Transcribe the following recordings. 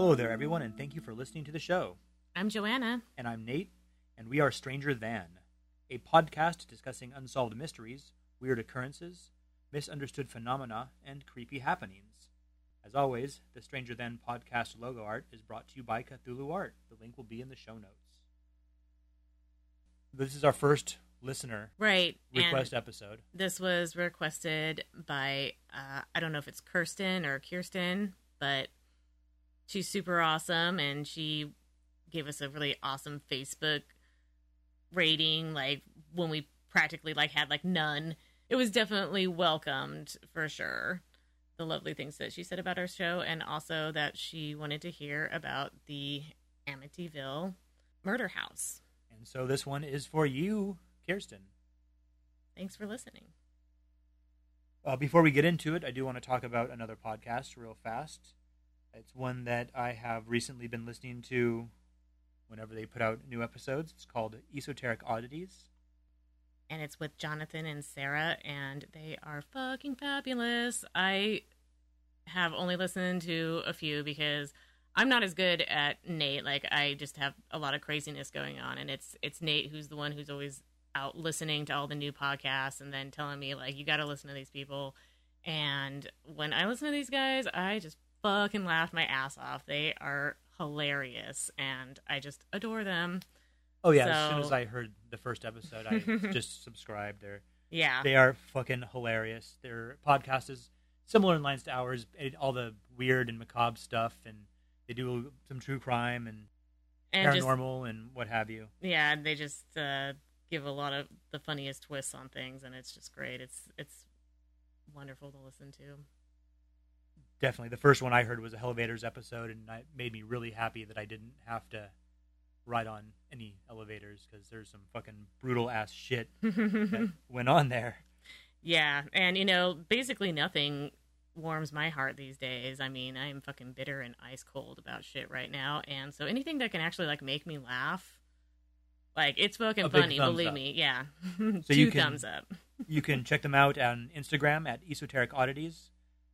Hello there, everyone, and thank you for listening to the show. I'm Joanna. And I'm Nate, and we are Stranger Than, a podcast discussing unsolved mysteries, weird occurrences, misunderstood phenomena, and creepy happenings. As always, the Stranger Than podcast logo art is brought to you by Cthulhu Art. The link will be in the show notes. This is our first listener Right. request episode. this was requested by, uh, I don't know if it's Kirsten or Kirsten, but she's super awesome and she gave us a really awesome Facebook rating, like when we practically like had like none. It was definitely welcomed for sure. The lovely things that she said about our show and also that she wanted to hear about the Amityville murder house. And so this one is for you, Kirsten. Thanks for listening. Uh, before we get into it, I do want to talk about another podcast real fast. It's one that I have recently been listening to whenever they put out new episodes. It's called Esoteric Oddities. and it's with Jonathan and Sarah, and they are fucking fabulous. I have only listened to a few because I'm not as good at Nate. Like I just have a lot of craziness going on, and it's it's Nate who's the one who's always out listening to all the new podcasts and then telling me like you got to listen to these people. And when I listen to these guys, I just fucking laugh my ass off. They are hilarious, and I just adore them. Oh yeah, as soon as I heard the first episode, I just subscribed. They're Yeah, they are fucking hilarious. Their podcast is similar in lines to ours. All the weird and macabre stuff, and they do some true crime and, and just paranormal and what have you. yeah they just uh, give a lot of the funniest twists on things and it's just great it's it's wonderful to listen to Definitely, the first one I heard was a elevators episode, and it made me really happy that I didn't have to ride on any elevators because there's some fucking brutal ass shit that went on there. yeah and you know basically nothing warms my heart these days i mean i'm fucking bitter and ice cold about shit right now and so anything that can actually like make me laugh like it's fucking A funny believe up. me yeah So two you can- thumbs up You can check them out on Instagram at Esoteric Oddities.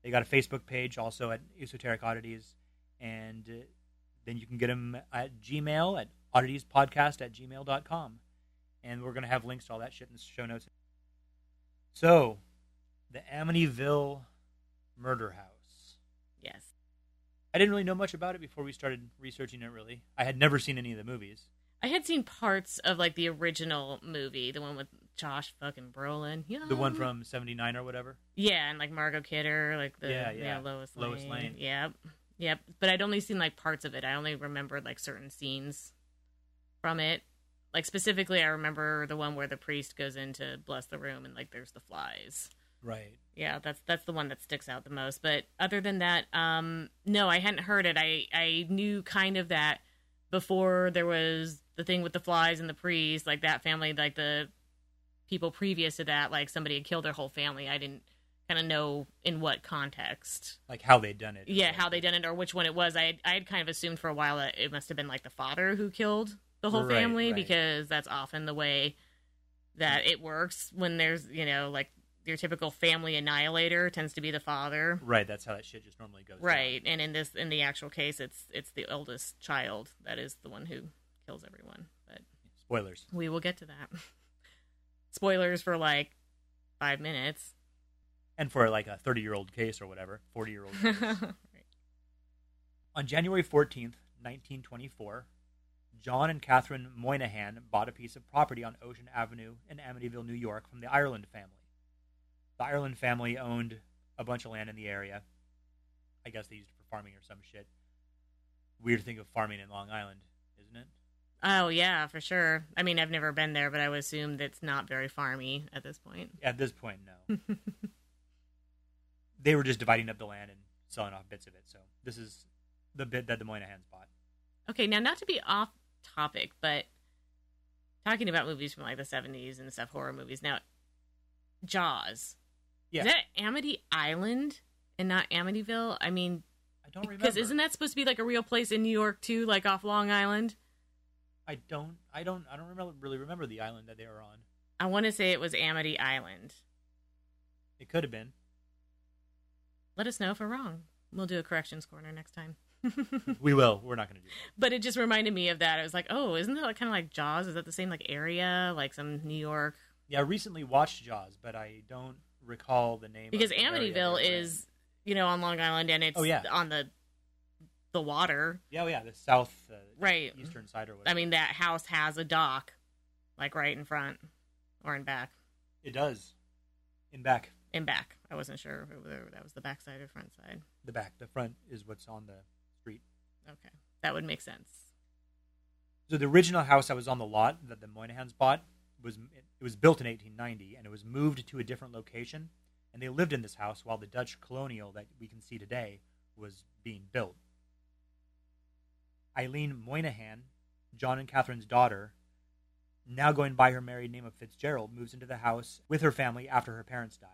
They got a Facebook page also at Esoteric Oddities, and uh, then you can get them at Gmail at odditiespodcast at gmail.com. And we're going to have links to all that shit in the show notes. So, the Amityville Murder House. yes I didn't really know much about it before we started researching it, really. I had never seen any of the movies. I had seen parts of like the original movie, the one with Josh fucking Brolin. The one from 79 or whatever. Yeah, and like Margot Kidder, like the Yeah, yeah, yeah. Lois Lane. Lois Lane. Yep. Yep. But I'd only seen like parts of it. I only remembered like certain scenes from it. Like specifically I remember the one where the priest goes in to bless the room and like there's the flies. Right. Yeah, that's that's the one that sticks out the most. But other than that, um no, I hadn't heard it. I I knew kind of that before there was the thing with the flies and the priest, like that family, like the people previous to that, like somebody had killed their whole family. I didn't kind of know in what context. Like how they'd done it. Yeah, how they'd done it or which one it was. I had, I had kind of assumed for a while that it must have been like the father who killed the whole Right, family right. because that's often the way that it works when there's, you know, like your typical family annihilator tends to be the father. Right, that's how that shit just normally goes. down. Right. And in this in the actual case it's it's the eldest child that is the one who kills everyone. But Spoilers. we will get to that. Spoilers for like 5 minutes. And for like a 30 year old case or whatever, 40 year old case. On January 14th, 1924, John and Catherine Moynihan bought a piece of property on Ocean Avenue in Amityville, New York from the Ireland family. The Ireland family owned a bunch of land in the area. I guess they used it for farming or some shit. Weird thing of farming in Long Island? Oh yeah, for sure. I mean, I've never been there, but I would assume that's not very farmy at this point. At this point, no. they were just dividing up the land and selling off bits of it. So this is the bit that the Moynihan's bought. Okay, now not to be off topic, but talking about movies from like the seventies and stuff, horror movies. Now, Jaws. Yeah. Is that Amity Island and not Amityville? I mean, I don't remember. because isn't that supposed to be like a real place in New York too, like off Long Island? I don't. I don't. I don't remember, really remember the island that they were on. I want to say it was Amity Island. It could have been. Let us know if we're wrong. We'll do a corrections corner next time. We will. We're not going to do that. but it just reminded me of that. It was like, oh, isn't that kind of like Jaws? Is that the same like area, like some New York? Yeah, I recently watched Jaws, but I don't recall the name. Because Amityville in. is, you know, on Long Island, and it's Oh, yeah. on the the water, Yeah, oh, yeah, the south, uh, right? eastern side or whatever. I mean, that house has a dock, like right in front or in back. it does. In back, In back. I wasn't sure if it- that was the back side or front side. the back, the front is what's on the street. Okay, that would make sense. So the original house that was on the lot that the Moynihan's bought was it was built in 1890 and it was moved to a different location, and they lived in this house while the Dutch colonial that we can see today was being built. Eileen Moynihan, John and Catherine's daughter, now going by her married name of Fitzgerald, moves into the house with her family after her parents die.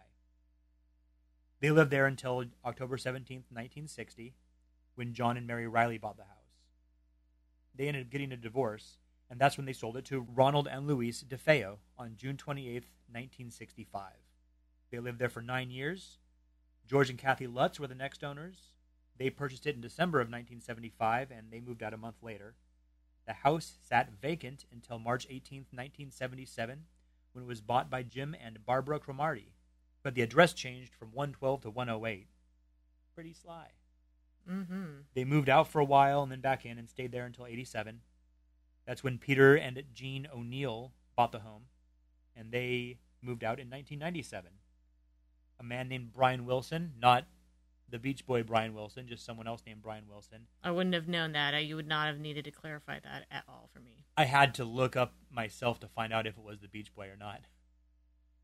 They lived there until October 17th, 1960, when John and Mary Riley bought the house. They ended up getting a divorce, and that's when they sold it to Ronald and Louise DeFeo on June 28th, 1965. They lived there for nine years. George and Kathy Lutz were the next owners. They purchased it in December of 1975, and they moved out a month later. The house sat vacant until March 18, 1977, when it was bought by Jim and Barbara Cromarty, but the address changed from 112 to 108. Pretty sly. Mm-hmm. They moved out for a while and then back in and stayed there until 87. That's when Peter and Jean O'Neill bought the home, and they moved out in 1997. A man named Brian Wilson, not the Beach Boy Brian Wilson, just someone else named Brian Wilson. I wouldn't have known that. I, you would not have needed to clarify that at all for me. I had to look up myself to find out if it was the Beach Boy or not.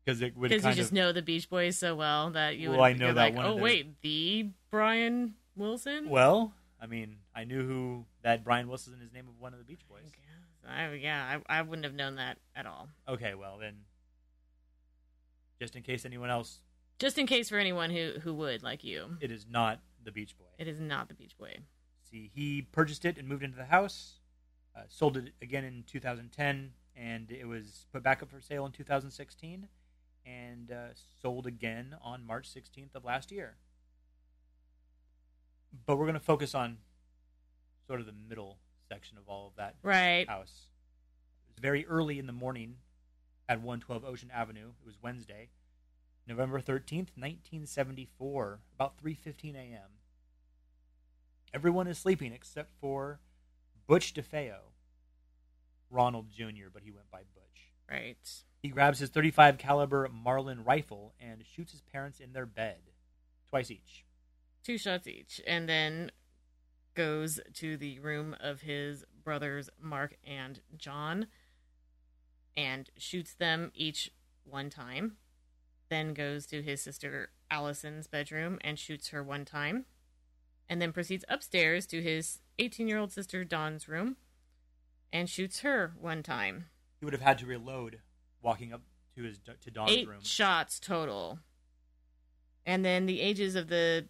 Because it would Because you just of. know the Beach Boys so well that you Well, would I know that like, one oh their- wait, the Brian Wilson. Well, I mean, I knew who that Brian Wilson is name of one of the Beach Boys. I, yeah, I, I wouldn't have known that at all. Okay, well then, just in case anyone else, Just in case for anyone who who would like you, it is not the Beach Boy. it is not the Beach Boy. See, he purchased it and moved into the house, uh, sold it again in 2010, and it was put back up for sale in 2016, and uh, sold again on March 16th of last year. But we're going to focus on sort of the middle section of all of that Right. house. It was very early in the morning at 112 Ocean Avenue. It was Wednesday, November 13th, 1974, about 3:15 a.m. Everyone is sleeping except for Butch DeFeo, Ronald Jr., but he went by Butch. Right. He grabs his 35 caliber Marlin rifle and shoots his parents in their bed, twice each. Two shots each, and then goes to the room of his brothers Mark and John, and shoots them each one time. Then goes to his sister Allison's bedroom and shoots her one time, and then proceeds upstairs to his 18-year-old sister Dawn's room and shoots her one time. He would have had to reload walking up to his to Dawn's eight room. shots total. And then the ages of the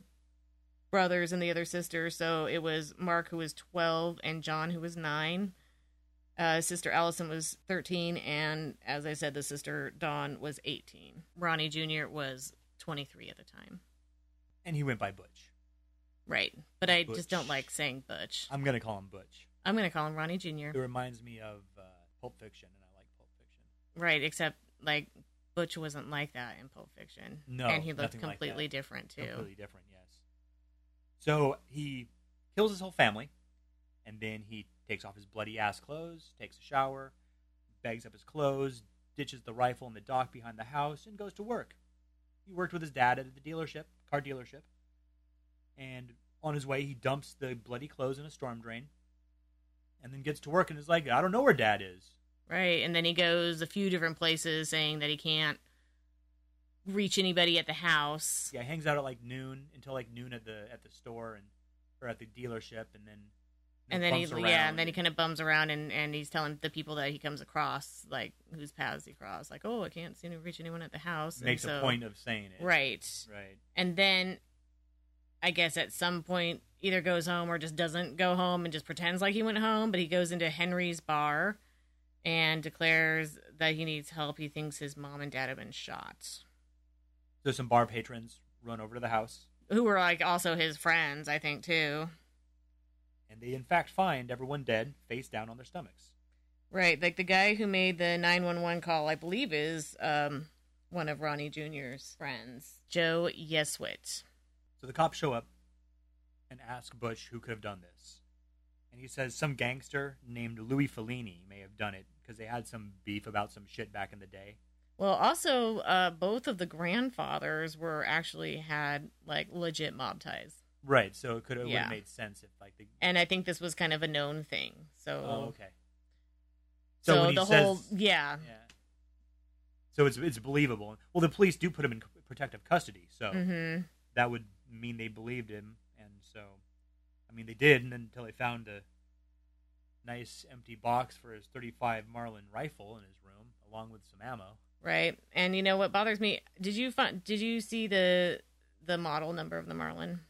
brothers and the other sister. So it was Mark who was 12 and John who was 9. Uh, sister Allison was 13. And as I said, the sister Dawn was 18. Ronnie Jr. was 23 at the time. and he went by Butch. Right. But I just don't like saying Butch. I'm gonna call him Butch. I'm going to call him Ronnie Jr. It reminds me of uh, Pulp Fiction, and I like Pulp Fiction. Right. Except, like, Butch wasn't like that in Pulp Fiction. No, And he looked nothing like completely different, too. Completely different, yes. So he kills his whole family, and then he takes off his bloody ass clothes, takes a shower, bags up his clothes, ditches the rifle in the dock behind the house, and goes to work. He worked with his dad at the dealership, car dealership, and on his way he dumps the bloody clothes in a storm drain. and then gets to work and is like, I don't know where Dad is. Right. And then he goes a few different places saying that he can't reach anybody at the house. Yeah, he hangs out at like noon until like noon at the at the store and or at the dealership, and then And then he bumps yeah, and then he kind of bums around and, and he's telling the people that he comes across, like whose paths he crossed, like, Oh, I can't seem to reach anyone at the house. And makes so- a point of saying it. Right. Right. And then I guess at some point either goes home or just doesn't go home and just pretends like he went home, but he goes into Henry's bar and declares that he needs help. He thinks his mom and dad have been shot. So some bar patrons run over to the house, Who were like also his friends, I think, too. And they in fact find everyone dead, face down on their stomachs. Right. Like the guy who made the 911 call, I believe, is um, one of Ronnie Jr.'s friends, Joe Yeswit. So the cops show up and ask Butch who could have done this. And he says some gangster named Louis Falini may have done it because they had some beef about some shit back in the day. Well, also, uh, both of the grandfathers were actually had like legit mob ties. Right, so it could have would Yeah. have made sense if like the and I think this was kind of a known thing. So, Oh, okay. so, when he the says- whole yeah, Yeah. So it's it's believable. Well, the police do put him in protective custody, so hmm that would mean they believed him, and so, I mean, they did, and then until they found a nice empty box for his 35 Marlin rifle in his room, along with some ammo. right. And you know what bothers me? Did you find? Did you see the the model number of the Marlin?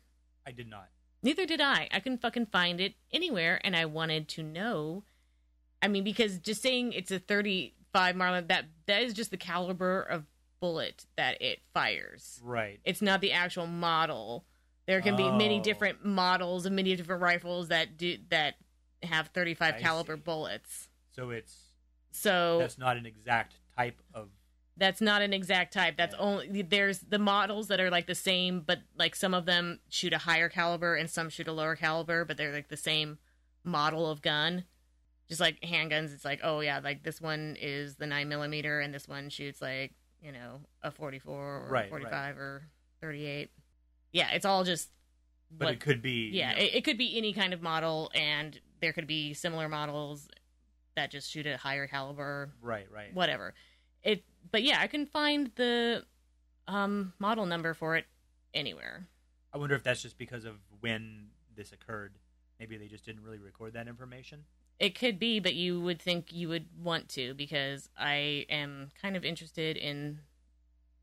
I did not. Neither did I. I couldn't fucking find it anywhere, and I wanted to know. I mean, because just saying it's a 35 Marlin, that that is just the caliber of bullet that it fires. Right. It's not the actual model. There can be many Oh. different models and many different rifles that do that have 35 I caliber see. bullets. So it's So that's not an exact type of. That's not an exact type. That's only there's the models that are like the same, but like some of them shoot a higher caliber and some shoot a lower caliber, but they're like the same model of gun. Just like handguns, it's like oh yeah, like this one is the nine millimeter and this one shoots like you know a forty four or Right, right. forty five or thirty eight. Yeah, it's all just. But what- it could be. yeah, you know, it, it could be any kind of model, and there could be similar models that just shoot a higher caliber right. Right. whatever. It, but yeah, I can find the um model number for it anywhere. I wonder if that's just because of when this occurred. Maybe they just didn't really record that information. It could be, but you would think you would want to because I am kind of interested in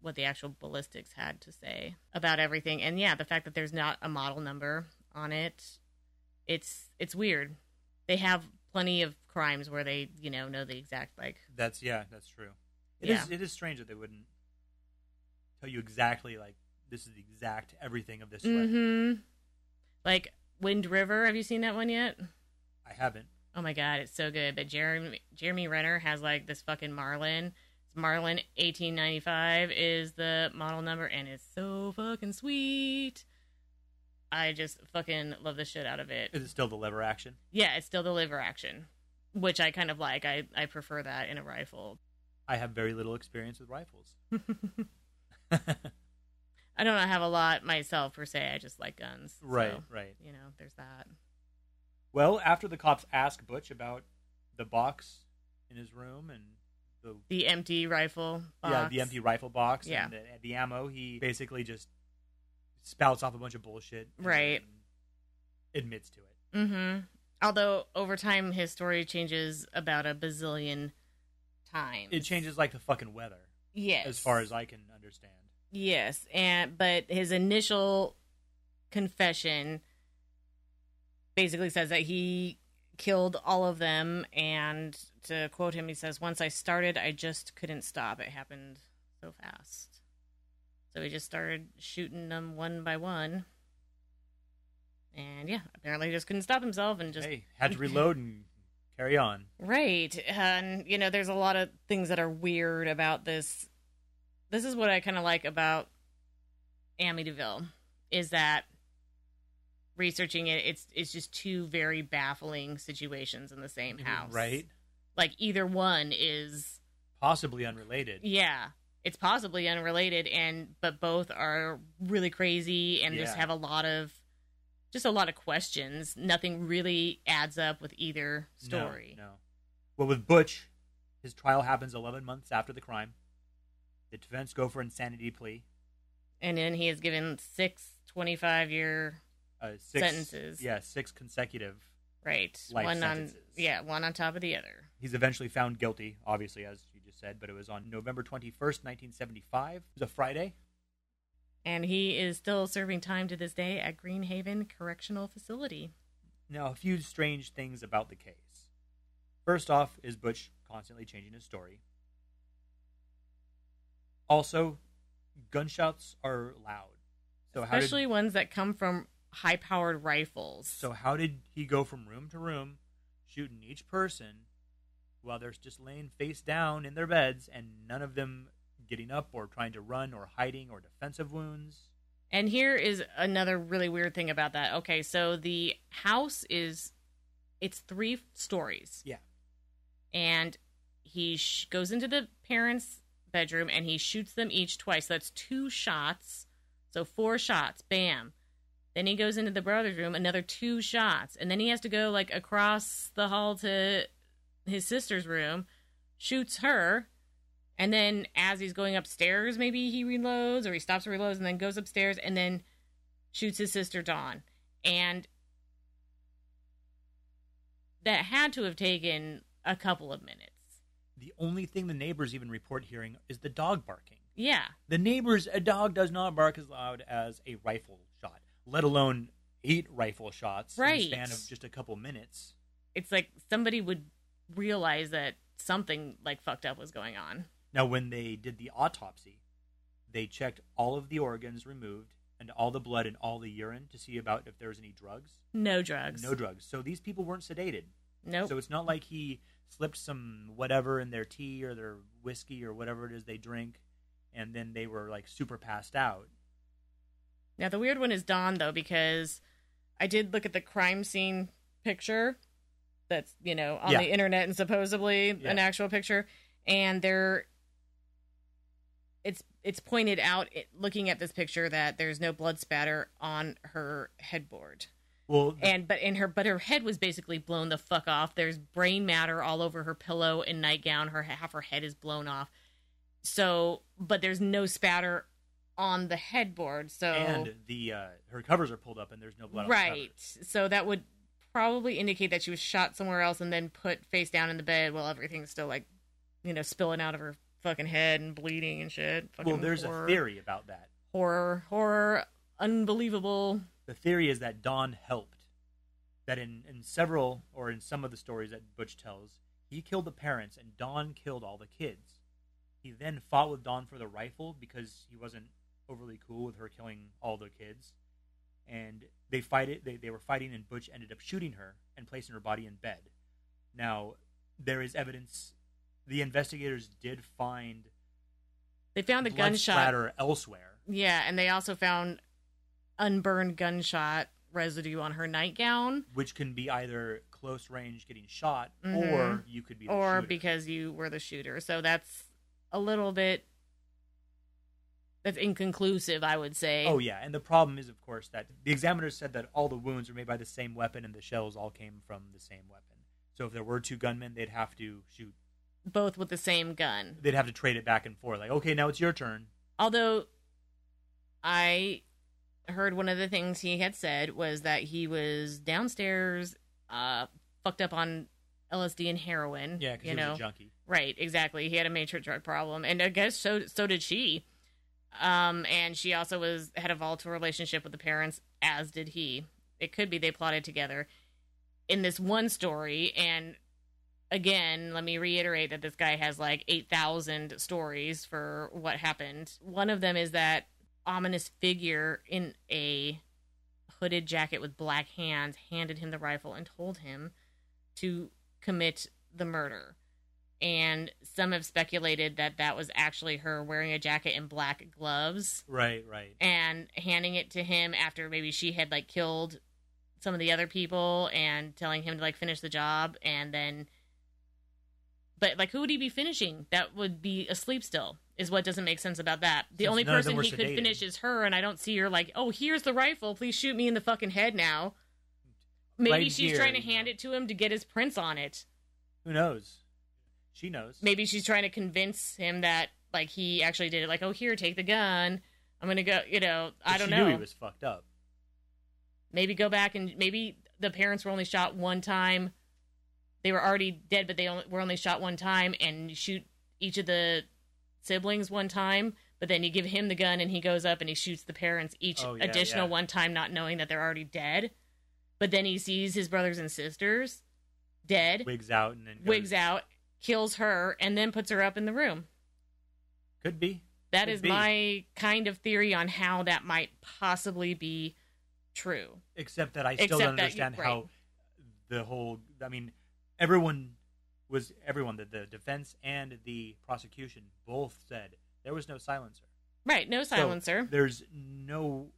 what the actual ballistics had to say about everything. And yeah, the fact that there's not a model number on it, it's it's weird. They have plenty of crimes where they, you know, know the exact like That's yeah, that's true. It is. Yeah. It is strange that they wouldn't tell you exactly like this is the exact everything of this weapon. Mhm. Like Wind River, have you seen that one yet? I haven't. Oh my god, it's so good. But Jeremy Jeremy Renner has like this fucking Marlin. It's Marlin eighteen ninety five is the model number, and it's so fucking sweet. I just fucking love the shit out of it. Is it still the lever action? Yeah, it's still the lever action, which I kind of like. I I prefer that in a rifle. I have very little experience with rifles. I don't have a lot myself per se. I just like guns. so, right, right. You know, there's that. Well, after the cops ask Butch about the box in his room and the The empty rifle. Box. yeah the empty rifle box Yeah. and the, the ammo, he basically just spouts off a bunch of bullshit. Right. Admits to it. Mm-hmm. Although over time his story changes about a bazillion times. It changes like the fucking weather, Yes. as far as I can understand. Yes, and but his initial confession basically says that he killed all of them and to quote him he says once I started I just couldn't stop. It happened so fast. So he just started shooting them one by one. And yeah, apparently he just couldn't stop himself and just hey, had to reload and carry on. Right. And, you know, there's a lot of things that are weird about this. This is what I kind of like about Amityville is that researching it, it's it's just two very baffling situations in the same mm-hmm. house. Right? Like either one is Possibly unrelated. yeah, it's possibly unrelated and but both are really crazy and just have a lot of just a lot of questions. Nothing really adds up with either story. No, Well, with Butch, his trial happens 11 months after the crime. The defense go for insanity plea. And then he is given six 25 year Uh, six, Sentences. Yeah, six consecutive. right. One sentences. on yeah, one on top of the other. He's eventually found guilty, obviously, as you just said, but it was on November 21st, 1975. It was a Friday. And he is still serving time to this day at Greenhaven Correctional Facility. Now, a few strange things about the case. First off, is Butch constantly changing his story? Also, gunshots are loud. So how Especially did ones that come from high powered rifles. so how did he go from room to room, shooting each person, while they're just laying face down in their beds, and none of them getting up or trying to run or hiding or defensive wounds? And here is another really weird thing about that. Okay, so the house is it's three stories. Yeah. And he sh- goes into the parents' bedroom and he shoots them each twice. So that's two shots. So four shots. Bam. Then he goes into the brother's room, another two shots. And then he has to go like across the hall to his sister's room, shoots her, and then as he's going upstairs, maybe he reloads or he stops and reloads and then goes upstairs and then shoots his sister Dawn. And that had to have taken a couple of minutes. The only thing the neighbors even report hearing is the dog barking. Yeah. The neighbors, a dog does not bark as loud as a rifle shot, let alone eight rifle shots in the span of just a couple minutes. It's like somebody would realize that something like fucked up was going on. Now, when they did the autopsy, they checked all of the organs removed and all the blood and all the urine to see about if there was any drugs. No drugs. No drugs. So these people weren't sedated. Nope. So it's not like he slipped some whatever in their tea or their whiskey or whatever it is they drink, and then they were like super passed out. Now the weird one is Dawn though because I did look at the crime scene picture that's you know on Yeah. the internet and supposedly Yeah. an actual picture and there it's pointed out it, looking at this picture that there's no blood spatter on her headboard. Well, and but in her but her head was basically blown the fuck off. There's brain matter all over her pillow and nightgown. Her half her head is blown off. So but there's no spatter on the headboard so and the uh, her covers are pulled up and there's no blood. right. So that would probably indicate that she was shot somewhere else and then put face down in the bed while everything's still like you know spilling out of her fucking head and bleeding and shit Well, there's horror, a theory about that. horror horror unbelievable The theory is that Dawn helped. That in, in several or in some of the stories that Butch tells, he killed the parents and Dawn killed all the kids. He then fought with Dawn for the rifle because he wasn't overly cool with her killing all the kids. And they fight it. They, they were fighting, and Butch ended up shooting her and placing her body in bed. Now, there is evidence. The investigators did find they found the gunshot splatter elsewhere. yeah and they also found unburned gunshot residue on her nightgown which can be either close range getting shot Mhm. or you could be the or shooter. because you were the shooter so that's a little bit that's inconclusive i would say oh yeah and the problem is of course that the examiner said that all the wounds were made by the same weapon and the shells all came from the same weapon so if there were two gunmen they'd have to shoot both with the same gun they'd have to trade it back and forth like okay now it's your turn Although I heard one of the things he had said was that he was downstairs, uh, fucked up on LSD and heroin. yeah because he know, was a junkie right? Exactly. He had a major drug problem, and I guess so. So did she. Um, and she also was had a volatile relationship with the parents, as did he. It could be they plotted together in this one story, and again, let me reiterate that this guy has like 8,000 stories for what happened. One of them is that ominous figure in a hooded jacket with black hands handed him the rifle and told him to commit the murder. And some have speculated that that was actually her wearing a jacket and black gloves right right and handing it to him after maybe she had like killed some of the other people and telling him to like finish the job and then but like who would he be finishing that would be asleep still is what doesn't make sense about that. The Since only none of them person he could finish is her, and I don't see her like, oh, here's the rifle. Please shoot me in the fucking head now. Maybe Right she's here, trying to hand know. it to him to get his prints on it. Who knows? She knows. Maybe she's trying to convince him that like he actually did it. Like, oh, here, take the gun. I'm gonna go. You know, I don't she know. Knew he was fucked up. maybe go back and maybe the parents were only shot one time. They were already dead, but they only, were only shot one time, and you shoot each of the siblings one time. But then you give him the gun, and he goes up and he shoots the parents each Oh, yeah, additional yeah. one time, not knowing that they're already dead. But then he sees his brothers and sisters dead, Wigs out and then goes, wigs out, kills her, and then puts her up in the room. Could be. That Could is be. my kind of theory on how that might possibly be true. Except that I still Except don't that you- understand right. how the whole. I mean, everyone was everyone. The, the defense and the prosecution both said there was no silencer. Right, no So silencer. there's no.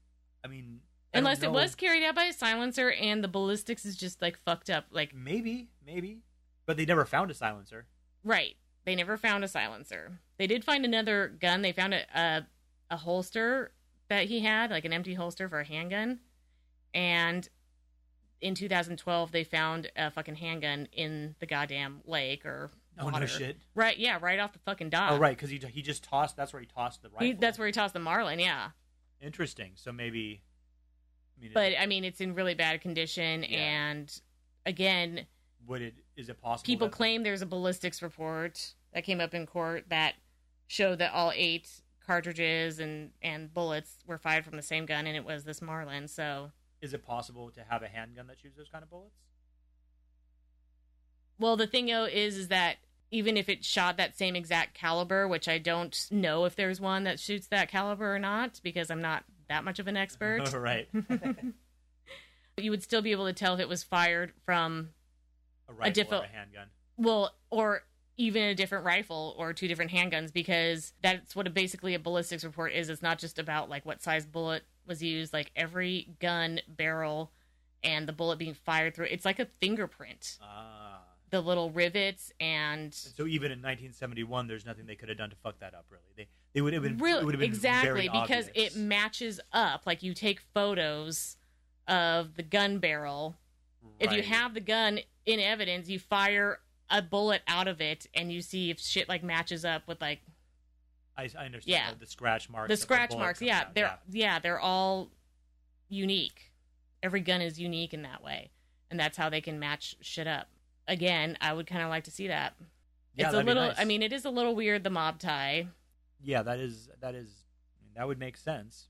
I mean, I Unless it was carried out by a silencer and the ballistics is just like fucked up. Like, maybe, maybe, but they never found a silencer. right. They never found a silencer. They did find another gun. They found a, a, a holster that he had, like an empty holster for a handgun. And in 2012, they found a fucking handgun in the goddamn lake or Oh no water. shit. Right, yeah, right off the fucking dock. oh right, because he he just tossed. That's where he tossed the rifle. He, that's where he tossed the Marlin, yeah. Interesting. So maybe. I mean, But I mean, it's in really bad condition. Yeah. And again, would it? Is it possible? people claim there's a ballistics report that came up in court that showed that all eight cartridges and and bullets were fired from the same gun and it was this marlin so Is it possible to have a handgun that shoots those kind of bullets? well the thing though is is that even if it shot that same exact caliber which i don't know if there's one that shoots that caliber or not because i'm not that much of an expert right. you would still be able to tell if it was fired from A rifle a handgun. Well, or even a different rifle or two different handguns because that's what a, basically a ballistics report is. It's not just about like what size bullet was used, like every gun barrel and the bullet being fired through. It's like a fingerprint. Ah. The little rivets and So even in 1971, there's nothing they could have done to fuck that up. Really, they they would have been really it would have been exactly because obvious. it matches up. Like you take photos of the gun barrel. Right. If you have the gun in evidence, you fire a bullet out of it and you see if shit like matches up with like I, I understand Yeah. the scratch marks. the scratch bullet marks yeah out, they're yeah. they're all unique every gun is unique in that way and that's how they can match shit up again i would kind of like to see that Yeah, it's a little nice. i mean it is a little weird the mob tie yeah, that is that is I mean, that would make sense.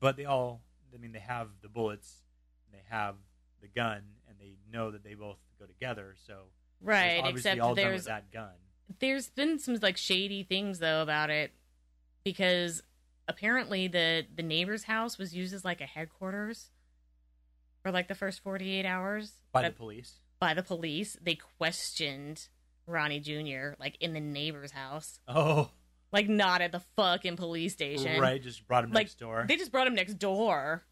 But they all, I mean, they have the bullets, and they have the gun, and they know that they both go together. So right obviously except there's with that gun. there's been some like shady things though about it because apparently the the neighbor's house was used as like a headquarters for like the first 48 hours by the police. by the police they questioned ronnie jr like in the neighbor's house Oh, like not at the fucking police station. right, just brought him Like next door. they just brought him next door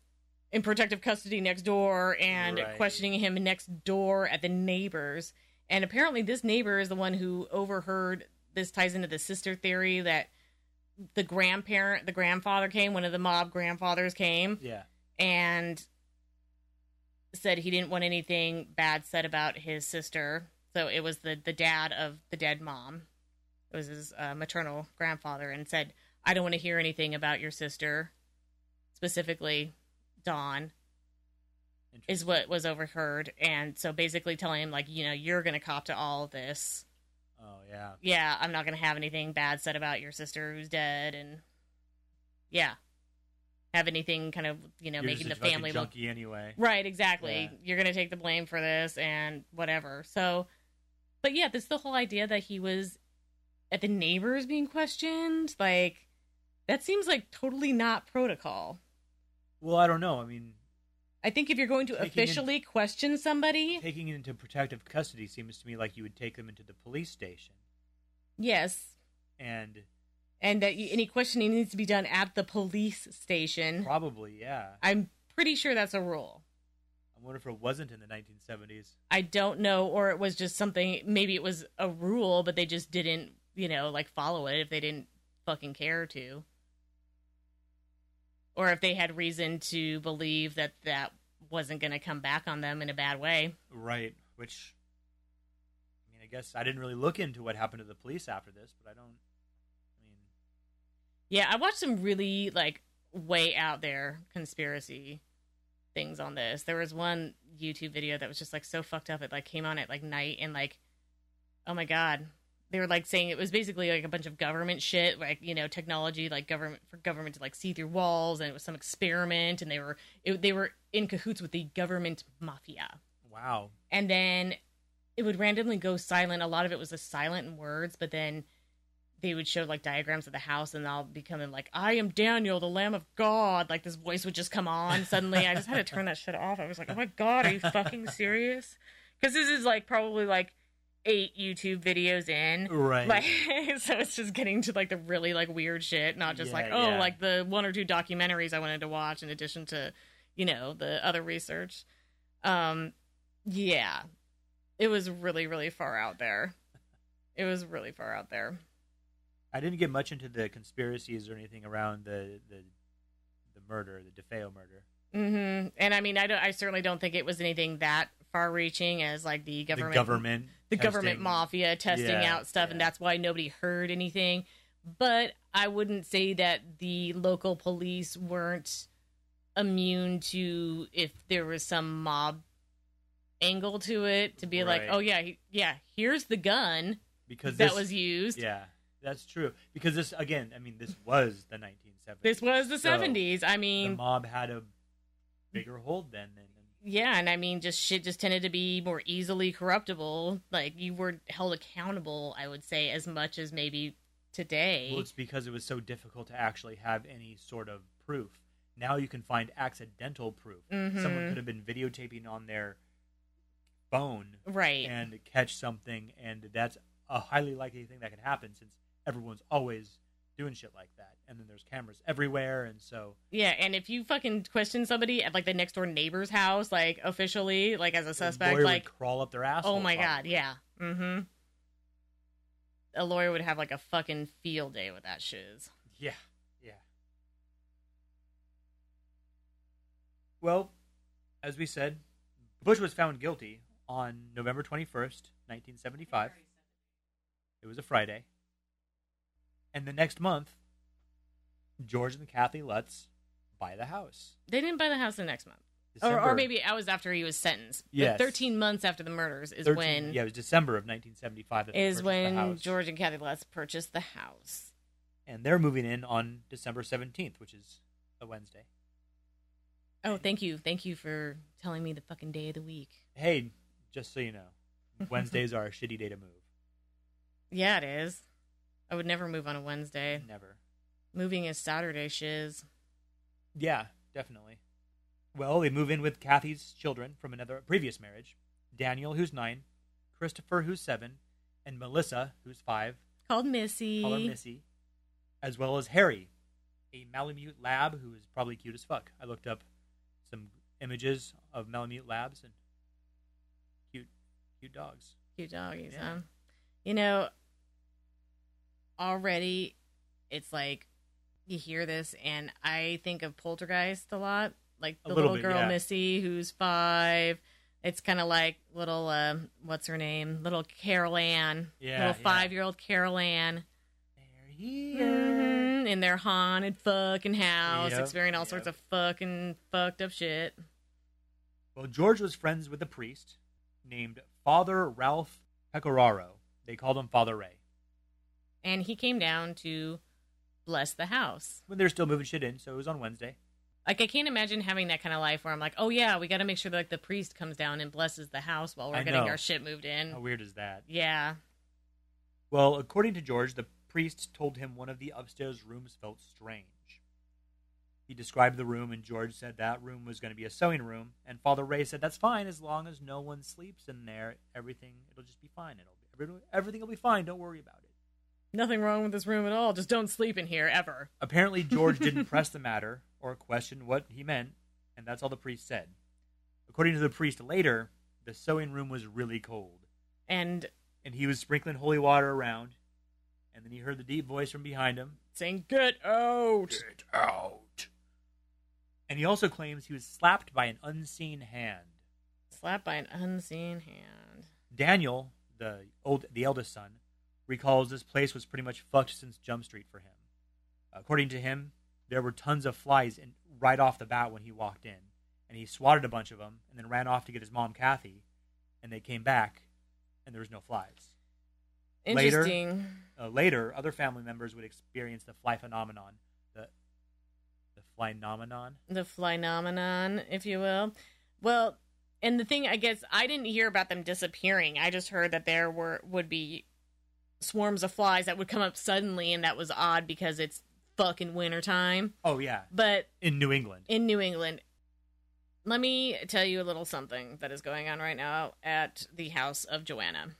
in protective custody next door and Right. questioning him next door at the neighbors. And apparently this neighbor is the one who overheard this ties into the sister theory that the grandparent, the grandfather came, one of the mob grandfathers came yeah, and said he didn't want anything bad said about his sister. So it was the the dad of the dead mom. It was his uh, maternal grandfather, and said, "I don't want to hear anything about your sister, specifically Dawn." Is what was overheard, and so basically telling him like, you know, you're gonna cop to all this. Oh yeah, Yeah, I'm not gonna have anything bad said about your sister who's dead, and yeah, have anything kind of you know You're making the just a fucking family look anyway. Right, exactly. Yeah. You're going to take the blame for this and whatever. So, but yeah, this the whole idea that he was at the neighbors being questioned. Like, that seems like totally not protocol. Well, I don't know. I mean, I think if you're going to Taking in- officially question somebody, taking it into protective custody seems to me like you would take them into the police station, yes, and and that you, any questioning needs to be done at the police station. probably, yeah. I'm pretty sure that's a rule. I wonder if it wasn't in the 1970s. I don't know, or it was just something. Maybe it was a rule, but they just didn't, you know, like follow it if they didn't fucking care to. Or if they had reason to believe that that wasn't going to come back on them in a bad way. Right. Which, I mean, I guess I didn't really look into what happened to the police after this, but I don't. I mean, Yeah, I watched some really like way out there conspiracy things on this. There was one YouTube video that was just like so fucked up. It like came on at like night and like, oh my god, they were like saying it was basically like a bunch of government shit, like you know technology, like government for government to like see through walls, and it was some experiment, and they were it, they were in cahoots with the government mafia wow. and then it would randomly go silent. A lot of it was just silent in words, but then they would show like diagrams of the house, and I'll be coming like, "I am Daniel, the Lamb of God." Like this voice would just come on suddenly. I just had to turn that shit off. I was like, "Oh my god, are you fucking serious?" Because this is like probably like eight YouTube videos in. Right. Like, so it's just getting to like the really like weird shit, not just Yeah, like oh yeah. like the one or two documentaries I wanted to watch in addition to, you know, the other research. Um, yeah, it was really really far out there. It was really far out there. I didn't get much into the conspiracies or anything around the the, the murder, the DeFeo murder. Mm-hmm. And I mean, I don't. I certainly don't think it was anything that far-reaching as like the government, the government. the government mafia testing Yeah, out stuff, and that's why nobody heard anything. But I wouldn't say that the local police weren't immune to if there was some mob angle to it to be like, oh yeah, he- yeah, here's the gun because that this- was used. Yeah, that's true. Because this again, I mean, this was the 1970s. This was the So, seventies. I mean The mob had a bigger hold then. than Yeah, and I mean, just shit just tended to be more easily corruptible. Like you were held accountable, I would say, as much as maybe today. Well, it's because it was so difficult to actually have any sort of proof. Now you can find accidental proof. Someone Mhm. could have been videotaping on their phone right. and catch something, and that's a highly likely thing that could happen since everyone's always doing shit like that. And then there's cameras everywhere, and so yeah, and if you fucking question somebody at like the next door neighbor's house, like officially, like as a suspect, like would crawl up their ass. oh my god, yeah, mm-hmm. A lawyer would have like a fucking field day with that shiz. Yeah, yeah. Well, as we said, Butch was found guilty on November 21st, 1975. It was a Friday. And the next month, George and Kathy Lutz buy the house. They didn't buy the house the next month. Or, December- or maybe after he was sentenced. Yes. 13 months after the murders is 13 when Yeah, it was December of 1975 that they is purchased the when house. George and Kathy Lutz purchased the house. And they're moving in on December 17th, which is a Wednesday. Oh, thank you. Thank you for telling me the fucking day of the week. Hey, just so you know, Wednesdays are a shitty day to move. Yeah, it is. I would never move on a Wednesday. Never. Moving is Saturday shiz. Yeah, definitely. Well, they move in with Kathy's children from another previous marriage Daniel, who's nine, Christopher, who's seven, and Melissa, who's five, Called Missy. call her Missy, as well as Harry, a Malamute lab who is probably cute as fuck. I looked up some images of Malamute labs and cute, cute dogs. Cute doggies, Yeah. huh? You know, already it's like you hear this, and I think of Poltergeist a lot. Like the little little, bit, girl yeah. Missy, who's five. It's kind of like little, uh, what's her name? Little Carol Ann. Yeah, Little five year old Carol Ann. There he Mhm, in their haunted fucking house, Yep, experiencing all yep. sorts of fucking fucked up shit. Well, George was friends with a priest named Father Ralph Pecoraro. They called him Father Ray. And he came down to bless the house. When they're still moving shit in, so it was on Wednesday. Like I can't imagine having that kind of life where I'm like, oh yeah, we got to make sure that like the priest comes down and blesses the house while we're I getting know. our shit moved in. How weird is that? Yeah, Well, according to George, the priest told him one of the upstairs rooms felt strange. He described the room, and George said that room was going to be a sewing room. And Father Ray said that's fine as long as no one sleeps in there. Everything it'll just be fine. It'll be, everything- everything will be fine. Don't worry about it. Nothing wrong with this room at all. Just don't sleep in here ever. Apparently, George didn't press the matter or question what he meant, and that's all the priest said. According to the priest later, the sewing room was really cold, And and he was sprinkling holy water around. and then he heard the deep voice from behind him. Saying, "Get out!" Get out. And he also claims he was slapped by an unseen hand. Slapped by an unseen hand. Daniel, the old, the eldest son, recalls this place was pretty much fucked since Jump Street for him. According to him, there were tons of flies in, right off the bat when he walked in, and he swatted a bunch of them and then ran off to get his mom Kathy, and they came back, and there was no flies. Later- Interesting. Uh, later, other family members would experience the fly phenomenon, the the fly phenomenon. the fly phenomenon, if you will. Well, and the thing, I guess, I didn't hear about them disappearing. I just heard that there were would be swarms of flies that would come up suddenly, and that was odd because it's fucking wintertime. Oh yeah, But in New England. in New England, let me tell you a little something that is going on right now at the house of Joanna.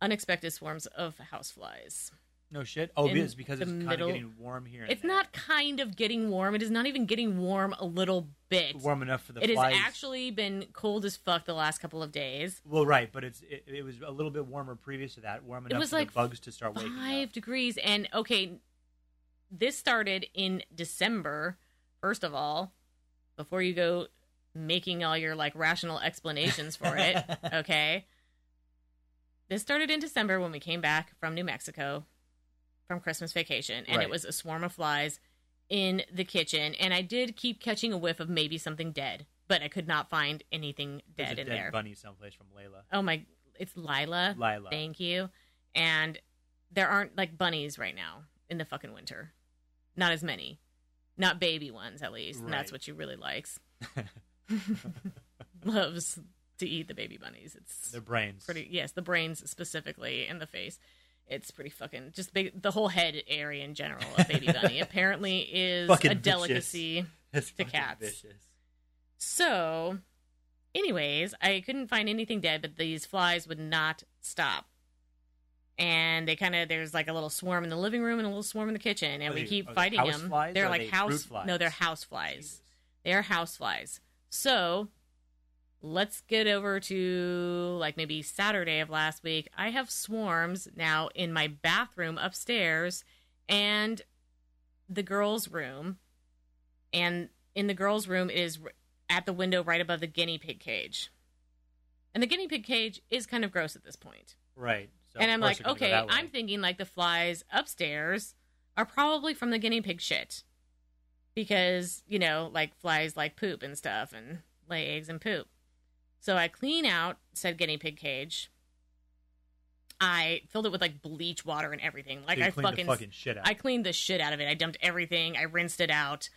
Unexpected swarms of houseflies. No shit. Oh, in it's because the it's kind of getting warm here. It's not kind of getting warm. It is not even getting warm a little bit. warm enough for the It has actually been cold as fuck the last couple of days. Well, right, but it's it, it was a little bit warmer previous to that. Warm enough was for like the bugs to start waking Five up. degrees. And okay, this started in December, first of all, before you go making all your like rational explanations for it. okay. This started in December when we came back from New Mexico from Christmas vacation, and Right. it was a swarm of flies in the kitchen. And I did keep catching a whiff of maybe something dead, but I could not find anything dead in dead there. bunny someplace from Layla. Oh my, it's Lila. Lila. Thank you. And there aren't like bunnies right now in the fucking winter. Not as many. Not baby ones, at least. And that's what she really likes. Loves to eat the baby bunnies. It's Their brains. pretty, yes, the brains specifically in the face. It's pretty fucking, just big, the whole head area in general of baby bunny apparently is a delicacy. To cats. Vicious. So, anyways, I couldn't find anything dead, but these flies would not stop. And they kind of there's like a little swarm in the living room and a little swarm in the kitchen, and Are we keep are they fighting them. they're like they house flies? no, they're house flies. Jesus. They're house flies. So let's get over to like maybe Saturday of last week. I have swarms now in my bathroom upstairs and the girls' room. And in the girls' room is at the window right above the guinea pig cage. And the guinea pig cage is kind of gross at this point. Right. So and I'm like, they're gonna go okay. I'm thinking like the flies upstairs are probably from the guinea pig shit. Because, you know, like flies like poop and stuff and lay eggs and poop. So I clean out said guinea pig cage. I filled it with like bleach water and everything. Like So I fucking, fucking shit out. I cleaned the shit out of it. I dumped everything. I rinsed it out.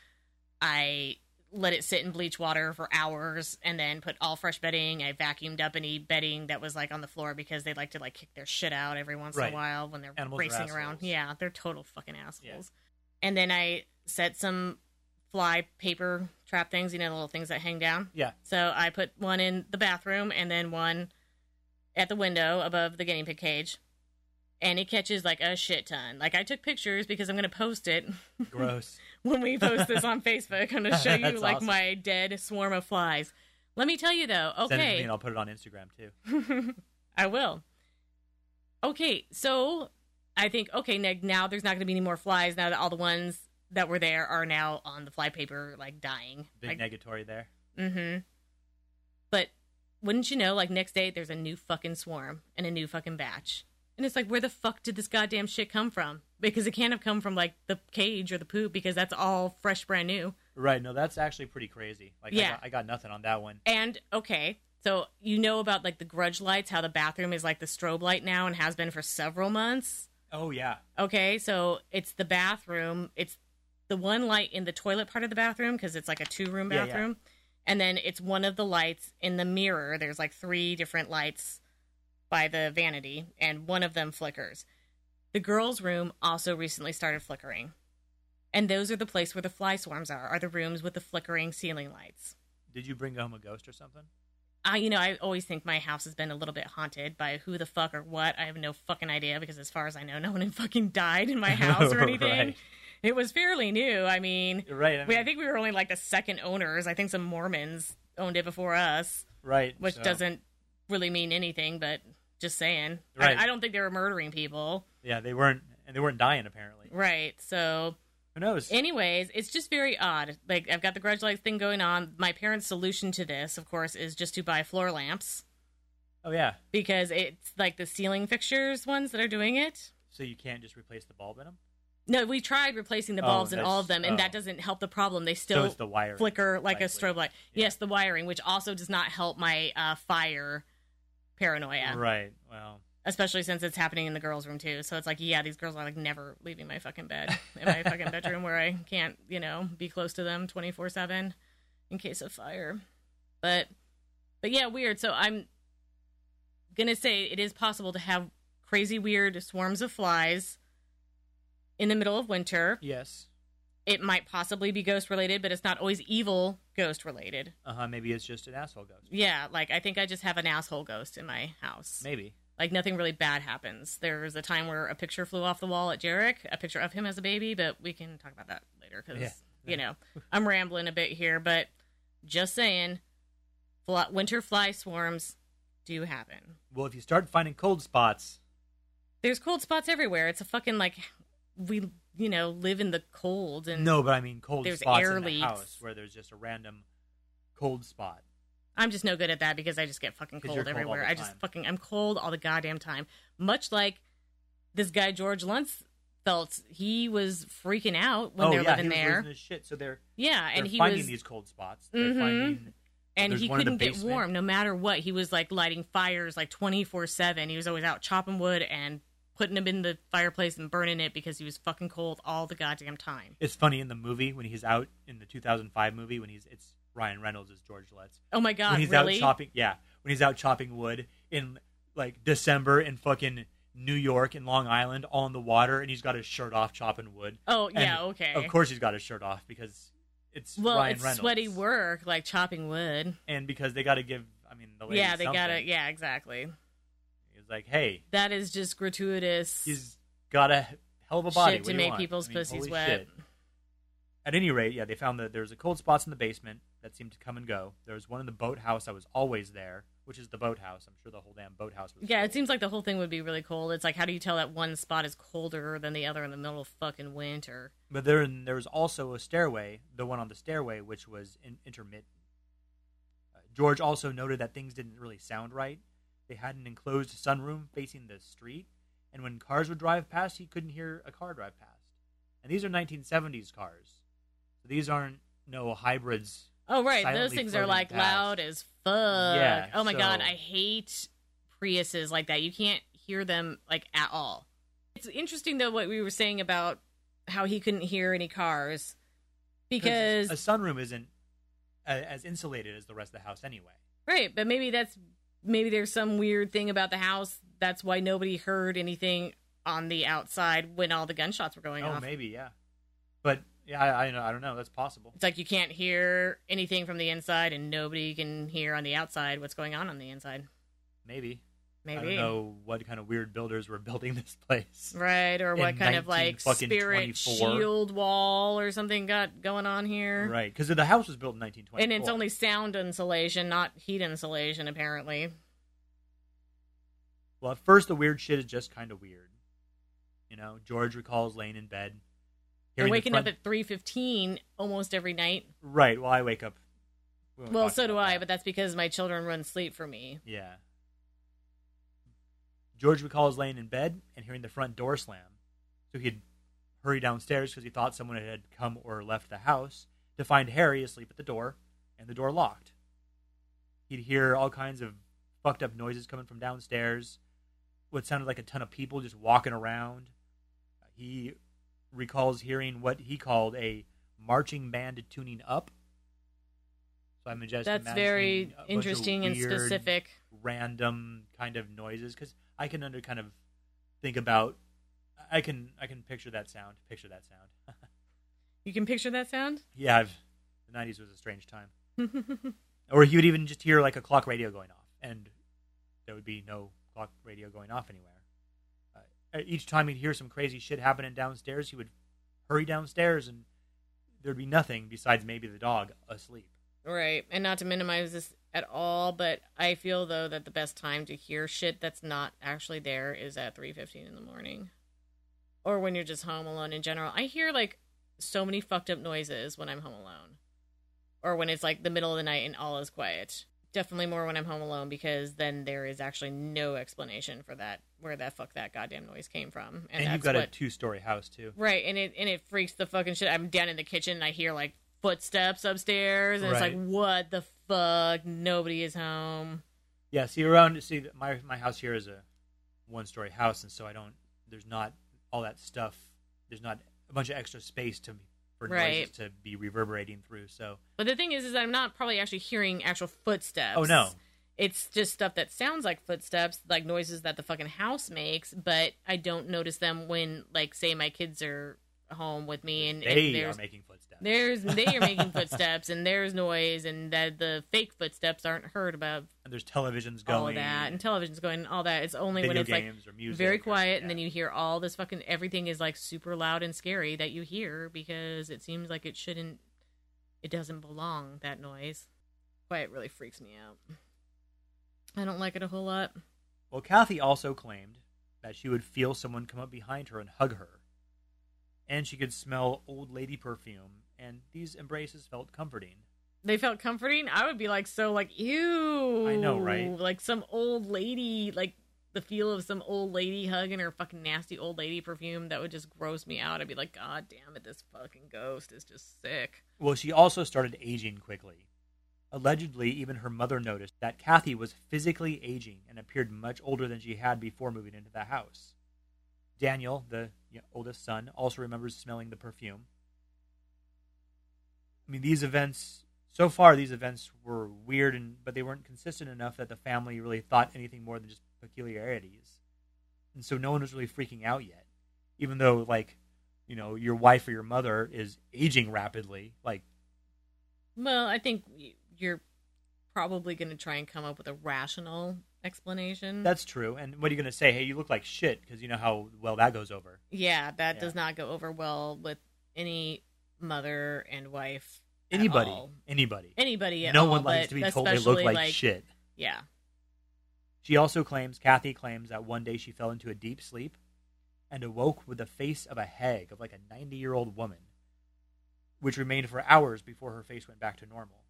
I let it sit in bleach water for hours and then put all fresh bedding. I vacuumed up any bedding that was like on the floor because they like to like kick their shit out every once in a while when they're Animals racing around. Yeah, they're total fucking assholes. And then I set some fly paper trap things, you know, the little things that hang down. yeah. So I put one in the bathroom and then one at the window above the guinea pig cage. And it catches like a shit ton. Like I took pictures because I'm going to post it Gross. when we post this on Facebook. I'm to show you like awesome. my dead swarm of flies. Let me tell you though. Send it to me Okay, and I'll put it on Instagram too. I will. Okay, so I think okay, Nick. Now there's not going to be any more flies. Now that all the ones that were there are now on the fly paper, like dying. Big like, negatory there. Mm-hmm. But wouldn't you know, like next day there's a new fucking swarm and a new fucking batch. And it's like, where the fuck did this goddamn shit come from? Because it can't have come from like the cage or the poop because that's all fresh, brand new. Right. No, that's actually pretty crazy. Like, I, Yeah. got, I got nothing on that one. And okay, so you know about like the grudge lights, how the bathroom is like the strobe light now and has been for several months. Oh yeah. Okay, so it's the bathroom. It's the one light in the toilet part of the bathroom because it's like a two room Yeah, yeah. bathroom. And then it's one of the lights in the mirror. There's like three different lights by the vanity, and one of them flickers. The girls' room also recently started flickering. And those are the place where the fly swarms are, are the rooms with the flickering ceiling lights. Did you bring home a ghost or something? I, you know, I always think my house has been a little bit haunted by who the fuck or what. I have no fucking idea because, as far as I know, no one fucking died in my house or anything. Right. It was fairly new. I mean, You're right. I, we, I think we were only like the second owners. I think some Mormons owned it before us, right. which so- doesn't really mean anything, but just saying. Right. I, I don't think they were murdering people. Yeah, they weren't and they weren't dying apparently. Right. So, Who knows? anyways, it's just very odd. Like, I've got the grudge light thing going on. My parents' solution to this, of course, is just to buy floor lamps oh yeah, because it's like the ceiling fixtures ones that are doing it. so you can't just replace the bulb in them. No, we tried replacing the Oh, bulbs in all of them, and oh. that doesn't help the problem. They still it's the flicker like a strobe light. Yeah. Yes, the wiring, which also does not help my uh, fire paranoia, Right. Well, especially since it's happening in the girls' room too. So it's like, yeah, these girls are like never leaving my fucking bed in my fucking bedroom where I can't, you know, be close to them twenty four seven in case of fire. But, but yeah, weird. So I'm gonna say it is possible to have crazy weird swarms of flies in the middle of winter. yes. It might possibly be ghost related, but it's not always evil ghost related. Uh huh. Maybe it's just an asshole ghost. Yeah, like I think I just have an asshole ghost in my house. Maybe. Like nothing really bad happens. There was a time where a picture flew off the wall at Jarek, a picture of him as a baby, but we can talk about that later because Yeah. you know I'm rambling a bit here. But just saying, fly, winter fly swarms do happen. Well, if you start finding cold spots, There's cold spots everywhere. It's a fucking like we you know live in the cold and no, but I mean cold There's spots air in the leaks. house where there's just a random cold spot. I'm just no good at that because I just get fucking 'Cause cold you're cold all everywhere. the I just time. fucking I'm cold all the goddamn time. Much like this guy George Lutz felt he was freaking out when oh they're yeah, living he was there. losing his shit. So they're yeah, and they're he finding was these cold spots. They're Mhm. finding and there's he one in the couldn't get basement. warm no matter what. He was like lighting fires like 24/7. He was always out chopping wood and putting him in the fireplace and burning it because he was fucking cold all the goddamn time. It's funny in the movie when he's out in the 2005 movie when he's it's Ryan Reynolds as George Lutz. Oh my god, when he's really? out chopping, yeah, when he's out chopping wood in like December in fucking New York and Long Island, all in the water, and he's got his shirt off chopping wood. oh And yeah, okay. Of course, he's got his shirt off because it's Well, Ryan it's Reynolds. sweaty work like chopping wood. and because they got to give. I mean, the Yeah, they got to. Yeah, exactly. Like, hey, That is just gratuitous. he's got a hell of a body shit to make want? people's I mean, pussies wet. shit. At any rate, yeah, they found that there was a cold spots in the basement that seemed to come and go. There was one in the boathouse that was always there, which is the boathouse. I'm sure the whole damn boathouse was. Yeah, cold. it seems like the whole thing would be really cold. It's like, how do you tell that one spot is colder than the other in the middle of fucking winter? But there, there was also a stairway, the one on the stairway, which was in, intermittent. Uh, George also noted that things didn't really sound right. They had an enclosed sunroom facing the street, and when cars would drive past, he couldn't hear a car drive past. And these are 1970s cars, so these aren't no hybrids. Oh, right. Those things are like past. loud as fuck. Yeah, oh my god, I hate Priuses like that. You can't hear them like at all. It's interesting though what we were saying about how he couldn't hear any cars because a sunroom isn't as insulated as the rest of the house anyway. Right, but maybe that's maybe there's some weird thing about the house. That's why nobody heard anything on the outside when all the gunshots were going on. oh, off. maybe yeah, but yeah, I, I, know- I don't know. That's possible. It's like you can't hear anything from the inside, and nobody can hear on the outside what's going on on the inside. Maybe. Maybe. I don't know what kind of weird builders were building this place. Right, or what kind of like spirit 24. shield wall or something got going on here. Right, because the house was built in 1924. And it's only sound insulation, not heat insulation, apparently. well, at first the weird shit is just kind of weird. You know, George recalls laying in bed, And the waking front- up at three fifteen almost every night. right. Well, I wake up. we Well, so do I, but that's because my children run sleep for me. yeah. George recalls laying in bed and hearing the front door slam, so he'd hurry downstairs because he thought someone had come or left the house to find Harry asleep at the door and the door locked. He'd hear all kinds of fucked up noises coming from downstairs, what sounded like a ton of people just walking around. He recalls hearing what he called a marching band tuning up. So I'm just That's very a bunch of interesting and specific. random kind of noises because I can under kind of think about. I can I can picture that sound. Picture that sound. You can picture that sound? yeah, I've, the '90s was a strange time. or he would even just hear like a clock radio going off, and there would be no clock radio going off anywhere. Uh, each time he'd hear some crazy shit happening downstairs, he would hurry downstairs, and there'd be nothing besides maybe the dog asleep. Right. And not to minimize this at all, but I feel though that the best time to hear shit that's not actually there is at 3:15 in the morning. or when you're just home alone in general. I hear like so many fucked up noises when I'm home alone, or when it's like the middle of the night and all is quiet. Definitely more when I'm home alone because then there is actually no explanation for that where that fuck that goddamn noise came from. And, that's you've got a two story house too. Right, and it and it freaks the fucking shit. I'm down in the kitchen and I hear like footsteps upstairs, and it's like, what the fuck? Nobody is home. Yeah, see around see my my house here is a one story house and so I don't there's not all that stuff. There's not a bunch of extra space to for Right. noises to be reverberating through. So But the thing is, is I'm not probably actually hearing actual footsteps. Oh, no. It's just stuff that sounds like footsteps, like noises that the fucking house makes, but I don't notice them when, like, say my kids are home with me and, and they are there's making footsteps. there's they are making footsteps and there's noise and that the fake footsteps aren't heard about and there's televisions going all that and television's going and all that. It's only when it's like games or music very or- quiet and then you hear all this fucking everything is like super loud and scary that you hear because it seems like it shouldn't it doesn't belong that noise quiet really freaks me out i don't like it a whole lot Well, Kathy also claimed that she would feel someone come up behind her and hug her. And she could smell old lady perfume, and these embraces felt comforting. they felt comforting i would be like so like ew I know, right? like some old lady like the feel of some old lady hugging her fucking nasty old lady perfume that would just gross me out i'd be like god damn it this fucking ghost is just sick Well, she also started aging quickly. Allegedly, even her mother noticed that Kathy was physically aging and appeared much older than she had before moving into the house. Daniel, the you know, oldest son, also remembers smelling the perfume. I mean, these events, so far, these events were weird, and but they weren't consistent enough that the family really thought anything more than just peculiarities. And so no one was really freaking out yet, even though, like, you know, your wife or your mother is aging rapidly. Like, Well, I think you're probably going to try and come up with a rational explanation. that's true. And what are you going to say? Hey, you look like shit because you know how well that goes over. yeah, that Yeah. does not go over well with any mother and wife. at Anybody, all. anybody. Anybody at no all, one likes to be told they look especially, like, shit. Yeah. She also claims, Kathy claims that one day she fell into a deep sleep and awoke with the face of a hag, of like a 90 year old woman, which remained for hours before her face went back to normal.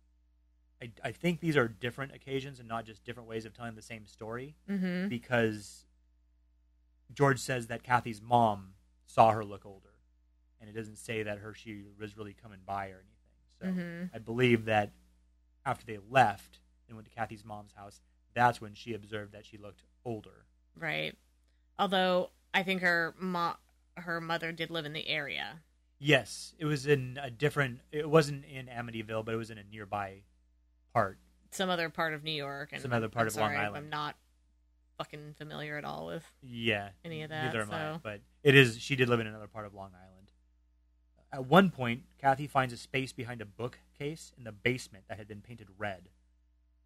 I, I think these are different occasions and not just different ways of telling the same story Mm-hmm. because George says that Kathy's mom saw her look older, and it doesn't say that her she was really coming by or anything. So Mhm. I believe that after they left and went to Kathy's mom's house, that's when she observed that she looked older. Right. Although I think her mo- her mother did live in the area. Yes, it was in a different. It wasn't in Amityville, but it was in a nearby part. Some other part of New York and Some other part I'm of Long sorry if Island. I'm not fucking familiar at all with Yeah, Any of that, Neither am I. But it is. She did live in another part of Long Island. At one point, Kathy finds a space behind a bookcase in the basement that had been painted red.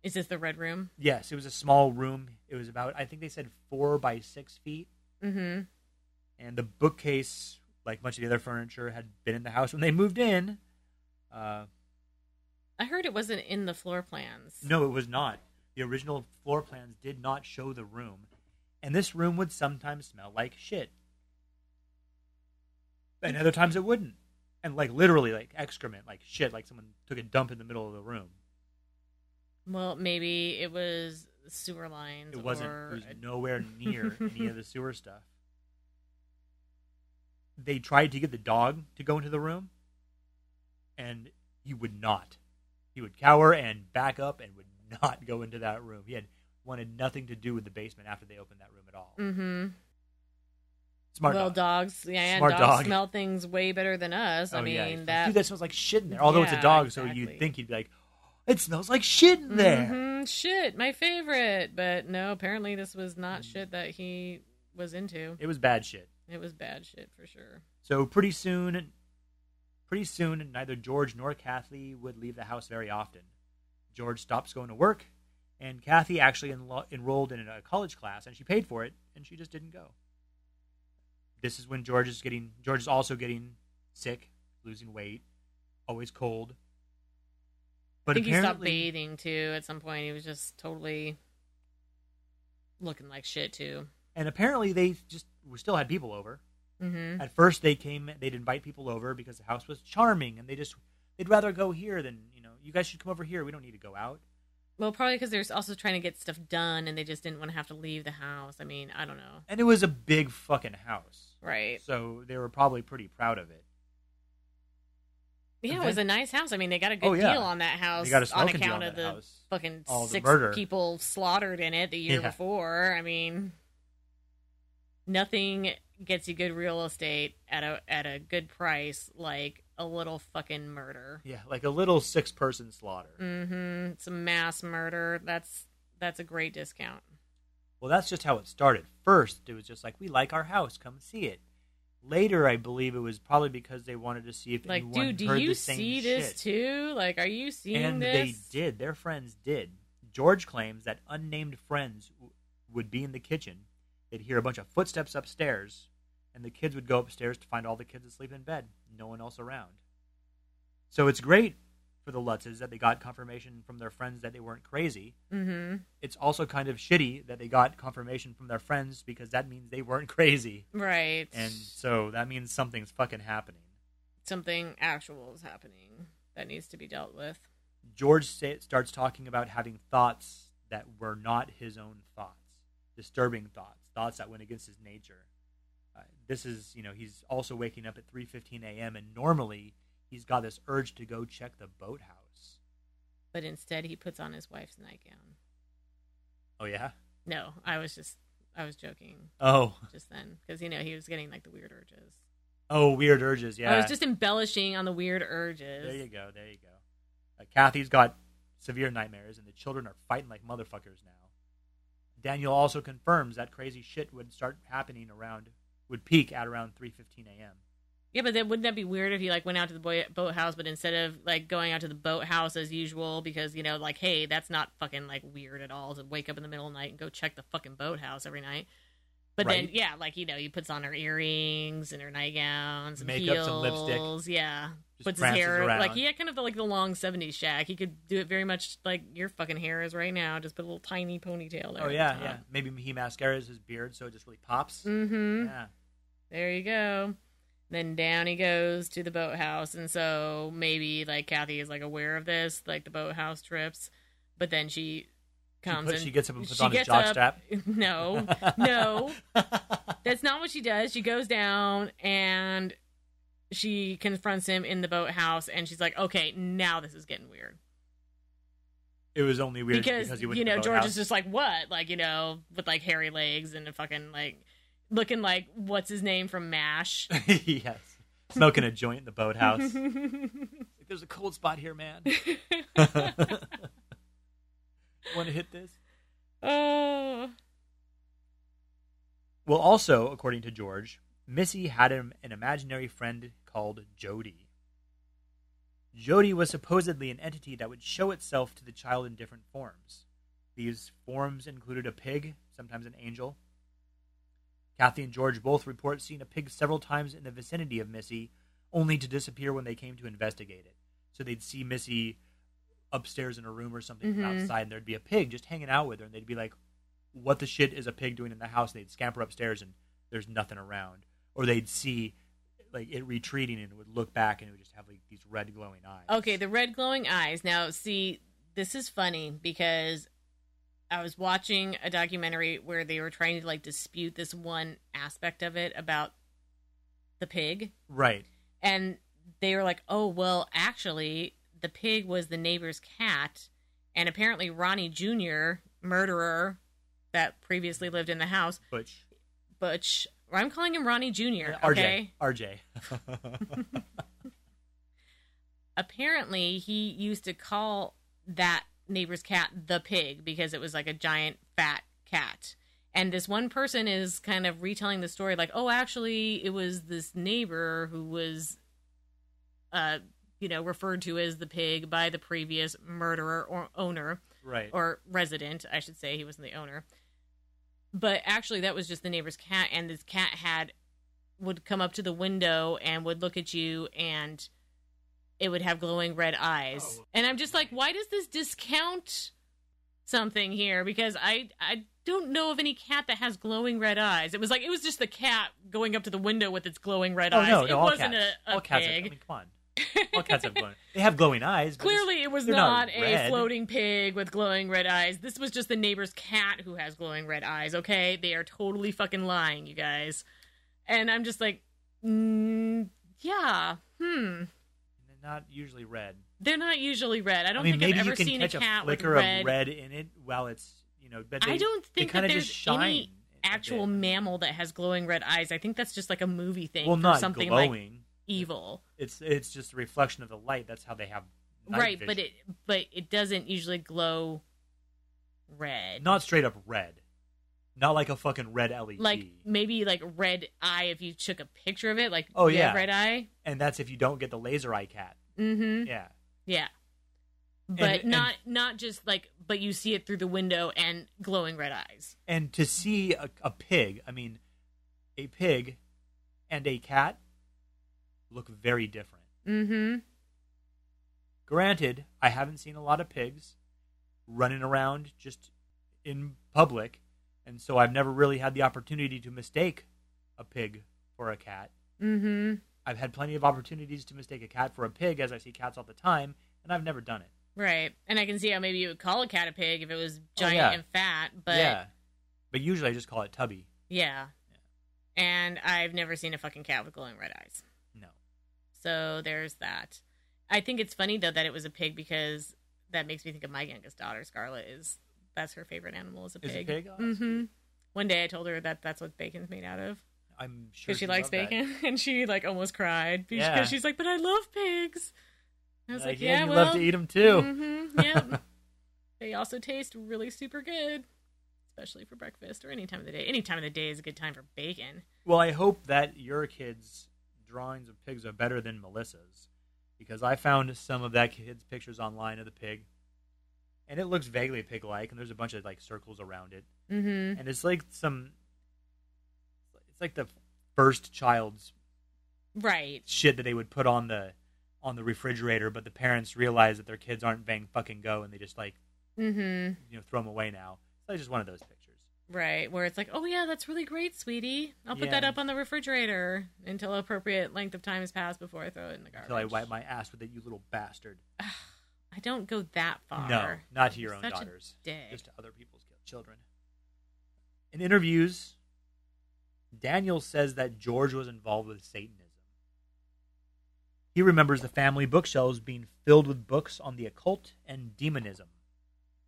Is this the red room? Yes, it was a small room. It was about, I think they said four by six feet. Mm-hmm. And the bookcase, like much of the other furniture, had been in the house when they moved in. Uh, I heard it wasn't in the floor plans. no, it was not. The original floor plans did not show the room. And this room would sometimes smell like shit. And other times it wouldn't. And like literally like excrement, like shit, like someone took a dump in the middle of the room. Well, maybe it was sewer lines. It wasn't. Or It was nowhere near any of the sewer stuff. They tried to get the dog to go into the room, and he would not. He would cower and back up and would not go into that room. He had wanted nothing to do with the basement after they opened that room at all. Mm-hmm. Smart well, dog. dogs. Yeah, Smart dogs dog. smell things way better than us. I Oh, mean yeah. That. Dude, that smells like shit in there. Although it's a Yeah, dog, so you'd think he'd be like, "It smells like shit in there." Mhm, shit, my favorite. But no, apparently this was not shit that he was into. It was bad shit. It was bad shit for sure. So pretty soon, pretty soon, neither George nor Kathy would leave the house very often. George stops going to work, and Kathy actually enlo- enrolled in a college class, and she paid for it, and she just didn't go. This is when George is getting George is also getting sick, losing weight, always cold. But I think he stopped bathing too. At some point, he was just totally looking like shit too. and apparently they just we still had people over. Mm-hmm. At first, they came, they'd invite people over because the house was charming, and they just they'd rather go here than you know. You guys should come over here. We don't need to go out. Well, probably because they're also trying to get stuff done, and they just didn't want to have to leave the house. I mean, I don't know. And it was a big fucking house, Right? so they were probably pretty proud of it. Yeah, it was a nice house. I mean, they got a good Oh, yeah. deal on that house They got a on account on of the house. fucking All the six murder. people slaughtered in it the year Yeah. before. I mean, nothing gets you good real estate at a at a good price like a little fucking murder. Yeah, like a little six-person slaughter. Mm-hmm. It's a mass murder. That's that's a great discount. Well, that's just how it started. First, it was just like, we like our house, come see it. Later, I believe it was probably because they wanted to see if Like, anyone dude, do heard you the same see shit. this too? Like, are you seeing and this? they did. Their friends did. George claims that unnamed friends w- would be in the kitchen. They'd hear a bunch of footsteps upstairs, and the kids would go upstairs to find all the kids asleep in bed, no one else around. So it's great for the Lutzes that they got confirmation from their friends that they weren't crazy. Mm-hmm. It's also kind of shitty that they got confirmation from their friends because that means they weren't crazy. Right. And so that means something's fucking happening. something actual is happening that needs to be dealt with. George starts talking about having thoughts that were not his own thoughts, disturbing thoughts, thoughts that went against his nature. Uh, this is, you know, he's also waking up at 3:15 a.m. and normally he's got this urge to go check the boathouse. But instead, he puts on his wife's nightgown. Oh yeah. No, I was just, I was joking Oh. just then because you know he was getting like the weird urges. Oh, weird urges. Yeah. I was just embellishing on the weird urges. There you go. There you go. Uh, Kathy's got severe nightmares, and the children are fighting like motherfuckers now. Daniel also confirms that crazy shit would start happening around, would peak at around 3:15 a.m. Yeah, but then wouldn't that be weird if he like went out to the boy- boathouse, but instead of like going out to the boathouse as usual, because you know, like, hey, that's not fucking like weird at all to wake up in the middle of the night and go check the fucking boathouse every night. But then, yeah, like you know, he puts on her earrings and her nightgowns, and Makeup, heels, some lipstick. yeah, Just puts his hair around. like he had kind of the, like the long '70s shag. He could do it very much like your fucking hair is right now. Just put a little tiny ponytail there. Oh yeah, yeah. Maybe he mascaras his beard so it just really pops. Mm-hmm. Yeah. There you go. Then down he goes to the boathouse, and so maybe like Kathy is like aware of this, like the boathouse trips, but then she She, comes put- and she gets up and puts on his jock up- strap. No, no, that's not what she does. She goes down and she confronts him in the boathouse, and she's like, "Okay, now this is getting weird." It was only weird because, because he went you to know George boathouse. is just like what, like you know, with like hairy legs and a fucking like looking like what's his name from Mash. yes, smoking a joint in the boathouse. Like, There's a cold spot here, man. Want to hit this? oh, Well, also, according to George, Missy had an, an imaginary friend called Jody. Jody was supposedly an entity that would show itself to the child in different forms. These forms included a pig, sometimes an angel. Kathy and George both report seeing a pig several times in the vicinity of Missy, only to disappear when they came to investigate it. So they'd see Missy upstairs in a room or something from Mhm. outside, and there'd be a pig just hanging out with her, and they'd be like, "What the shit is a pig doing in the house?" And They'd scamper upstairs, and there's nothing around, or they'd see like it retreating, and it would look back, and it would just have like these red glowing eyes. okay. The red glowing eyes. Now, see, this is funny because I was watching a documentary where they were trying to like dispute this one aspect of it about the pig. right? and they were like, "Oh, well, actually, the pig was the neighbor's cat, and apparently Ronnie Jr., murderer that previously lived in the house, Butch, Butch. I'm calling him Ronnie Jr. RJ, RJ. apparently he used to call that neighbor's cat the pig because it was like a giant fat cat. And this one person is kind of retelling the story like, "Oh, actually, it was this neighbor who was uh, you know, referred to as the pig by the previous murderer or owner right. or resident, I should say. He wasn't the owner. But actually, that was just the neighbor's cat, and this cat had would come up to the window and would look at you, and it would have glowing red eyes. Oh. And I'm just like, why does this discount something here? Because I I don't know of any cat that has glowing red eyes. It was like it was just the cat going up to the window with its glowing red Oh eyes. no, it all wasn't cats. a, a all cats. Have, I pig. mean, come on. All cats have glowing. They have glowing eyes. Clearly, it was they're not, a floating pig with glowing red eyes. This was just the neighbor's cat who has glowing red eyes. Okay, they are totally fucking lying, you guys. And I'm just like, mm, yeah, hmm. They're not usually red. They're not usually red. I don't I mean, think maybe I've you ever can seen catch a a, cat with flicker red. of red in it while it's you know. But they, I don't think that there's any a actual mammal that has glowing red eyes. I think that's just like a movie thing Well, not something like glowing. Evil. It's it's just a reflection of the light. That's how they have. right, but it but it doesn't usually glow red. not straight up red, not like a fucking red LED. like maybe like red eye if you took a picture of it, like Oh, yeah. red eye. and that's if you don't get the laser eye cat. Mm-hmm. Yeah, Yeah. But and- not not just like but you see it through the window and glowing red eyes. and to see a, a pig, I mean, a pig and a cat look very different. Mm-hmm. Granted, I haven't seen a lot of pigs running around just in public, and so I've never really had the opportunity to mistake a pig for a cat. Mm-hmm. I've had plenty of opportunities to mistake a cat for a pig, as I see cats all the time, and I've never done it. Right. And I can see how maybe you would call a cat a pig if it was Oh, giant yeah. and fat, but yeah, but usually I just call it tubby. yeah. And I've never seen a fucking cat with glowing red eyes. So there's that. I think it's funny though that it was a pig because that makes me think of my youngest daughter, Scarlett. Is that's her favorite animal is a Is a pig. pig? Oh, that's hmm One day I told her that that's what bacon's made out of I'm sure because she likes loved that. bacon, and she like almost cried because Yeah. she's like, "But I love pigs." I was like, "Yeah, you well, love to eat them too. hmm yeah." they also taste really super good, especially for breakfast or any time of the day. Any time of the day is a good time for bacon. Well, I hope that your kids' drawings of pigs are better than Melissa's, because I found some of that kid's pictures online of the pig, and it looks vaguely pig-like, and there's a bunch of like circles around it, Mm-hmm. and it's like some, it's like the first child's Right. shit that they would put on the on the refrigerator, but the parents realize that their kids aren't Van fucking Gogh, and they just like Mm-hmm. you know throw them away now. So it's just one of those pictures. Right, where it's like, oh yeah, that's really great, sweetie. I'll put Yeah. that up on the refrigerator until appropriate length of time has passed before I throw it in the garbage. Until I wipe my ass with it, you little bastard. I don't go that far. No, not to your own such a daughters. dick. Just to other people's children. In interviews, Daniel says that George was involved with Satanism. He remembers the family bookshelves being filled with books on the occult and demonism.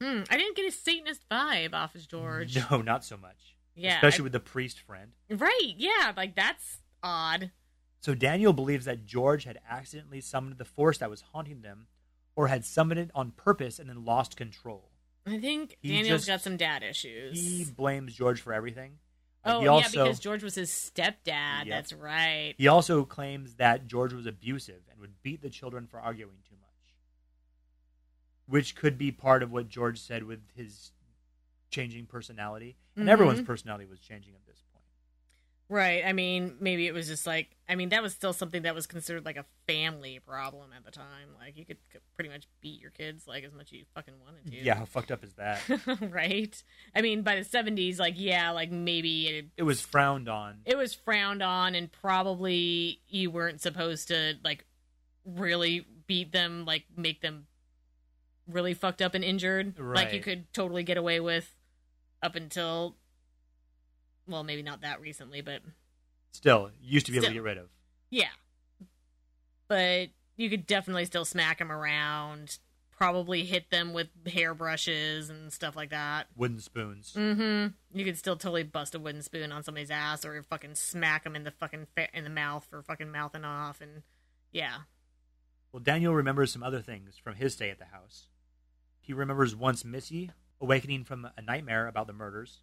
Hmm, I didn't get a Satanist vibe off of George. No, not so much. Yeah, Especially I- with the priest friend. right. Yeah, like that's odd. So Daniel believes that George had accidentally summoned the force that was haunting them, or had summoned it on purpose and then lost control. I think He Daniel's just- got some dad issues. He blames George for everything. Uh, oh he also, yeah, because George was his stepdad. Yep. That's right. He also claims that George was abusive and would beat the children for arguing too much. Which could be part of what George said with his changing personality. And Mhm. everyone's personality was changing at this point. Right. I mean, maybe it was just like I mean, that was still something that was considered like a family problem at the time. Like you could pretty much beat your kids like as much as you fucking wanted to. Yeah, how fucked up is that? right. I mean, by the 70s like yeah, like maybe it it was frowned on. it was frowned on and probably you weren't supposed to like really beat them like make them really fucked up and injured like you could totally get away with up until well maybe not that recently but Still, used to be able to get rid of. yeah but you could definitely still smack them around probably hit them with hairbrushes and stuff like that Wooden spoons. Mm-hmm. You could still totally bust a wooden spoon on somebody's ass, or fucking smack them in the fucking fa- in the mouth for fucking mouthing off, and yeah. Well, Daniel remembers some other things from his stay at the house. He remembers once Missy awakening from a nightmare about the murders,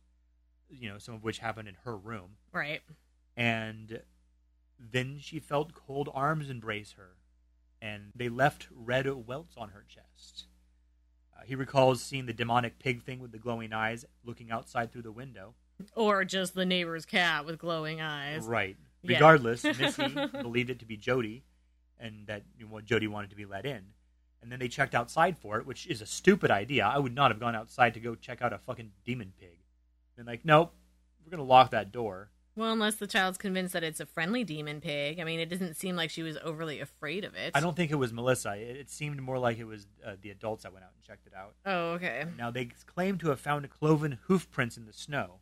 you know, some of which happened in her room. Right. and then she felt cold arms embrace her, and they left red welts on her chest. Uh, he recalls seeing the demonic pig thing with the glowing eyes looking outside through the window. Or just the neighbor's cat with glowing eyes. Right. Yeah. Regardless, Missy believed it to be Jody, and that you know, Jody wanted to be let in. And then they checked outside for it, which is a stupid idea. I would not have gone outside to go check out a fucking demon pig. Been like, nope, we're gonna lock that door. Well, unless the child's convinced that it's a friendly demon pig. I mean, it doesn't seem like she was overly afraid of it. I don't think it was Melissa. It, it seemed more like it was uh, the adults that went out and checked it out. Oh, okay. Now they claim to have found cloven hoof prints in the snow.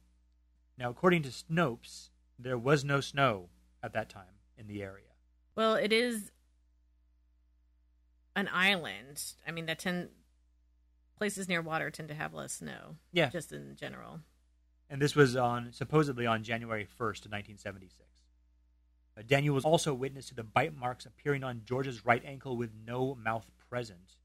Now, according to Snopes, there was no snow at that time in the area. Well, it is an island. I mean, that tend places near water tend to have less snow. Yeah. just in general. and this was on supposedly on January 1st, 1976. Uh, Daniel was also witness to the bite marks appearing on George's right ankle with no mouth present.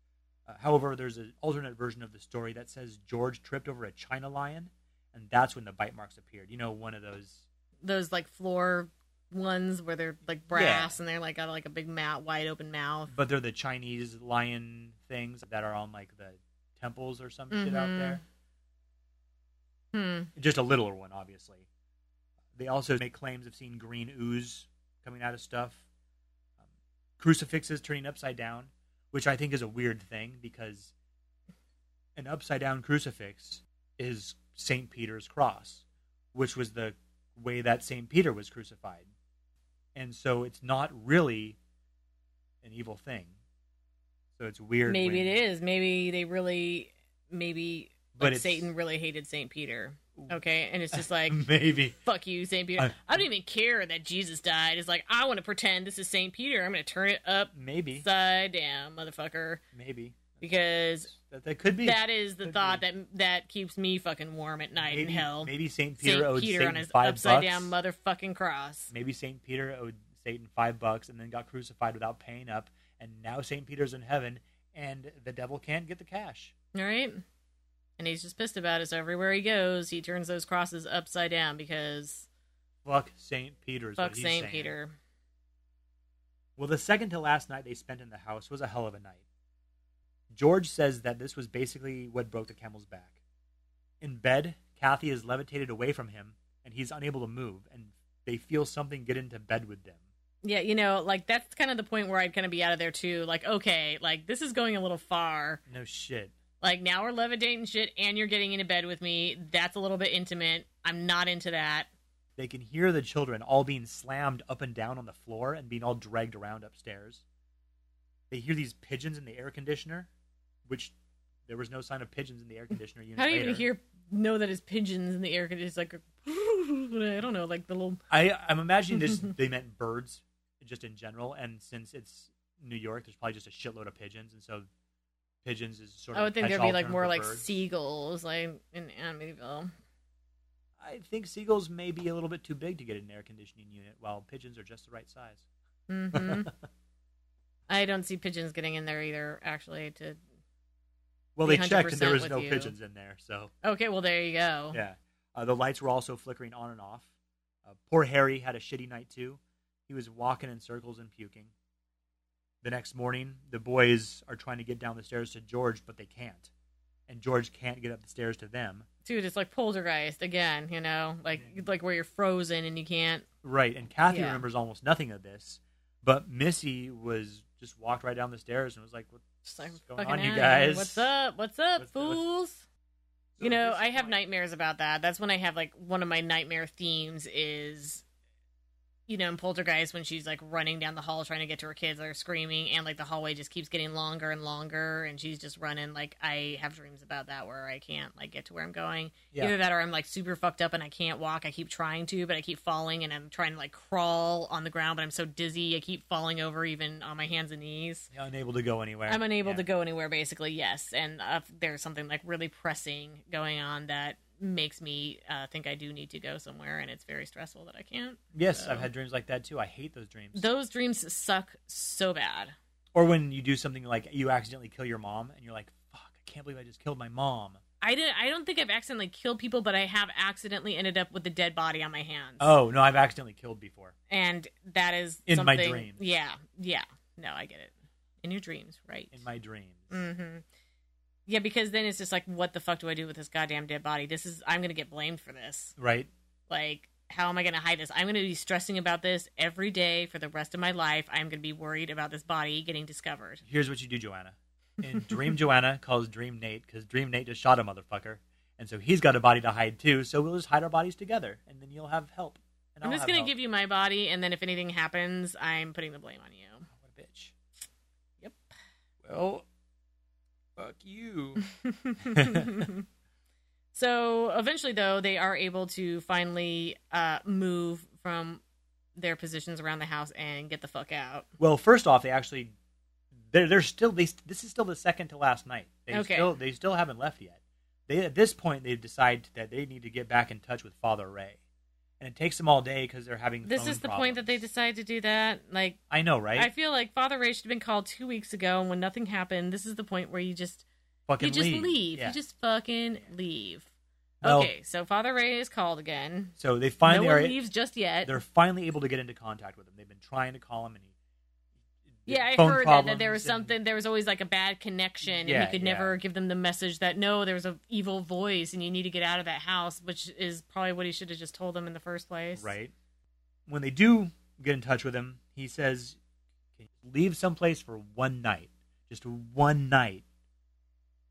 Uh, however, there's an alternate version of the story that says George tripped over a china lion, and that's when the bite marks appeared. You know, one of those. Those like floor ones where they're like brass and they're like got like a big mat, wide open mouth. But they're the Chinese lion things that are on like the temples or some shit out Mhm. there. Hmm. Just a littler one, obviously. They also make claims of seeing green ooze coming out of stuff. Um, crucifixes turning upside down, which I think is a weird thing because an upside down crucifix is St. Peter's cross, which was the way that St. Peter was crucified. And so it's not really an evil thing. So it's weird. Maybe when- it is. Maybe they really, maybe But like Satan really hated Saint Peter. Okay, and it's just like maybe. fuck you, Saint Peter. I- I don't even care that Jesus died. It's like I want to pretend this is Saint Peter. I'm going to turn it up Maybe. upside down, motherfucker, Maybe. Because That, that could be. that is the Could thought be. that that keeps me fucking warm at night maybe, in hell. Maybe Saint Peter Saint owed Peter Satan on his five upside bucks. down motherfucking cross. Maybe Saint Peter owed Satan five bucks and then got crucified without paying up, and now Saint Peter's in heaven, and the devil can't get the cash. All right. And he's just pissed about it. So everywhere he goes, he turns those crosses upside down because Fuck Saint Peter. is fuck Saint saying. Peter. Well, the second to last night they spent in the house was a hell of a night. George says that this was basically what broke the camel's back. In bed, Kathy is levitated away from him, and he's unable to move, and they feel something get into bed with them. Yeah, you know, like that's kind of the point where I'd kind of be out of there too. Like, okay, like this is going a little far. No shit. Like now we're levitating shit, and you're getting into bed with me. That's a little bit intimate. I'm not into that. They can hear the children all being slammed up and down on the floor and being all dragged around upstairs. They hear these pigeons in the air conditioner, which there was no sign of pigeons in the air conditioner unit. How do you even later. hear know that it's pigeons in the air? It's like I don't know, like the little. I, I'm imagining this. they meant birds, just in general, and since it's New York, there's probably just a shitload of pigeons, and so pigeons is sort of. I would think there'd be like more like birds. seagulls, like in Amityville. I think seagulls may be a little bit too big to get in an air conditioning unit, while pigeons are just the right size. hmm I don't see pigeons getting in there either. Actually, to well, they checked, and there was no you. pigeons in there, so okay, well there you go. yeah. Uh, the lights were also flickering on and off. Uh, poor Harry had a shitty night too. He was walking in circles and puking. The next morning, the boys are trying to get down the stairs to George, but they can't. And George can't get up the stairs to them. Dude, it's like poltergeist again. You know, like like where you're frozen and you can't. Right, and Kathy Yeah. remembers almost nothing of this, but Missy was just walked right down the stairs and was like, "What's Like going on, you guys? What's up? What's up, What's- what's- fools? So you know, I have nightmares about that. That's when I have like one of my nightmare themes is, you know, in Poltergeist when she's like running down the hall trying to get to her kids that are screaming, and like the hallway just keeps getting longer and longer, and she's just running. Like I have dreams about that where I can't like get to where I'm going. Yeah. Either that or I'm like super fucked up and I can't walk. I keep trying to, but I keep falling, and I'm trying to like crawl on the ground, but I'm so dizzy I keep falling over even on my hands and knees. unable to go anywhere?" I'm unable Yeah. to go anywhere, basically, yes. And uh, there's something like really pressing going on that makes me uh, think I do need to go somewhere, and it's very stressful that I can't. Yes, So- I've had dreams like that too. I hate those dreams. Those dreams suck so bad. or when you do something like you accidentally kill your mom, and you're like, "Fuck, I can't believe I just killed my mom." I didn't. I don't think I've accidentally killed people, but I have accidentally ended up with a dead body on my hands. Oh no, I've accidentally killed before. and that is In my something- dreams. Yeah, yeah. No, I get it. In your dreams, right? In my dreams. Mm-hmm. Yeah, because then it's just like, what the fuck do I do with this goddamn dead body? This is I'm gonna get blamed for this. Right? Like, how am I gonna hide this? I'm gonna be stressing about this every day for the rest of my life. I'm gonna be worried about this body getting discovered. Here's what you do, Joanna. In Dream Joanna calls Dream Nate because Dream Nate just shot a motherfucker, and so he's got a body to hide too. So we'll just hide our bodies together, and then you'll have help. And I'm I'll just gonna help. give you my body, and then if anything happens, I'm putting the blame on you. What a bitch. Yep. Well, fuck you. so eventually, though, they are able to finally uh, move from their positions around the house and get the fuck out. Well, first off, they actually they're they're still they, this is still the second to last night. They Okay. still they still haven't left yet. They at this point they've decided that they need to get back in touch with Father Ray, and it takes them all day because they're having. This is the point that they decide to do that. Like, I know, right? I feel like Father Ray should have been called two weeks ago, and when nothing happened, this is the point where you just Fucking you just leave. leave. Yeah. You just fucking leave. Well- okay, so Father Ray is called again. So they finally no one are. leaves just yet. They're finally able to get into contact with him. They've been trying to call him, and he. Yeah, I heard that, that there was something. There was always like a bad connection, and Yeah, he could yeah. never give them the message that no, there was a evil voice, and you need to get out of that house, which is probably what he should have just told them in the first place. Right. When they do get in touch with him, he says, "Can you leave someplace for one night, just one night,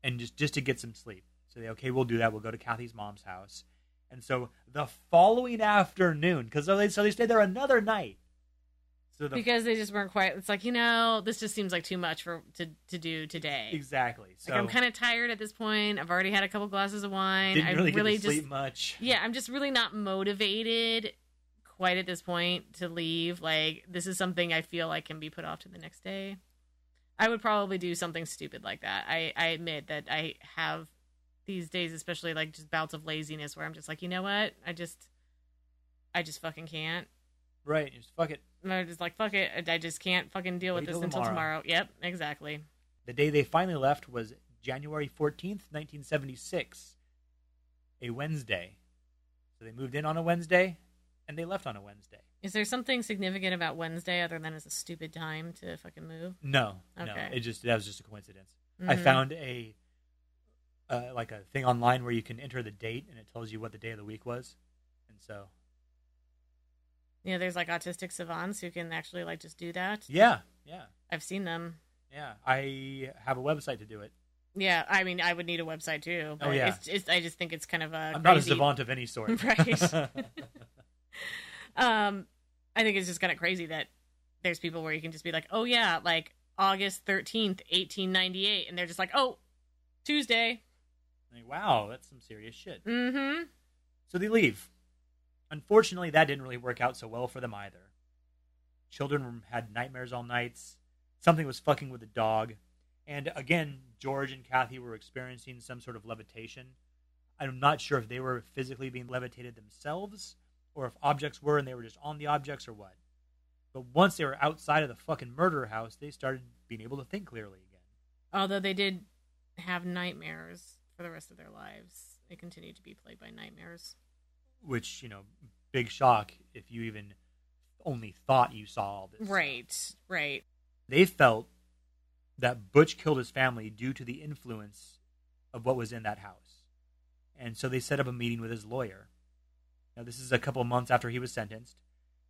and just just to get some sleep." So they, okay, we'll do that. We'll go to Kathy's mom's house, and so the following afternoon, because so they so they stayed there another night. So the Because they just weren't quite. It's like you know, this just seems like too much for to to do today. exactly. So Like I'm kind of tired at this point. I've already had a couple glasses of wine. didn't I really, really, get to just sleep much. yeah, I'm just really not motivated quite at this point to leave. Like this is something I feel like can be put off to the next day. I would probably do something stupid like that. I I admit that I have these days, especially like just bouts of laziness, where I'm just like, you know what, I just, I just fucking can't. Right. Just fuck it. I'm just like, fuck it, I just can't fucking deal with Wait this till until tomorrow. tomorrow. Yep, exactly. The day they finally left was January 14th, 1976, a Wednesday. So they moved in on a Wednesday and they left on a Wednesday. Is there something significant about Wednesday other than it's a stupid time to fucking move? No, no, it just that was just a coincidence. I Mhm. found a uh, like a thing online where you can enter the date and it tells you what the day of the week was, and so You know, there's like autistic savants who can actually like just do that. yeah, yeah, I've seen them. yeah. I have a website to do it. Yeah, I mean, I would need a website too. But Oh, yeah. it's, it's, I just think it's kind of a. I'm not a savant of any sort, Right. Um, I think it's just kind of crazy that there's people where you can just be like, oh yeah, like August thirteenth, eighteen ninety eight, and they're just like, oh, Tuesday. Like, wow, that's some serious shit. Mm-hmm. So they leave. Unfortunately, that didn't really work out so well for them either. Children had nightmares all nights. Something was fucking with the dog. And again, George and Kathy were experiencing some sort of levitation. I'm not sure if they were physically being levitated themselves or if objects were and they were just on the objects or what. But once they were outside of the fucking murder house, they started being able to think clearly again. Although they did have nightmares for the rest of their lives, they continued to be plagued by nightmares. Which, you know, big shock if you even only thought you saw all this. stuff. Right, right. they felt that Butch killed his family due to the influence of what was in that house. And so they set up a meeting with his lawyer. Now, this is a couple of months after he was sentenced.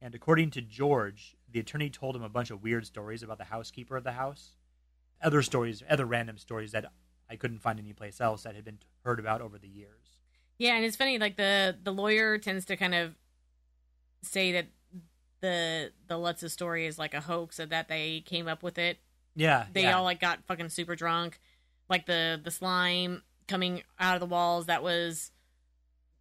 And according to George, the attorney told him a bunch of weird stories about the housekeeper of the house. Other stories, other random stories that I couldn't find anyplace else that had been heard about over the years. Yeah, and it's funny, like the the lawyer tends to kind of say that the the Lutz story is like a hoax, and that they came up with it. Yeah. They yeah. all like got fucking super drunk, like the the slime coming out of the walls. That was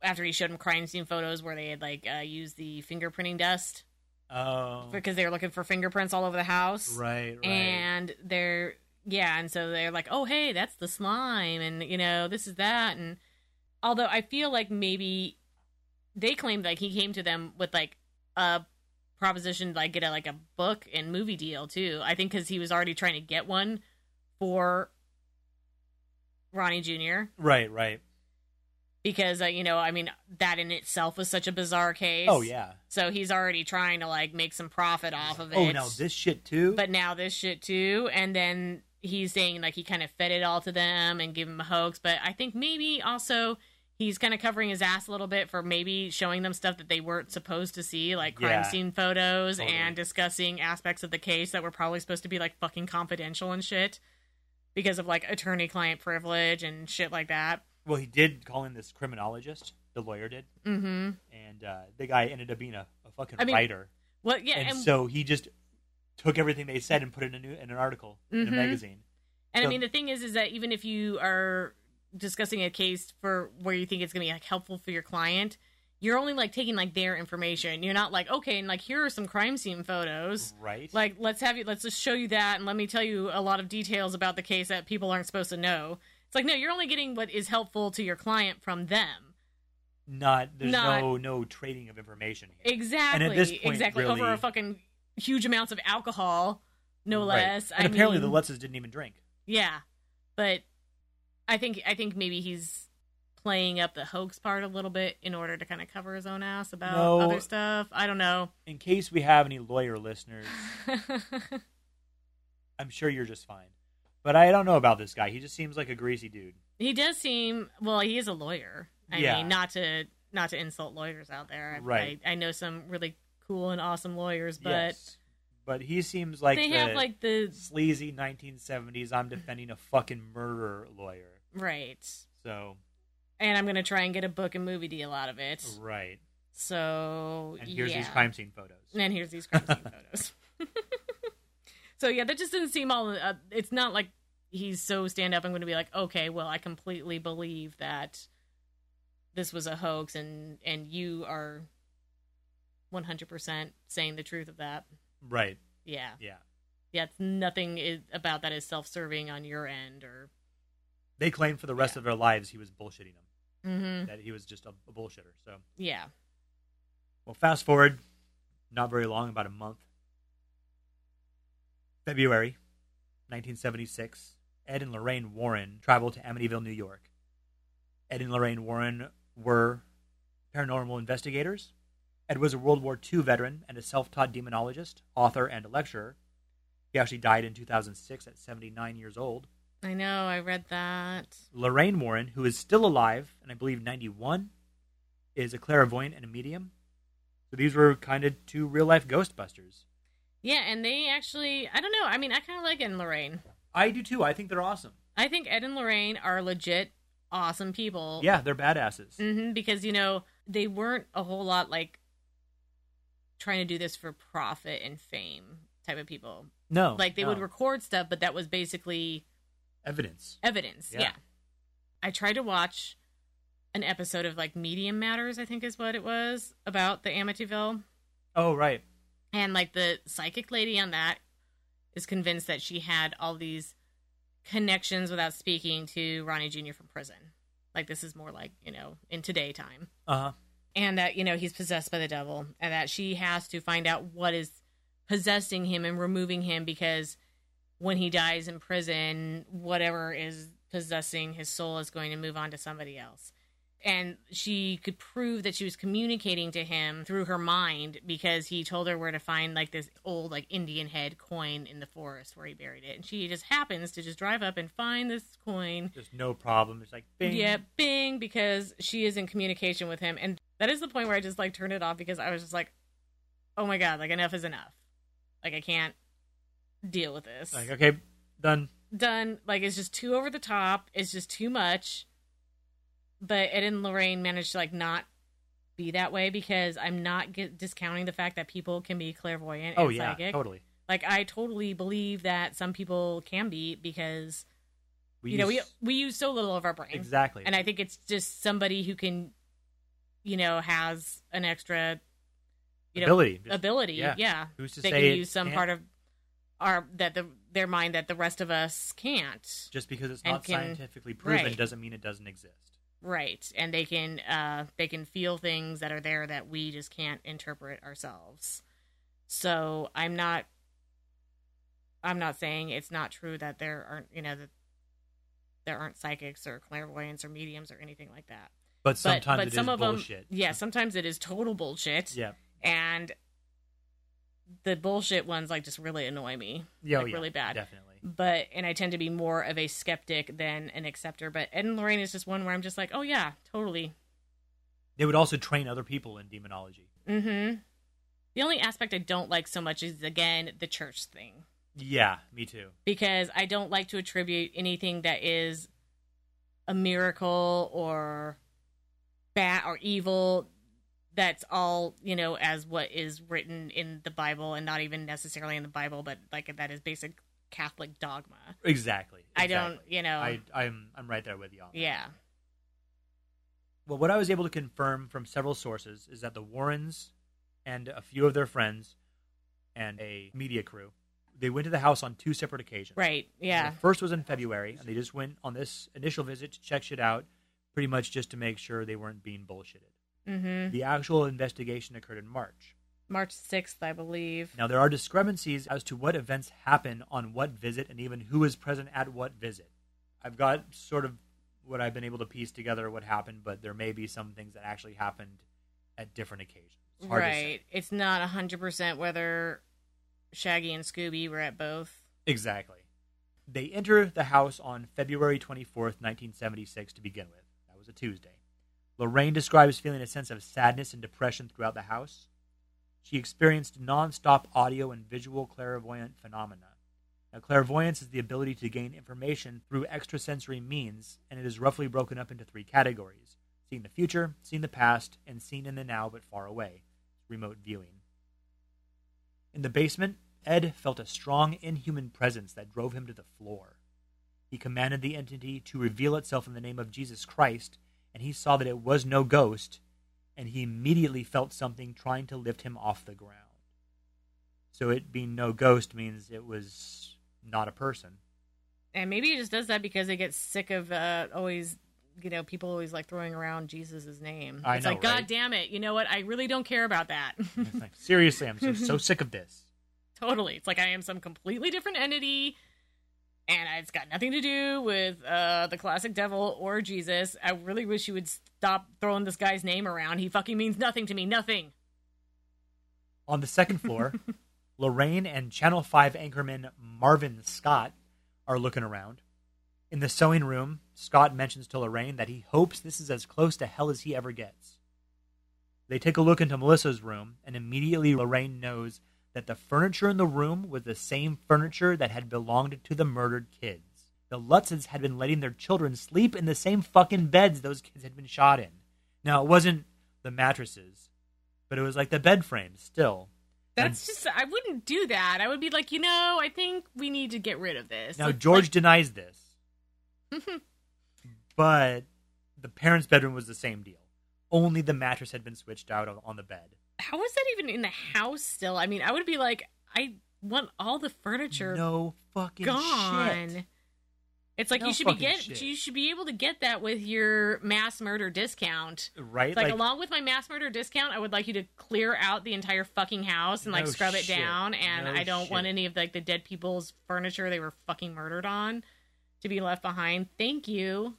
after he showed him crime scene photos where they had like uh, used the fingerprinting dust Oh. because they were looking for fingerprints all over the house. Right, right. and they're yeah and so they're like oh hey that's the slime and you know this is that and although i feel like maybe they claimed like he came to them with like a proposition to, like get a like a book and movie deal too i think because he was already trying to get one for ronnie jr right, right. because uh, you know i mean that in itself was such a bizarre case Oh, yeah. so he's already trying to like make some profit off of it Oh, now this shit too? but now this shit too and then he's saying like he kind of fed it all to them and gave him a hoax but i think maybe also he's kind of covering his ass a little bit for maybe showing them stuff that they weren't supposed to see like crime Yeah. scene photos Totally. and discussing aspects of the case that were probably supposed to be like fucking confidential and shit because of like attorney client privilege and shit like that Well, he did call in this criminologist. The lawyer did, Mm-hmm. and uh, the guy ended up being a, a fucking I mean, writer. Well, yeah, and, and, so he just took everything they said and put it in a new in an article in a Mhm. magazine. and I mean the thing is, is that even if you are discussing a case for where you think it's going to be like helpful for your client, you're only like taking like their information. You're not like okay, and like here are some crime scene photos. Right? Like let's have you, let's just show you that, and let me tell you a lot of details about the case that people aren't supposed to know. It's like no, you're only getting what is helpful to your client from them. not there's not- no no trading of information here. Exactly. this point, exactly. Over a fucking huge amounts of alcohol, no Right. less. And I apparently mean, the Lutzes didn't even drink. Yeah, but I think I think maybe he's playing up the hoax part a little bit in order to kind of cover his own ass about No. other stuff. I don't know. In case we have any lawyer listeners, I'm sure you're just fine. But I don't know about this guy. He just seems like a greasy dude. he does seem well. He is a lawyer. I Yeah. mean, not to not to insult lawyers out there. I, Right. I, I know some really cool and awesome lawyers, but yes. But he seems like they the have like the sleazy 1970s. I'm defending a fucking murderer lawyer. Right. So And I'm gonna try and get a book and movie deal out of it. right. So And here's these crime scene photos. And here's these crime scene photos. so yeah, that just doesn't seem all. Uh, it's not like he's so stand up. I'm going to be like, okay, well, I completely believe that this was a hoax, and and you are 100 percent saying the truth of that. Right. Yeah, Yeah. yeah. It's nothing is, about that is self serving on your end, or They claim for the rest Yeah. of their lives he was bullshitting them. mm-hmm. That he was just a, a bullshitter. So yeah. Well, fast forward, not very long, about a month. February 1976, Ed and Lorraine Warren traveled to Amityville, New York. Ed and Lorraine Warren were paranormal investigators. Ed was a World War II veteran and a self taught demonologist, author, and a lecturer. He actually died in 2006 at 79 years old. I know. I read that. Lorraine Warren, who is still alive and I believe 91, is a clairvoyant and a medium. So these were kind of two real life Ghostbusters. Yeah, and they actually. I don't know. I mean, I kind of like Ed and Lorraine. I do too. I think they're awesome. I think Ed and Lorraine are legit awesome people. Yeah, they're badasses. hmm because you know they weren't a whole lot like trying to do this for profit and fame type of people. No, like they no. would record stuff, but that was basically evidence. evidence. Yeah. Yeah. I tried to watch an episode of like Medium Matters, I think is what it was about the Amityville, Oh, right. and like the psychic lady on that is convinced that she had all these connections without speaking to Ronnie Jr. from prison. Like this is more like you know in today time. Uh huh. and that you know he's possessed by the devil and that she has to find out what is possessing him and removing him because when he dies in prison whatever is possessing his soul is going to move on to somebody else and she could prove that she was communicating to him through her mind because he told her where to find like this old like indian head coin in the forest where he buried it and she just happens to just drive up and find this coin Just no problem. It's like bing. yeah, bing, because she is in communication with him. And that is the point where I just like turned it off because I was just like, oh my God, like enough is enough. Like I can't deal with this. Like okay, done. Done. Like it's just too over the top. It's just too much. But Ed and Lorraine managed to like not be that way because I'm not get, discounting the fact that people can be clairvoyant Oh and yeah, psychic. totally. Like I totally believe that some people can be because We you know we use- we use so little of our brain exactly. and I think it's just somebody who can, you know, has an extra, you know, ability. Ability. yeah. Yeah, Who's to they say can use some part of our that the their mind that the rest of us can't. Just because it's not can- scientifically proven right. doesn't mean it doesn't exist. Right, and they can uh they can feel things that are there that we just can't interpret ourselves. So I'm not. I'm not saying it's not true that there aren't, you know, that there aren't psychics or clairvoyants or mediums or anything like that. But But sometimes but it is some of bullshit. them, yeah, sometimes it is total bullshit. Yeah. and the bullshit ones like just really annoy me Yeah. oh, like, yeah, really bad. Definitely. but and i tend to be more of a skeptic than an acceptor but ed and lorraine is just one where i'm just like oh yeah totally They would also train other people in demonology. mm-hmm the only aspect i don't like so much is again the church thing Yeah, me too. because i don't like to attribute anything that is a miracle or bad or evil that's all you know as what is written in the bible and not even necessarily in the bible but like that is basic catholic dogma Exactly. i don't you know I, I'm I'm right there with you. On that. yeah Well, what I was able to confirm from several sources is that the Warrens and a few of their friends and a media crew they went to the house on two separate occasions. right yeah The first was in February, and they just went on this initial visit to check shit out, pretty much just to make sure they weren't being bullshitted. Mm-hmm The actual investigation occurred in March. march 6th i believe Now, there are discrepancies as to what events happen on what visit and even who is present at what visit. I've got sort of what I've been able to piece together what happened, but there may be some things that actually happened at different occasions. It's right it's not 100% whether shaggy and scooby were at both Exactly. They enter the house on February 24th, 1976, to begin with. That was a Tuesday. Lorraine describes feeling a sense of sadness and depression throughout the house. She experienced nonstop audio and visual clairvoyant phenomena. Now, clairvoyance is the ability to gain information through extrasensory means, and it is roughly broken up into three categories seeing the future, seeing the past, and seeing in the now but far away. Remote viewing. In the basement, Ed felt a strong inhuman presence that drove him to the floor. He commanded the entity to reveal itself in the name of Jesus Christ, and he saw that it was no ghost, and he immediately felt something trying to lift him off the ground. So it being no ghost means it was not a person. and maybe he just does that because they get sick of uh, always you know people always like throwing around jesus' name I it's know, like god right? damn it you know what i really don't care about that like, seriously, I'm so, so sick of this. totally it's like i am some completely different entity and it's got nothing to do with uh, the classic devil or jesus i really wish you would stop throwing this guy's name around he fucking means nothing to me nothing On the second floor, Lorraine and Channel 5 anchorman Marvin Scott are looking around. In the sewing room, Scott mentions to Lorraine that he hopes this is as close to hell as he ever gets. They take a look into Melissa's room, and immediately Lorraine knows that the furniture in the room was the same furniture that had belonged to the murdered kids. The Lutzes had been letting their children sleep in the same fucking beds those kids had been shot in. Now, it wasn't the mattresses, but it was like the bed frames still. that's just i wouldn't do that i would be like you know i think we need to get rid of this Now It's George like- denies this, but the parents' bedroom was the same deal. Only the mattress had been switched out on the bed. How is that even in the house still? I mean, I would be like, I want all the furniture No fucking gone. shit. It's like No you should be get shit. you should be able to get that with your mass murder discount. Right? It's like, along with my mass murder discount, I would like you to clear out the entire fucking house and like No scrub it down. And No I don't want any of like the dead people's furniture they were fucking murdered on to be left behind. Thank you.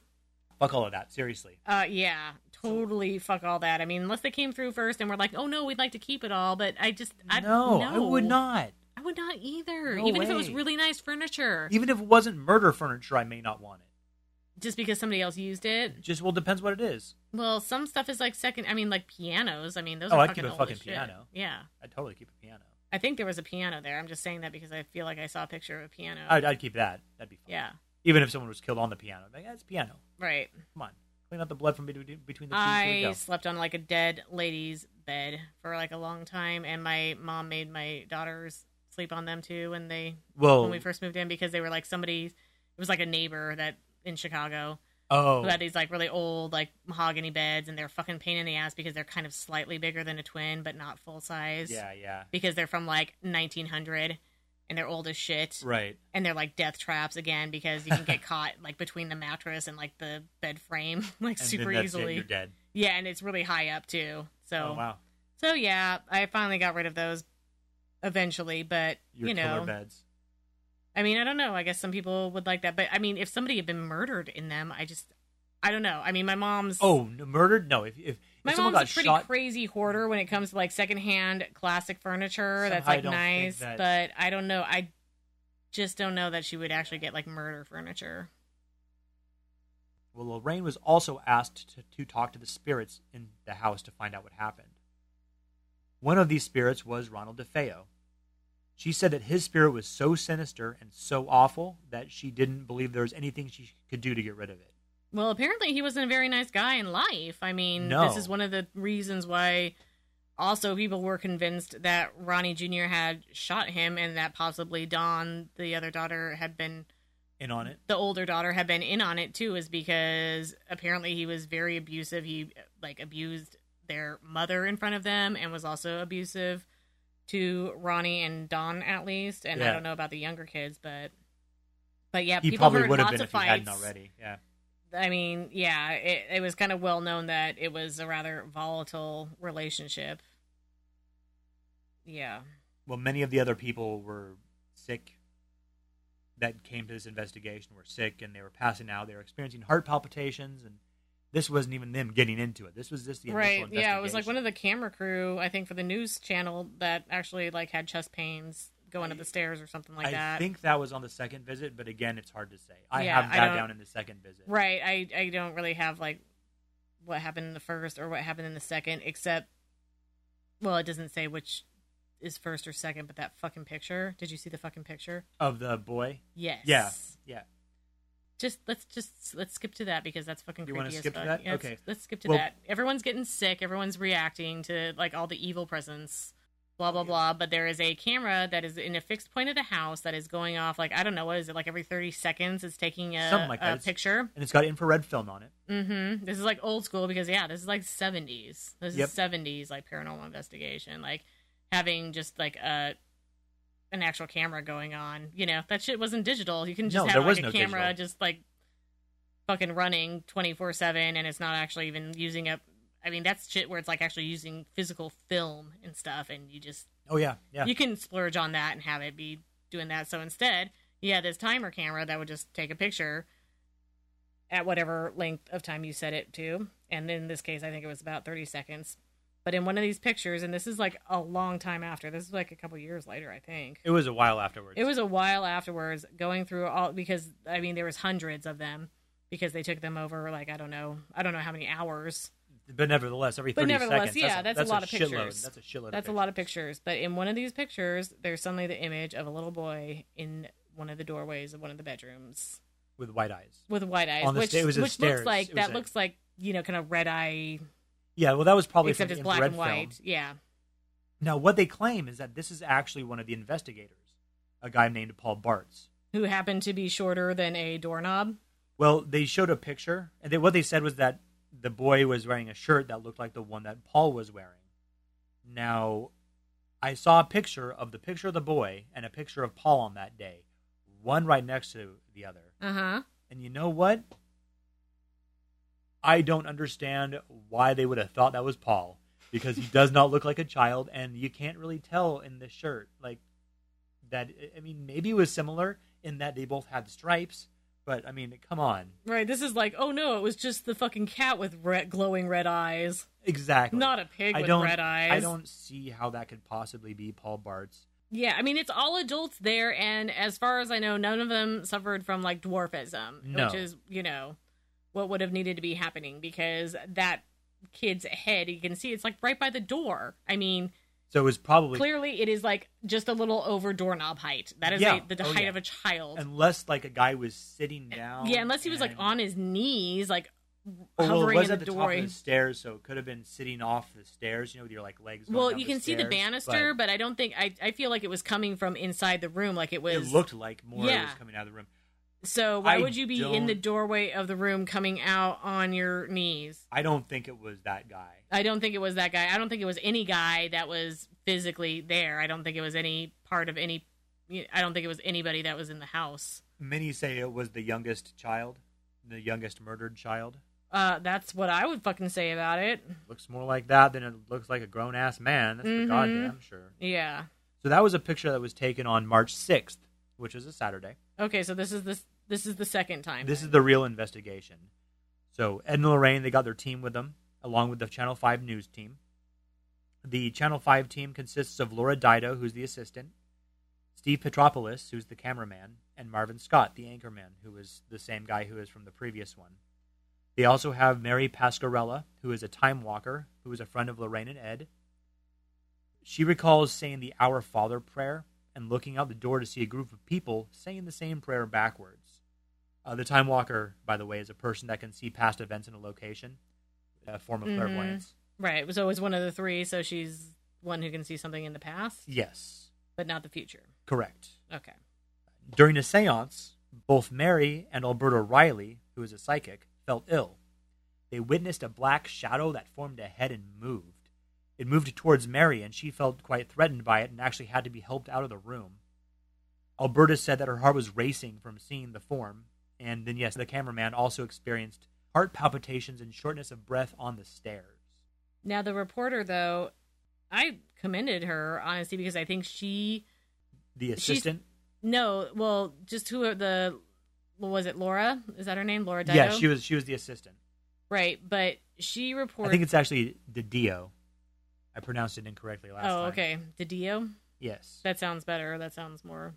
fuck all of that. Seriously. Uh, yeah, totally. Fuck all that. I mean, unless they came through first and were like, "Oh no, we'd like to keep it all," but I just, I no, no, I would not. I would not either. No Even if it was really nice furniture, Even if it wasn't murder furniture, I may not want it. just because somebody else used it. Just well, depends what it is. Well, some stuff is like second. I mean, like pianos. I mean, those Oh, I'd fucking keep a fucking as shit. piano. Yeah, I'd totally keep a piano. I think there was a piano there. I'm just saying that because I feel like I saw a picture of a piano. I'd, I'd keep that. That'd be fun. yeah, Even if someone was killed on the piano, like, yeah, it's piano. right. Come on, clean out the blood from between between the. Here I slept on like a dead lady's bed for like a long time, and my mom made my daughters sleep on them too when they Well, when we first moved in because they were like somebody. It was like a neighbor that in Chicago oh, who had these like really old like mahogany beds, and they're fucking pain in the ass because they're kind of slightly bigger than a twin, but not full size. yeah, yeah, because they're from like 1900 and they're old as shit right. and they're like death traps again because you can get caught like between the mattress and like the bed frame like And super that's it, easily you're dead. yeah and it's really high up too so Oh wow, so yeah i finally got rid of those eventually but your you know beds. i mean i don't know i guess some people would like that but i mean if somebody had been murdered in them i just i don't know i mean my mom's Oh, no, murdered? No. If if, my mom's a pretty shot, crazy hoarder when it comes to like secondhand classic furniture that's like nice, that- but I don't know. I just don't know that she would actually get like murder furniture. well, Lorraine was also asked to, to talk to the spirits in the house to find out what happened. One of these spirits was Ronald DeFeo. She said that his spirit was so sinister and so awful that she didn't believe there was anything she could do to get rid of it. Well, apparently he wasn't a very nice guy in life. I mean, No. this is one of the reasons why also people were convinced that Ronnie Jr. had shot him and that possibly Dawn, the other daughter, had been In on it. the older daughter had been in on it too is because apparently he was very abusive. He like abused their mother in front of them and was also abusive to Ronnie and Dawn at least. And I don't know about the younger kids, but but yeah, He people probably heard would have been of if he fights. hadn't already. Yeah. I mean, yeah, it, it was kind of well known that it was a rather volatile relationship. Yeah. Well, many of the other people were sick that came to this investigation were sick and they were passing out. They were experiencing heart palpitations, and this wasn't even them getting into it. This was just the initial Right. Yeah, it was like one of the camera crew, I think, for the news channel that actually like had chest pains going up the stairs or something like I that. I think that was on the second visit, but again, it's hard to say. I Yeah, have that don't- down in the second visit. Right. I I don't really have like what happened in the first or what happened in the second, except well, it doesn't say which is first or second, but that fucking picture. Did you see the fucking picture? Of the boy. Yes. Yeah. Yeah. Just let's just let's skip to that because that's fucking You creepy wanna as skip to fuck. that? Yeah, let's- Okay. Let's skip to Well- that. Everyone's getting sick. Everyone's reacting to like all the evil presence. Blah blah blah. But there is a camera that is in a fixed point of the house that is going off like I don't know what is it like every thirty seconds. It's taking a, Something like a that. Picture. And it's got infrared film on it. Mm-hmm. This is like old school because yeah, this is like seventies. This Yep. is seventies like paranormal investigation. Like having just like a an actual camera going on. You know that shit wasn't digital. You can just No, have there like was a no camera digital. just like fucking running twenty four seven, and it's not actually even using up. I mean, that's shit where it's like actually using physical film and stuff, and you just Oh yeah, yeah. you can splurge on that and have it be doing that. So instead, you had this timer camera that would just take a picture at whatever length of time you set it to. And in this case, I think it was about 30 seconds. But in one of these pictures, and this is like a long time after, this is like a couple years later, I think. it was a while afterwards. It was a while afterwards going through all because I mean there was hundreds of them because they took them over like I don't know I don't know how many hours but nevertheless, every but thirty nevertheless, seconds. yeah, that's, that's, a lot of shitload. pictures. That's a shitload. That's a lot of pictures. But in one of these pictures, there's suddenly the image of a little boy in one of the doorways of one of the bedrooms with white eyes. with white eyes, On the which sta- it was which stairs. looks like that a- looks like you know kind of red eye, Yeah, well, that was probably except it's black and white. film. Yeah. Now, what they claim is that this is actually one of the investigators, a guy named Paul Bartz. Who happened to be shorter than a doorknob? Well, they showed a picture, and they, what they said was that the boy was wearing a shirt that looked like the one that Paul was wearing. Now, I saw a picture of the picture of the boy and a picture of Paul on that day, one right next to the other. Uh huh. And you know what? I don't understand why they would have thought that was Paul because he does not look like a child, and you can't really tell in the shirt like that. I mean, maybe it was similar in that they both had stripes, but I mean, come on, Right. This is like, oh no, it was just the fucking cat with red, glowing red eyes, exactly. not a pig I with don't. red eyes. I don't see how that could possibly be Paul Bartz. Yeah, I mean it's all adults there, and as far as I know, none of them suffered from like dwarfism, No. which is you know what would have needed to be happening because that kid's head, you can see it's like right by the door. I mean, So it was probably clearly it is like just a little over doorknob height. That is Yeah. a, the Oh, height yeah. of a child. unless like a guy was sitting down. yeah, unless he was like on his knees, like Oh, well, it hovering was in at the the top doorway. of the stairs, so it could have been sitting off the stairs, you know, with your like legs. Well, you the can see the banister, but, I don't think I. I feel like it was coming from inside the room, like it was. it looked like more Yeah. was coming out of the room. So why I would you be in the doorway of the room coming out on your knees? I don't think it was that guy. I don't think it was that guy. I don't think it was any guy that was physically there. I don't think it was any part of any I don't think it was anybody that was in the house. Many say it was the youngest child, the youngest murdered child. Uh that's what I would fucking say about it. Looks more like that than it looks like a grown ass man. That's Mhm. for goddamn sure. Yeah. So that was a picture that was taken on March sixth, which is a Saturday. Okay, so this is this this is the second time. This is the real investigation. So Ed and Lorraine, they got their team with them, along with the Channel 5 news team. The Channel 5 team consists of Laura Dido, who's the assistant, Steve Petropoulos, who's the cameraman, and Marvin Scott, the anchorman, who is the same guy who is from the previous one. They also have Mary Pascarella, who is a time walker, who is a friend of Lorraine and Ed. She recalls saying the Our Father prayer and looking out the door to see a group of people saying the same prayer backwards. Uh, the time walker, by the way, is a person that can see past events in a location, a form of Mhm. clairvoyance. Right. It was always one of the three, so she's one who can see something in the past, Yes, but not the future. correct. Okay. During a seance, both Mary and Alberta Riley, who is a psychic, felt ill. They witnessed a black shadow that formed a head and moved. It moved towards Mary, and she felt quite threatened by it and actually had to be helped out of the room. Alberta said that her heart was racing from seeing the form, and then, yes, the cameraman also experienced heart palpitations and shortness of breath on the stairs. Now the reporter, though, I commended her honestly because I think she The assistant, no, well, just who are the was it Laura? Is that her name? Laura Dido? yeah, she was she was the assistant. right, but she reported. I think it's actually Didio. I pronounced it incorrectly last time. oh, time. okay, Didio. Yes. That sounds better. That sounds more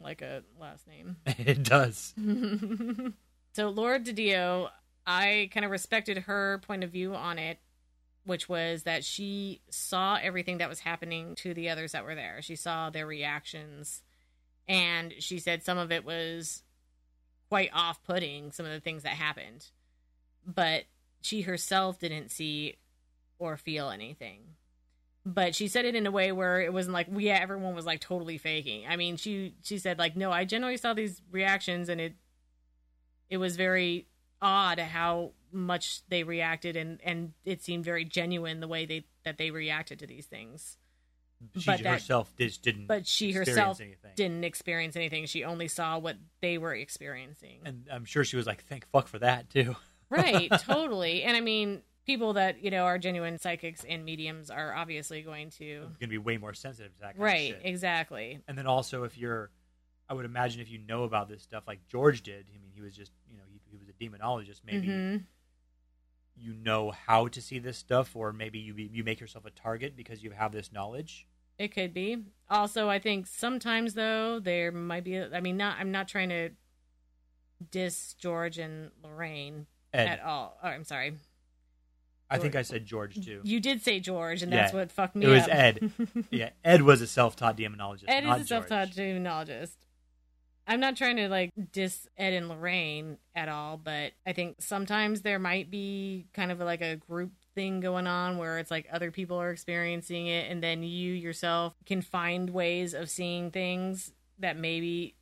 like a last name. it does. so Laura Didio, I kind of respected her point of view on it, which was that she saw everything that was happening to the others that were there. She saw their reactions, and she said some of it was quite off-putting. Some of the things that happened, but she herself didn't see or feel anything. But she said it in a way where it wasn't like, yeah, everyone was like totally faking. I mean, she she said like, no, I generally saw these reactions, and it it was very odd how much they reacted and and it seemed very genuine the way they that they reacted to these things She But that- herself just didn't. but she herself anything. didn't experience anything she only saw what they were experiencing and I'm sure she was like, "Thank fuck for that too." right totally and i mean people that you know are genuine psychics and mediums are obviously going to Going to be way more sensitive to that. Right exactly And then also, if you're, I would imagine if you know about this stuff, like George did. I mean, he was just, you know, he, he was a demonologist. Maybe Mhm. you know how to see this stuff, or maybe you be- you make yourself a target because you have this knowledge. It could be. Also, I think sometimes though there might be. I mean, not. I'm not trying to diss George and Lorraine Ed, at all. Oh, I'm sorry. I think I said George too. You did say George, and that's Yeah. what fucked me It was up. Ed. yeah, Ed was a self-taught demonologist. Ed not is a self-taught demonologist. I'm not trying to like diss Ed and Lorraine at all, but I think sometimes there might be kind of like a group thing going on where it's like other people are experiencing it, and then you yourself can find ways of seeing things that maybe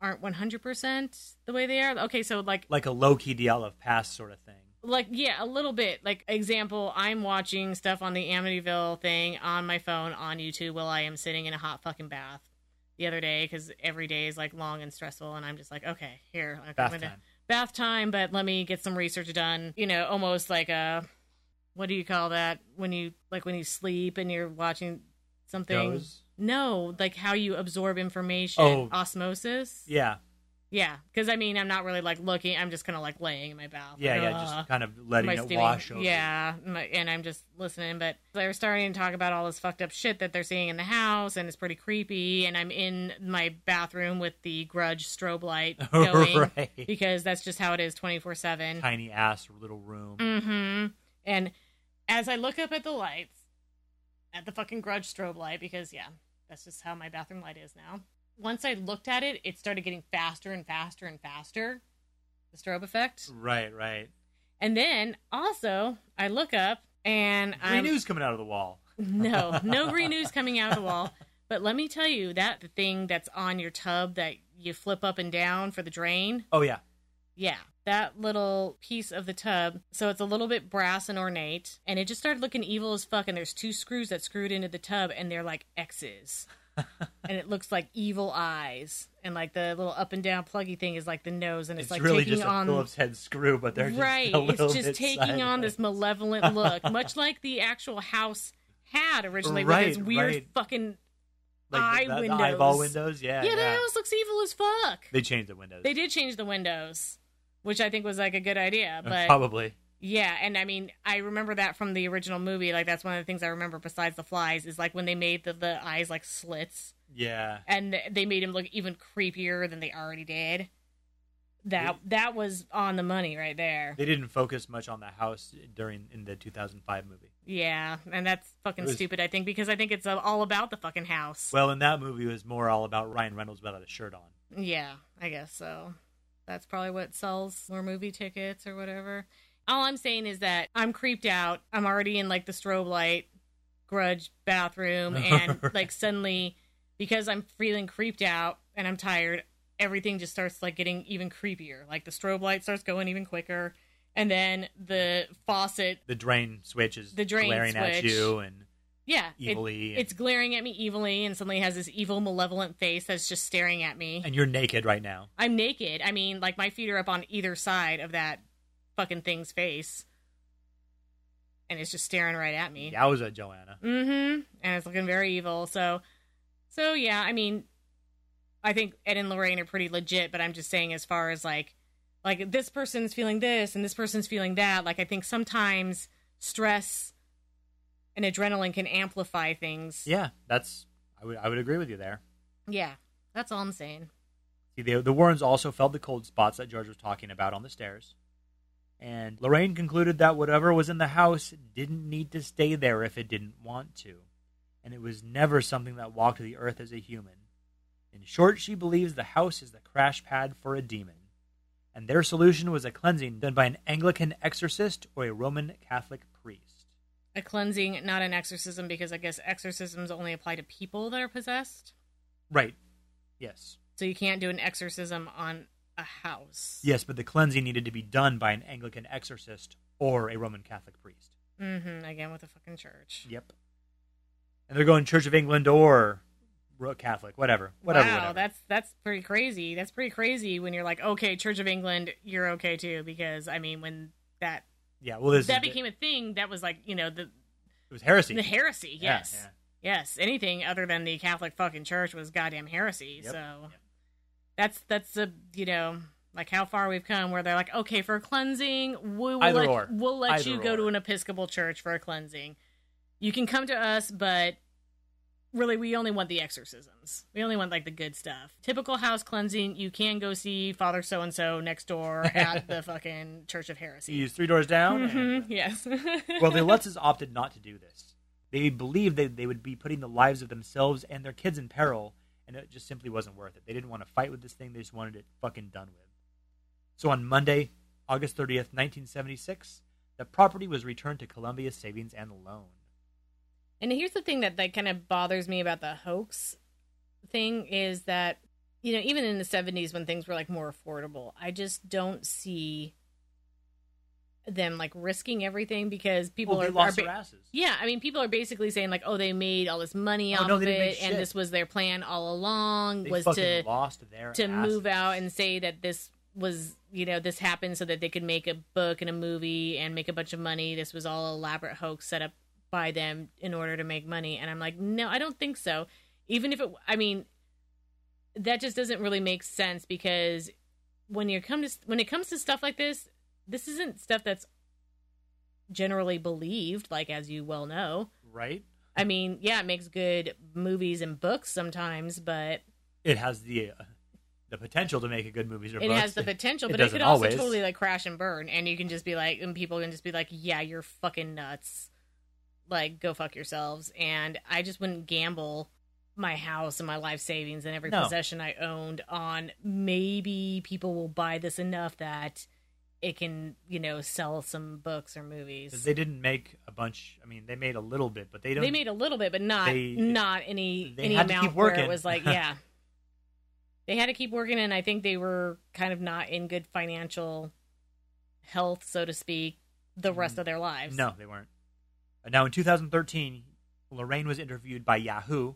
aren't 100% the way they are. Okay, so like Like a low-key Dial of past sort of thing. Like yeah a little bit. Like example i'm watching stuff on the amityville thing on my phone on youtube while i am sitting in a hot fucking bath the other day because every day is like long and stressful and i'm just like okay here Bath gonna- time. bath time but let me get some research done. You know almost like a what do you call that when you like when you sleep and you're watching something? No like how you absorb information. Oh. osmosis? Yeah, yeah because i mean i'm not really like looking i'm just kind of like laying in my bath yeah, like, yeah. Just kind of letting it steaming- wash over. Yeah, and I'm just listening. But they're starting to talk about all this fucked up shit that they're seeing in the house, and it's pretty creepy. And I'm in my bathroom with the Grudge strobe light going right. because that's just how it is, twenty four seven. Tiny ass little room. Mm-hmm. And as I look up at the lights, at the fucking Grudge strobe light, because yeah, that's just how my bathroom light is now. Once I looked at it, it started getting faster and faster and faster. The strobe effect. Right, right. And then also, I look up and Green I'm news coming out of the wall. no, no green news coming out of the wall. But let me tell you that the thing that's on your tub that you flip up and down for the drain, Oh yeah. yeah, that little piece of the tub. So it's a little bit brass and ornate, and it just started looking evil as fuck. And there's two screws that screwed into the tub, and they're like X's. And it looks like evil eyes, and like the little up and down pluggy thing is like the nose, and it's, It's, like really taking just a on Phillips head screw, but they're just right A it's just taking on this malevolent look much like the actual house had originally Right, with its weird right. fucking like eye the, the, windows. the eyeball windows. Yeah, yeah, yeah. the house looks evil as fuck They changed the windows. they did change the windows which i think was like a good idea Uh, but Probably. Yeah and i mean i remember that from the original movie like that's one of the things i remember besides the flies is like when they made the, the eyes like slits Yeah. and they made him look even creepier than they already did that that was on the money right there They didn't focus much on the house during in the 2005 movie. Yeah, and that's fucking was- stupid. I think because I think it's uh, all about the fucking house. Well, in that movie, it was more all about Ryan Reynolds without a shirt on. yeah, I guess so. That's probably what sells more movie tickets or whatever. All I'm saying is that I'm creeped out. I'm already in like the strobe light grudge bathroom and like suddenly because I'm feeling creeped out and I'm tired, everything just starts like getting even creepier. Like the strobe light starts going even quicker and then the faucet The drain switch is The drain glaring at you and yeah, it- evilly. and, it's glaring at me evilly and suddenly has this evil malevolent face that's just staring at me. and you're naked right now. I'm naked. I mean, like my feet are up on either side of that fucking thing's face. And it's just staring right at me. Yowza, Joanna. Mm-hmm. And it's looking very evil. So so yeah, I mean I think Ed and Lorraine are pretty legit, but I'm just saying as far as like like this person's feeling this and this person's feeling that, like I think sometimes stress and adrenaline can amplify things. Yeah, that's I would I would agree with you there. Yeah. That's all I'm saying. See, the, the Warrens also felt the cold spots that George was talking about on the stairs. And Lorraine concluded that whatever was in the house didn't need to stay there if it didn't want to. And it was never something that walked the earth as a human. In short, she believes the house is the crash pad for a demon. And their solution was a cleansing done by an Anglican exorcist or a Roman Catholic priest. A cleansing, not an exorcism, because I guess exorcisms only apply to people that are possessed. Right. Yes. So you can't do an exorcism on a house. Yes, but the cleansing needed to be done by an Anglican exorcist or a Roman Catholic priest. Mm-hmm. Again with the fucking church. Yep. And they're going Church of England or Catholic, whatever, whatever. wow, whatever. that's that's pretty crazy. That's pretty crazy when you're like, okay, Church of England, you're okay too, because I mean, when that yeah. Well, this that became a thing, that was like, you know, the it was heresy. the heresy. Yeah, Yes, yeah. yes. Anything other than the Catholic fucking Church was goddamn heresy. Yep, So yep. That's that's a you know like how far we've come where they're like, okay, for cleansing, we will Either let, or. we'll let Either you go or. to an Episcopal church for a cleansing. You can come to us, but really we only want the exorcisms. We only want like the good stuff. Typical house cleansing, you can go see Father so and so next door at the fucking Church of Heresy. He's three doors down. and- Mhm, yes. well, the Lutzes opted not to do this. They believed that they would be putting the lives of themselves and their kids in peril, and it just simply wasn't worth it. They didn't want to fight with this thing. They just wanted it fucking done with. So on Monday, August 30th, 1976, the property was returned to Columbia Savings and Loan. And here's the thing that like kind of bothers me about the hoax thing is that you know even in the 70s when things were like more affordable, I just don't see them like risking everything because people well, are, lost are their asses. yeah, I mean people are basically saying like oh they made all this money Oh, off no, of it and this was their plan all along They was to lost their to move out and say that this was you know this happened so that they could make a book and a movie and make a bunch of money. This was all elaborate hoax set up by them in order to make money. And i'm like no i don't think so. Even if it i mean that just doesn't really make sense because when you come to when it comes to stuff like this this isn't stuff that's generally believed like as you well know right? i mean yeah it makes good movies and books sometimes but It has the uh, the potential to make a good movies or books. it books. has the potential, but it, doesn't could also always. totally like crash and burn, and you can just be like, and people can just be like, "Yeah, you're fucking nuts." Like, go fuck yourselves. And I just wouldn't gamble my house and my life savings and every No. possession I owned on maybe people will buy this enough that it can, you know, sell some books or movies. They didn't make a bunch. I mean, they made a little bit, but they don't. They made a little bit, but not They- not any they any had to amount where it was like, yeah. they had to keep working, and I think they were kind of not in good financial health, so to speak, the mm-hmm. rest of their lives. No, they weren't. Now, in 2013, Lorraine was interviewed by Yahoo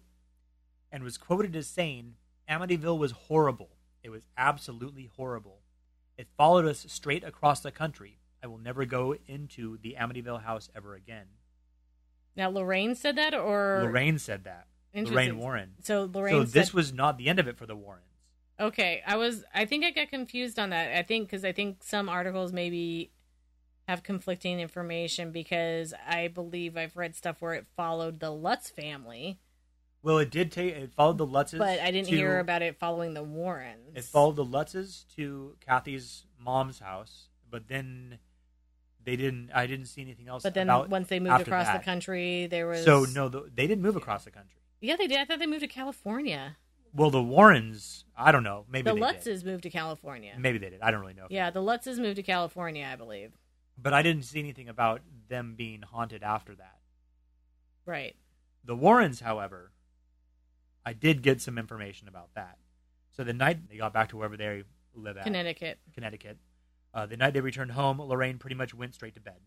and was quoted as saying, Amityville was horrible. It was absolutely horrible. It followed us straight across the country. I will never go into the Amityville house ever again. Now Lorraine said that, or Lorraine said that. Lorraine Warren. So Lorraine. So this said, was not the end of it for the Warrens. okay. I was. I think I got confused on that. I think because I think some articles maybe have conflicting information because I believe I've read stuff where it followed the Lutz family. Well, it did take. It followed the Lutzes. But I didn't to- hear about it following the Warrens. It followed the Lutzes to Kathy's mom's house, but then they didn't. I didn't see anything else. But then once they moved across the country, there was So no, the, they didn't move across the country. Yeah, they did. I thought they moved to California. Well, the Warrens, I don't know. Maybe the Lutzes moved to California. Maybe they did. I don't really know. Yeah, the Lutzes moved to California, I believe. But I didn't see anything about them being haunted after that. Right. The Warrens, however, I did get some information about that. So the night they got back to wherever they live at, Connecticut. Connecticut, uh, the night they returned home, Lorraine pretty much went straight to bed.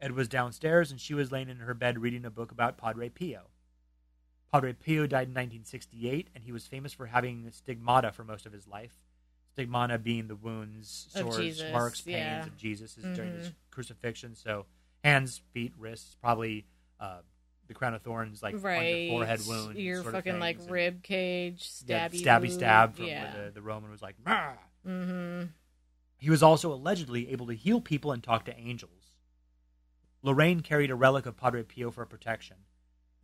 Ed was downstairs, and she was laying in her bed reading a book about Padre Pio. Padre Pio died in 1968, and he was famous for having stigmata for most of his life. Stigmata being the wounds, Of sores, Jesus, marks, pains yeah. of Jesus during his Mhm. crucifixion. So hands, feet, wrists, probably uh, the crown of thorns, like on your forehead wound, Your sort of fucking like and- rib cage, yeah, stabby, stabby stab from yeah. where the, the Roman was like! Mm-hmm. He was also allegedly able to heal people and talk to angels. Lorraine carried a relic of Padre Pio for protection.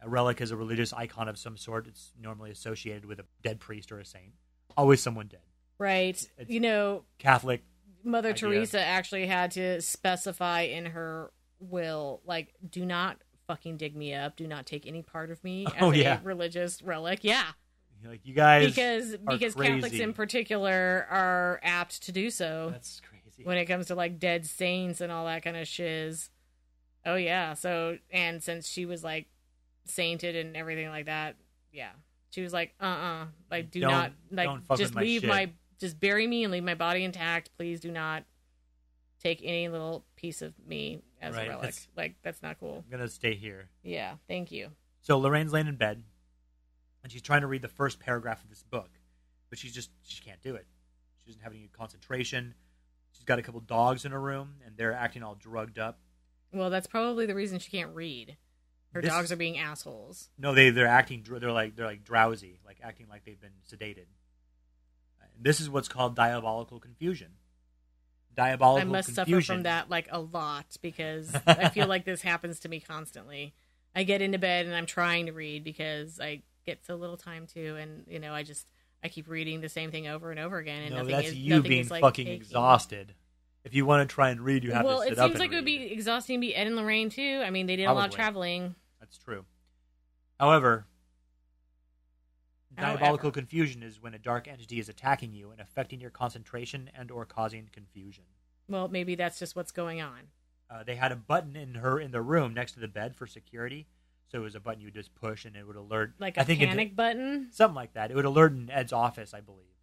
A relic is a religious icon of some sort. It's normally associated with a dead priest or a saint. Always someone dead. Right. It's- you know, Catholic. Mother idea. Teresa actually had to specify in her will, like, do not fucking dig me up. Do not take any part of me as Oh, a yeah. religious relic. Yeah. Like you guys. because because crazy. Catholics in particular are apt to do so That's crazy. when it comes to like dead saints and all that kind of shiz. Oh yeah, so and since she was like sainted and everything like that, yeah, she was like, uh, uh like do Don't- not like just my leave shit. my just bury me and leave my body intact. Please do not take any little piece of me as Right, a relic. that's- Like that's not cool. I'm gonna stay here. Yeah, thank you. So Lorraine's laying in bed, and she's trying to read the first paragraph of this book, but she's just she can't do it. She doesn't have any concentration. She's got a couple dogs in her room, and they're acting all drugged up. Well, that's probably the reason she can't read. Her This- dogs are being assholes. No, they they're acting. They're like they're like drowsy, like acting like they've been sedated. And this is what's called diabolical confusion. Diabolical I must suffer from that like a lot because I feel like this happens to me constantly. I get into bed and I'm trying to read because I get so little time to, and you know, I just I keep reading the same thing over and over again, and No, nothing that's is you nothing being is, like, fucking exhausted. If you want to try and read, you have Well, to sit it seems like it would be exhausting to be Ed and Lorraine too. I mean, they did a lot of traveling. That's true. However, Diabolical confusion is when a dark entity is attacking you and affecting your concentration and or causing confusion. Well, maybe that's just what's going on. Uh, they had a button in her in the room next to the bed for security, so it was a button you would just push and it would alert. Like I a think it- panic button. something like that. It would alert in Ed's office, I believe,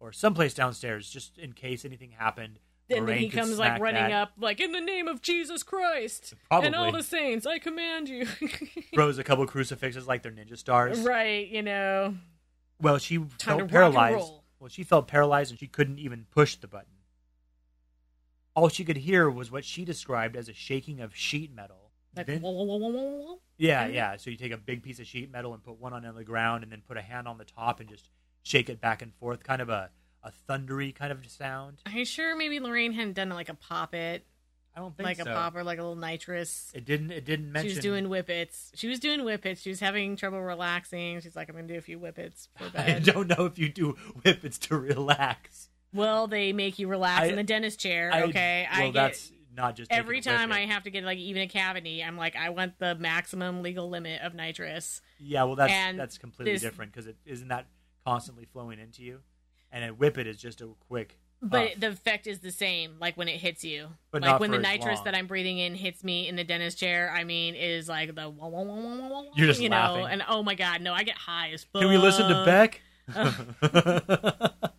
or someplace downstairs, just in case anything happened. Then, then he comes like running that, up, like in the name of Jesus Christ Probably. and all the saints, I command you. throws a couple crucifixes like they're ninja stars. right, you know. Well, she felt paralyzed. Well, she felt paralyzed and she couldn't even push the button. All she could hear was what she described as a shaking of sheet metal. Like, Then- whoa, whoa, whoa, whoa, whoa, whoa. yeah, Okay. yeah. So you take a big piece of sheet metal and put one on the ground, and then put a hand on the top and just shake it back and forth, kind of a a thundery kind of sound. Are you sure maybe Lorraine hadn't done like a pop it, I don't think like so. a pop or like a little nitrous? It didn't. It didn't mention. She was doing whippets. She was doing whippets. She was having trouble relaxing. She's like, I'm gonna do a few whippets for I don't know if you do whippets to relax. well, they make you relax I- in the dentist chair. I- okay, well, I get that's not just every time I have to get like even a cavity. I'm like, I want the maximum legal limit of nitrous. Yeah, well, that's And that's completely this- different because it isn't that constantly flowing into you, and a whippet is just a quick. But the effect is the same, like when it hits you. But like when the nitrous long. that I'm breathing in hits me in the dentist chair. I mean, it is like the wah, wah, wah, wah, wah, wah, You're just you know, laughing. and oh my god, no, I get high as fuck. Can we listen to Beck?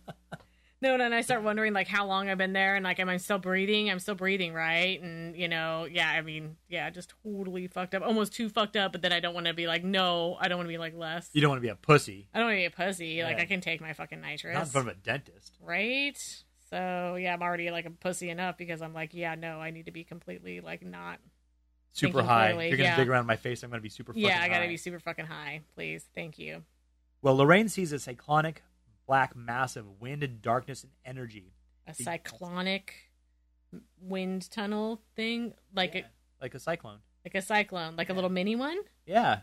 No, no, and I start wondering like how long I've been there, and like, am I still breathing? I'm still breathing, right? And you know, yeah, I mean, yeah, just totally fucked up, almost too fucked up. But then I don't want to be like, no, I don't want to be like less. you don't want to be a pussy, I don't want to be a pussy. Like I can take my fucking nitrous, not in front of a dentist. right? So yeah, I'm already like a pussy enough because I'm like, yeah, no, I need to be completely like not. Super high. clearly, You're gonna yeah. dig around my face. I'm gonna be super. yeah, I gotta high. be super fucking high, please. Thank you. Well, Lorraine sees a cyclonic black mass of wind and darkness and energy. A The- cyclonic wind tunnel thing, like Yeah, a like a cyclone. like a cyclone, like a little mini one. Yeah,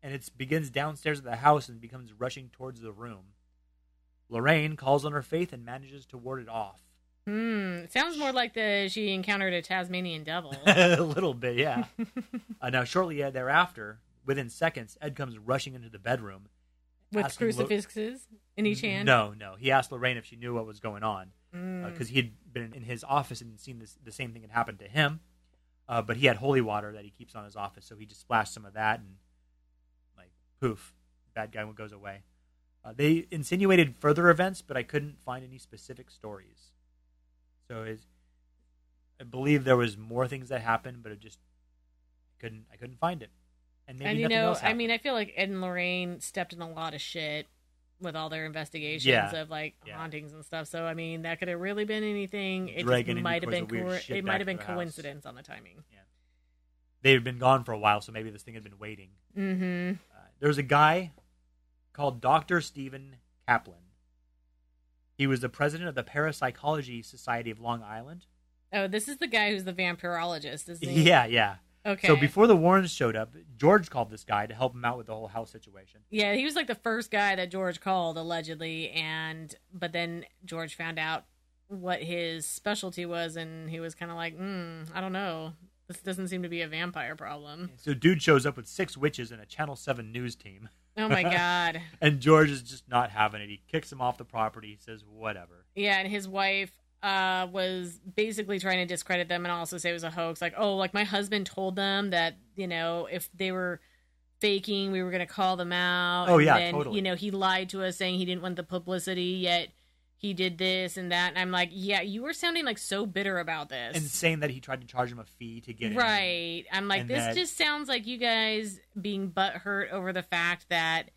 and it begins downstairs at the house and becomes rushing towards the room. Lorraine calls on her faith and manages to ward it off. Hmm. Sounds more like the she encountered a Tasmanian devil. a little bit, yeah. uh, now, shortly thereafter, within seconds, Ed comes rushing into the bedroom, with asking Lo- crucifixes in each hand. No, no. He asked Lorraine if she knew what was going on Mm. because he had been in his office and seen this, the same thing had happened to him. Uh, but he had holy water that he keeps on his office, so he just splashed some of that and, like, poof, bad guy goes away. Uh, they insinuated further events, but I couldn't find any specific stories. So it's, I believe there was more things that happened, but it just couldn't. I couldn't find it. And maybe and you nothing know, else I mean, I feel like Ed and Lorraine stepped in a lot of shit with all their investigations Yeah. of like Yeah. hauntings and stuff. So I mean, that could have really been anything. It might have been co- it might have been the house. coincidence on the timing. they had been gone for a while, so maybe this thing had been waiting. Mm-hmm. Uh, there's a guy called Dr. Stephen Kaplan. He was the president of the Parapsychology Society of Long Island. Oh, this is the guy who's the vampirologist, isn't he? Yeah, yeah. Okay. So before the Warrens showed up, George called this guy to help him out with the whole house situation. Yeah, he was like the first guy that George called allegedly, and but then George found out what his specialty was, and he was kind of like, mm, I don't know. This doesn't seem to be a vampire problem. So dude shows up with six witches and a Channel 7 news team. Oh my god. And George is just not having it. He kicks him off the property. He says, whatever. Yeah, and his wife uh, was basically trying to discredit them and also say it was a hoax. Like, oh, like my husband told them that you know if they were faking, we were going to call them out. Oh, and yeah, then, totally. You know, he lied to us saying he didn't want the publicity, yet he did this and that. And I'm like, yeah, you were sounding like so bitter about this. And saying that he tried to charge him a fee to get in. Right. I'm like, And this that- just sounds like you guys being butthurt over the fact that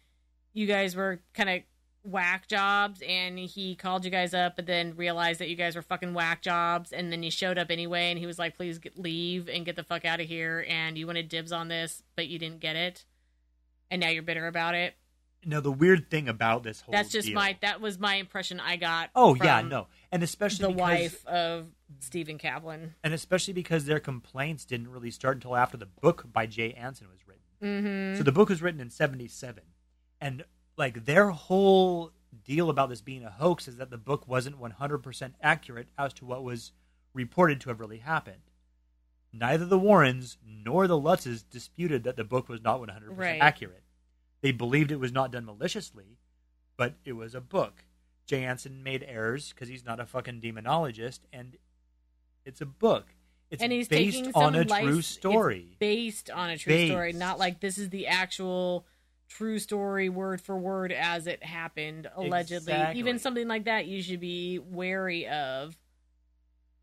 you guys were kind of whack jobs and he called you guys up but then realized that you guys were fucking whack jobs and then he showed up anyway and he was like please get, leave and get the fuck out of here and you wanted dibs on this but you didn't get it and now you're bitter about it No, the weird thing about this whole that's just deal- my that was my impression i got Oh, yeah, from no. And especially the because, wife of stephen kaplan And especially because their complaints didn't really start until after the book by Jay Anson was written. mm-hmm So the book was written in 77. And like their whole deal about this being a hoax is that the book wasn't 100% accurate as to what was reported to have really happened. Neither the Warrens nor the Lutzes disputed that the book was not 100% Right. accurate. They believed it was not done maliciously, but it was a book. Jay Anson made errors because he's not a fucking demonologist, and it's a book. It's and he's based taking on a true story. It's based on a true Based. story, not like this is the actual true story word for word as it happened allegedly. Exactly. Even something like that you should be wary of.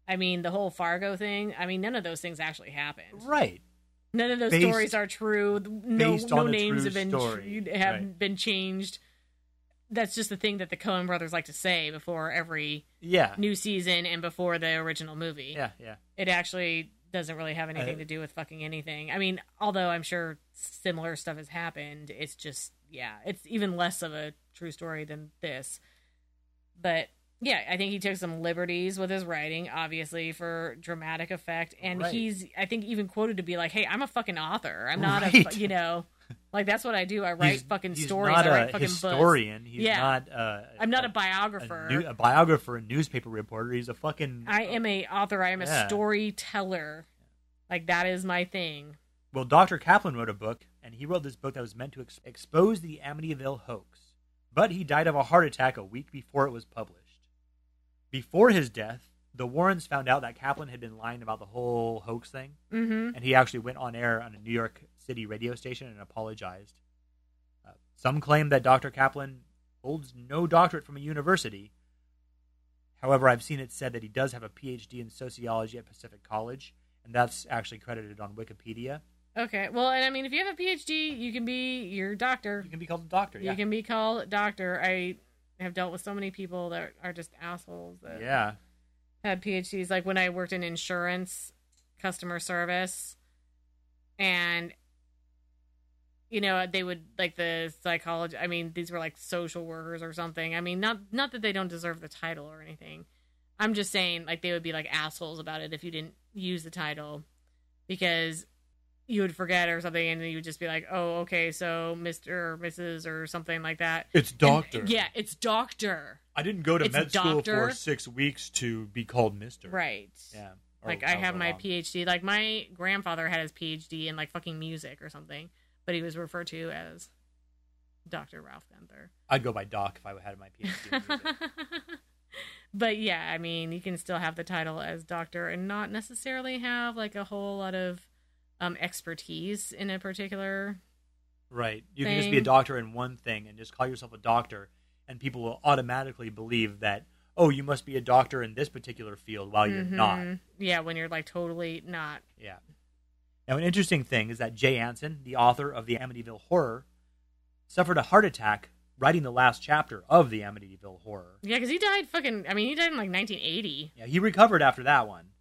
I mean, the whole Fargo thing. I mean, none of those things actually happened. Right. None of those Based- stories are true. No, no names have been story. have Right. been changed. That's just the thing that the Coen brothers like to say before every Yeah. new season and before the original movie Yeah, yeah. it actually doesn't really have anything Uh, to do with fucking anything. I mean, although I'm sure similar stuff has happened, it's just yeah, it's even less of a true story than this. But yeah, I think he took some liberties with his writing, obviously for dramatic effect, and Right. he's I think even quoted to be like, "Hey, I'm a fucking author. I'm not a Right. fu- you know, like that's what I do. I write He's- fucking he's stories. Not I write a fucking books. historian. He's Yeah. not. Uh, I'm not a biographer. A, new- a biographer, a newspaper reporter. He's a fucking. I am a author. I am a storyteller. Like that is my thing. Well, Dr. Kaplan wrote a book, and he wrote this book that was meant to ex- expose the Amityville hoax. But he died of a heart attack a week before it was published. Before his death, the Warrens found out that Kaplan had been lying about the whole hoax thing, Mm-hmm. and he actually went on air on a New York City radio station and apologized. Uh, some claim that Dr. Kaplan holds no doctorate from a university. However, I've seen it said that he does have a PhD in sociology at Pacific College, and that's actually credited on Wikipedia. Okay. Well, and I mean, if you have a PhD, you can be your doctor. You can be called a doctor. Yeah. You can be called doctor. I have dealt with so many people that are just assholes that yeah. had PhDs. Like when I worked in insurance customer service, and you know they would like the psychology. I mean, these were like social workers or something. I mean, not not that they don't deserve the title or anything. I'm just saying, like they would be like assholes about it if you didn't use the title because you would forget or something, and then you would just be like, "Oh, okay, so Mister or Mrs. or something like that." It's And- doctor. yeah, it's doctor. I didn't go to It's med school for six weeks to be called Mister. Right. Yeah. Or Like I have my. PhD. Like my grandfather had his PhD in like fucking music or something, but he was referred to as Dr. Ralph Gunther. I'd go by Doc if I had my PhD. but yeah, I mean, you can still have the title as doctor and not necessarily have like a whole lot of um, expertise in a particular. right. You can just be a doctor in one thing and just call yourself a doctor, and people will automatically believe that, oh, you must be a doctor in this particular field while you're not. Mhm. Yeah, when you're like totally not. Yeah. Now, an interesting thing is that Jay Anson, the author of the Amityville Horror, suffered a heart attack writing the last chapter of the Amityville Horror. Yeah, because he died fucking. I mean, he died in like 1980. Yeah, he recovered after that one,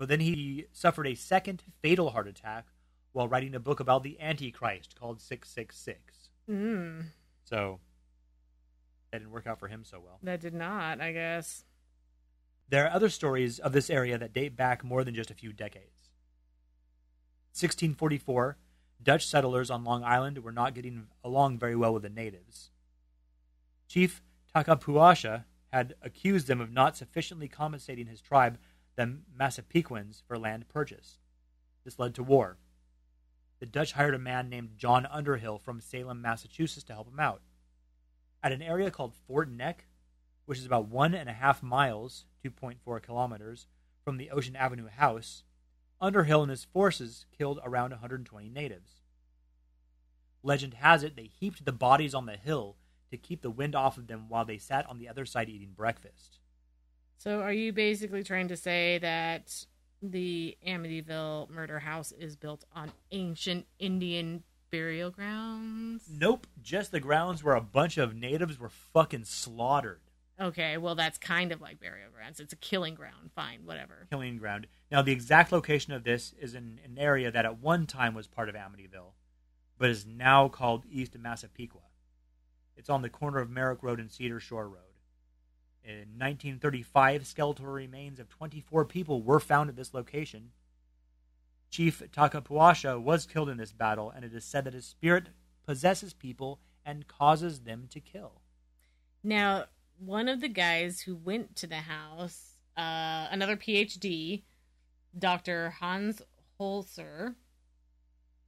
but then he suffered a second fatal heart attack while writing a book about the Antichrist called 666. Mm, So that didn't work out for him so well. that did not, I guess. There are other stories of this area that date back more than just a few decades. 1644, Dutch settlers on Long Island were not getting along very well with the natives. Chief Tackapausha had accused them of not sufficiently compensating his tribe, the Massapequins for land purchase. This led to war. The Dutch hired a man named John Underhill from Salem, Massachusetts to help him out. At an area called Fort Neck, which is about one and a half miles, 2.4 kilometers, from the Ocean Avenue house, Underhill and his forces killed around 120 natives. Legend has it they heaped the bodies on the hill to keep the wind off of them while they sat on the other side eating breakfast. So, are you basically trying to say that the Amityville murder house is built on ancient Indian burial grounds? Nope, just the grounds where a bunch of natives were fucking slaughtered. Okay, well, that's kind of like burial grounds. It's a killing ground. Fine, whatever. killing ground. Now, the exact location of this is in an area that at one time was part of Amityville, but is now called East Massapequa. It's on the corner of Merrick Road and Cedar Shore Road. In 1935, skeletal remains of 24 people were found at this location. Chief Tackapausha was killed in this battle, and it is said that his spirit possesses people and causes them to kill. Now, one of the guys who went to the house, uh, another PhD, Dr. Hans Holzer,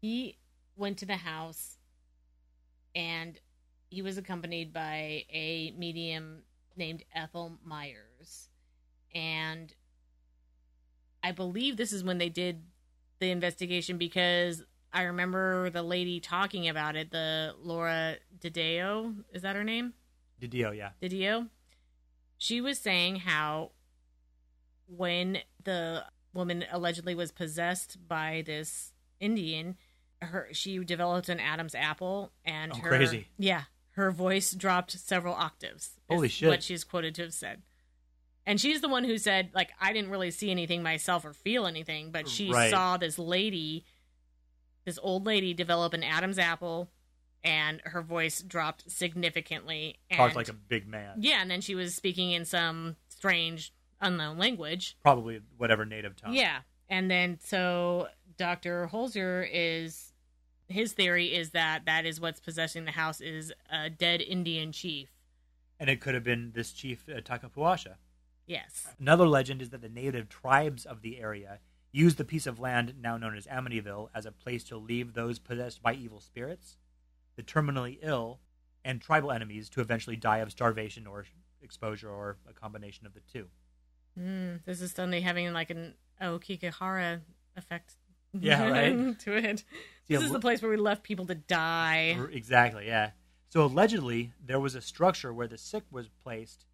he went to the house and he was accompanied by a medium named Ethel Myers. And I believe this is when they did the investigation because I remember the lady talking about it, the Laura Dideo, is that her name? Didio, yeah. Didio. She was saying how when the woman allegedly was possessed by this Indian, her she developed an Adam's apple and Oh, her crazy. yeah, her voice dropped several octaves. Holy shit. What she's quoted to have said. And she's the one who said, like, I didn't really see anything myself or feel anything, but she Right. saw this lady, this old lady, develop an Adam's apple, and her voice dropped significantly. And Talked like a big man. yeah, and then she was speaking in some strange, unknown language. Probably whatever native tongue. Yeah, and then so Dr. Holzer is his theory is that that is what's possessing the house is a dead Indian chief. And it could have been this chief uh, Tackapausha. Yes. Another legend is that the native tribes of the area used the piece of land now known as Amityville as a place to leave those possessed by evil spirits, the terminally ill, and tribal enemies to eventually die of starvation or exposure or a combination of the two. Mm, this is suddenly having like an Aokigahara effect. Yeah, right? to it. See, This is the place where we left people to die. Exactly, yeah. So allegedly, there was a structure where the sick was placed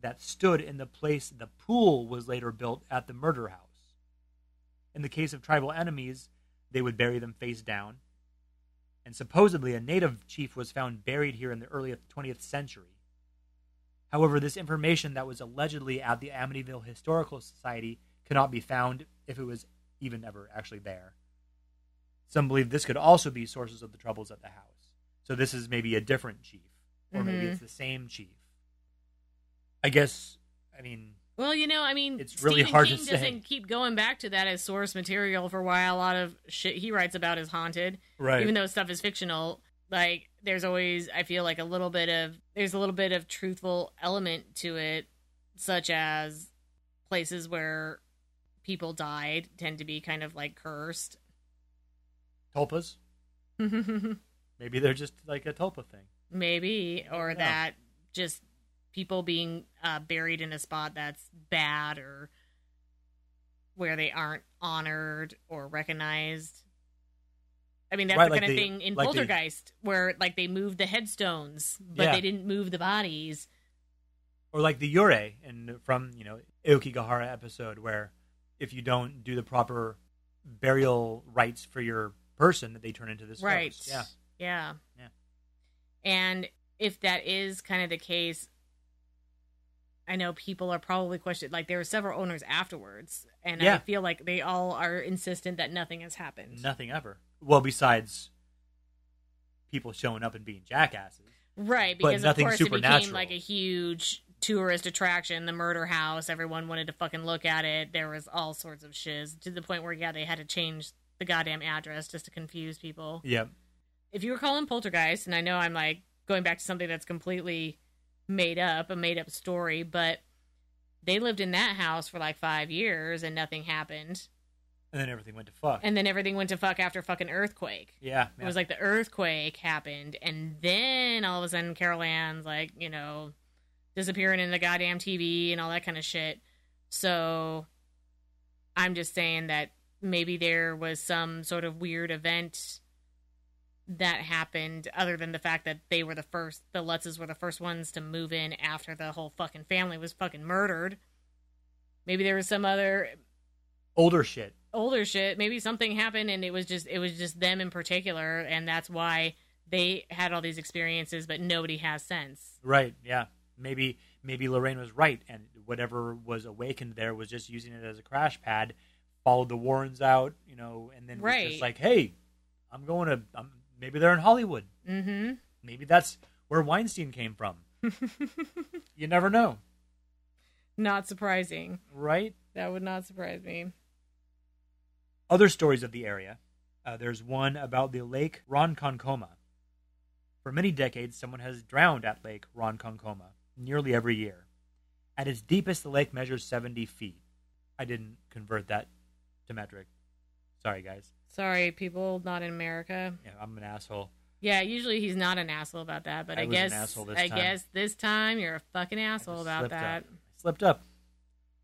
that stood in the place the pool was later built at the murder house. In the case of tribal enemies, they would bury them face down. And supposedly, a native chief was found buried here in the early 20th century. However, this information that was allegedly at the Amityville Historical Society cannot be found if it was even ever actually there. Some believe this could also be sources of the troubles at the house. So this is maybe a different chief, or maybe Mhm. it's the same chief. I guess. I mean, Well, you know, I mean, It's really Stephen hard to King say. doesn't keep going back to that as source material for why a lot of shit he writes about is haunted. right? even though stuff is fictional like there's always i feel like a little bit of there's a little bit of truthful element to it such as places where people died tend to be kind of like cursed tulpas. Maybe they're just like a tulpa thing. maybe, or that just people being uh, buried in a spot that's bad or where they aren't honored or recognized. I mean, that's Right, the like kind of the- thing in like the- Poltergeist where like they moved the headstones, but Yeah. they didn't move the bodies. or like the Yurei and from you know Aokigahara episode where if you don't do the proper burial rites for your person that they turn into this Right. ghost. Yeah. Yeah. Yeah. And if that is kind of the case, I know people are probably questioned Like there were several owners afterwards, and I feel like they all are insistent that nothing has happened. Nothing ever. Well, besides people showing up and being jackasses. Right, But because of nothing course it became supernatural. like a huge tourist attraction, the murder house. Everyone wanted to fucking look at it. There was all sorts of shiz to the point where yeah, they had to change the goddamn address just to confuse people. Yep. if you were calling poltergeist and i know i'm like going back to something that's completely made up a made up story but they lived in that house for like five years and nothing happened And then everything went to fuck. and then everything went to fuck after fucking earthquake yeah. it was like the earthquake happened and then all of a sudden carol ann's like you know disappearing in the goddamn tv and all that kind of shit so i'm just saying that maybe there was some sort of weird event that happened other than the fact that they were the first the lutzes were the first ones to move in after the whole fucking family was fucking murdered maybe there was some other older shit. older shit maybe something happened and it was just it was just them in particular and that's why they had all these experiences but nobody has sense Right. Yeah. Maybe maybe Lorraine was right, and whatever was awakened there was just using it as a crash pad. Followed the Warrens out, you know, and then was Right. just like, hey, I'm going to. I'm, maybe they're in Hollywood. mm-hmm Maybe that's where Weinstein came from. you never know, not surprising right? that would not surprise me Other stories of the area. Uh, there's one about the Lake Ronkonkoma. For many decades, someone has drowned at Lake Ronkonkoma nearly every year. At its deepest, the lake measures 70 feet. I didn't convert that to metric. Sorry, guys. sorry people not in america Yeah, I'm an asshole. yeah usually he's not an asshole about that but I i, guess this i time. guess this time you're a fucking asshole about that Up. I slipped up.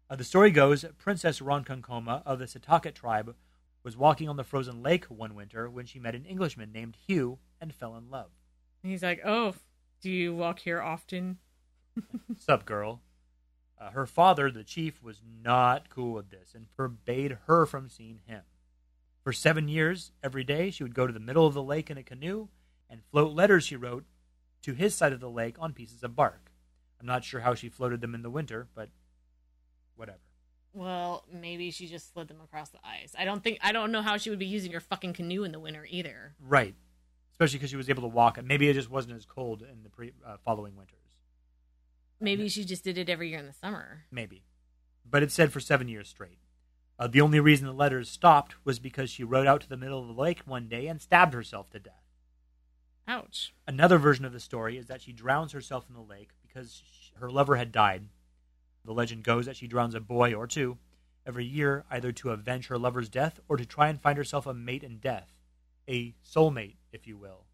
Uh, the story goes Princess Ronkonkoma of the Setauket tribe was walking on the frozen lake one winter when she met an Englishman named Hugh and fell in love. And he's like oh do you walk here often Sup, girl? Uh, her father, the chief, was not cool with this and forbade her from seeing him. For seven years, every day, she would go to the middle of the lake in a canoe and float letters she wrote to his side of the lake on pieces of bark. I'm not sure how she floated them in the winter, but whatever. Well, maybe she just slid them across the ice. I don't think I don't know how she would be using her fucking canoe in the winter either. Right. Especially because she was able to walk. Maybe it just wasn't as cold in the pre- uh, following winters. Maybe she just did it every year in the summer. Maybe. But it said for seven years straight. Uh, the only reason the letters stopped was because she rode out to the middle of the lake one day and stabbed herself to death. Ouch. Another version of the story is that she drowns herself in the lake because sh her lover had died. The legend goes that she drowns a boy or two every year, either to avenge her lover's death or to try and find herself a mate in death. A soulmate, if you will.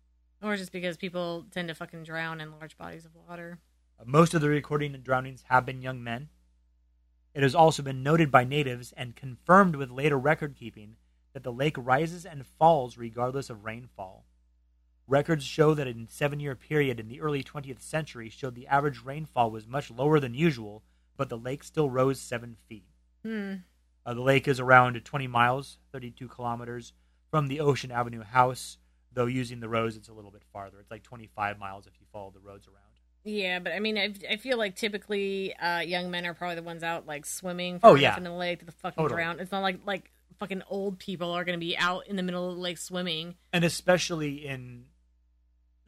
Or just because people tend to fucking drown in large bodies of water. Most of the recording and drownings have been young men. It has also been noted by natives and confirmed with later record keeping that the lake rises and falls regardless of rainfall. Records show that in a seven year period in the early 20th century showed the average rainfall was much lower than usual, but the lake still rose seven feet. Hmm. Uh, the lake is around 20 miles, 32 kilometers, from the Ocean Avenue house, though using the roads it's a little bit farther. It's like 25 miles if you follow the roads around. Yeah, but I mean, I, I feel like typically uh, young men are probably the ones out like swimming. Oh, yeah. in the lake to the fucking Totally. drown. It's not like like fucking old people are going to be out in the middle of the lake swimming. and especially in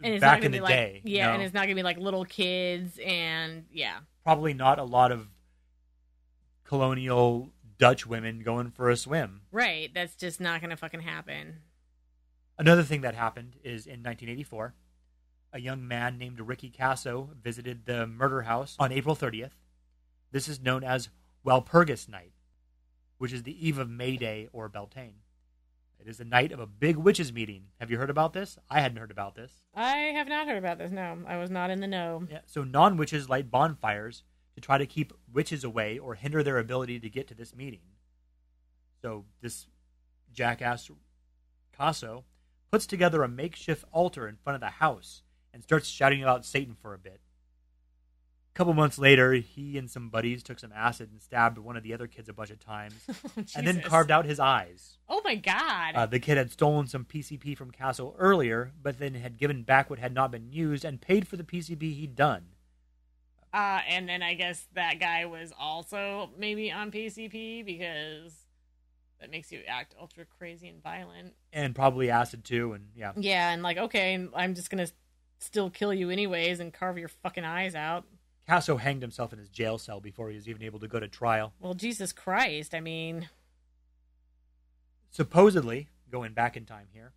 And it's back not in the like, day. yeah, know, and it's not going to be like little kids and yeah. probably not a lot of colonial Dutch women going for a swim. Right, that's just not going to fucking happen. Another thing that happened is in 1984, a young man named Ricky Casso visited the murder house on April 30th. This is known as Walpurgis Night, which is the eve of May Day or Beltane. It is the night of a big witches meeting. Have you heard about this? I hadn't heard about this. I have not heard about this. No, I was not in the know. Yeah, so non witches light bonfires to try to keep witches away or hinder their ability to get to this meeting. So this jackass Casso puts together a makeshift altar in front of the house and starts shouting about Satan for a bit. A couple months later, he and some buddies took some acid and stabbed one of the other kids a bunch of times, and then carved out his eyes. Oh my god! Uh, the kid had stolen some PCP from Casso earlier, but then had given back what had not been used and paid for the PCP he'd done. Uh, and then I guess that guy was also maybe on PCP because that makes you act ultra crazy and violent. And probably acid too, and yeah. Yeah, and like, okay, I'm just gonna still kill you anyways and carve your fucking eyes out. Casso hanged himself in his jail cell before he was even able to go to trial. Well, Jesus Christ, I mean, Supposedly, going back in time here,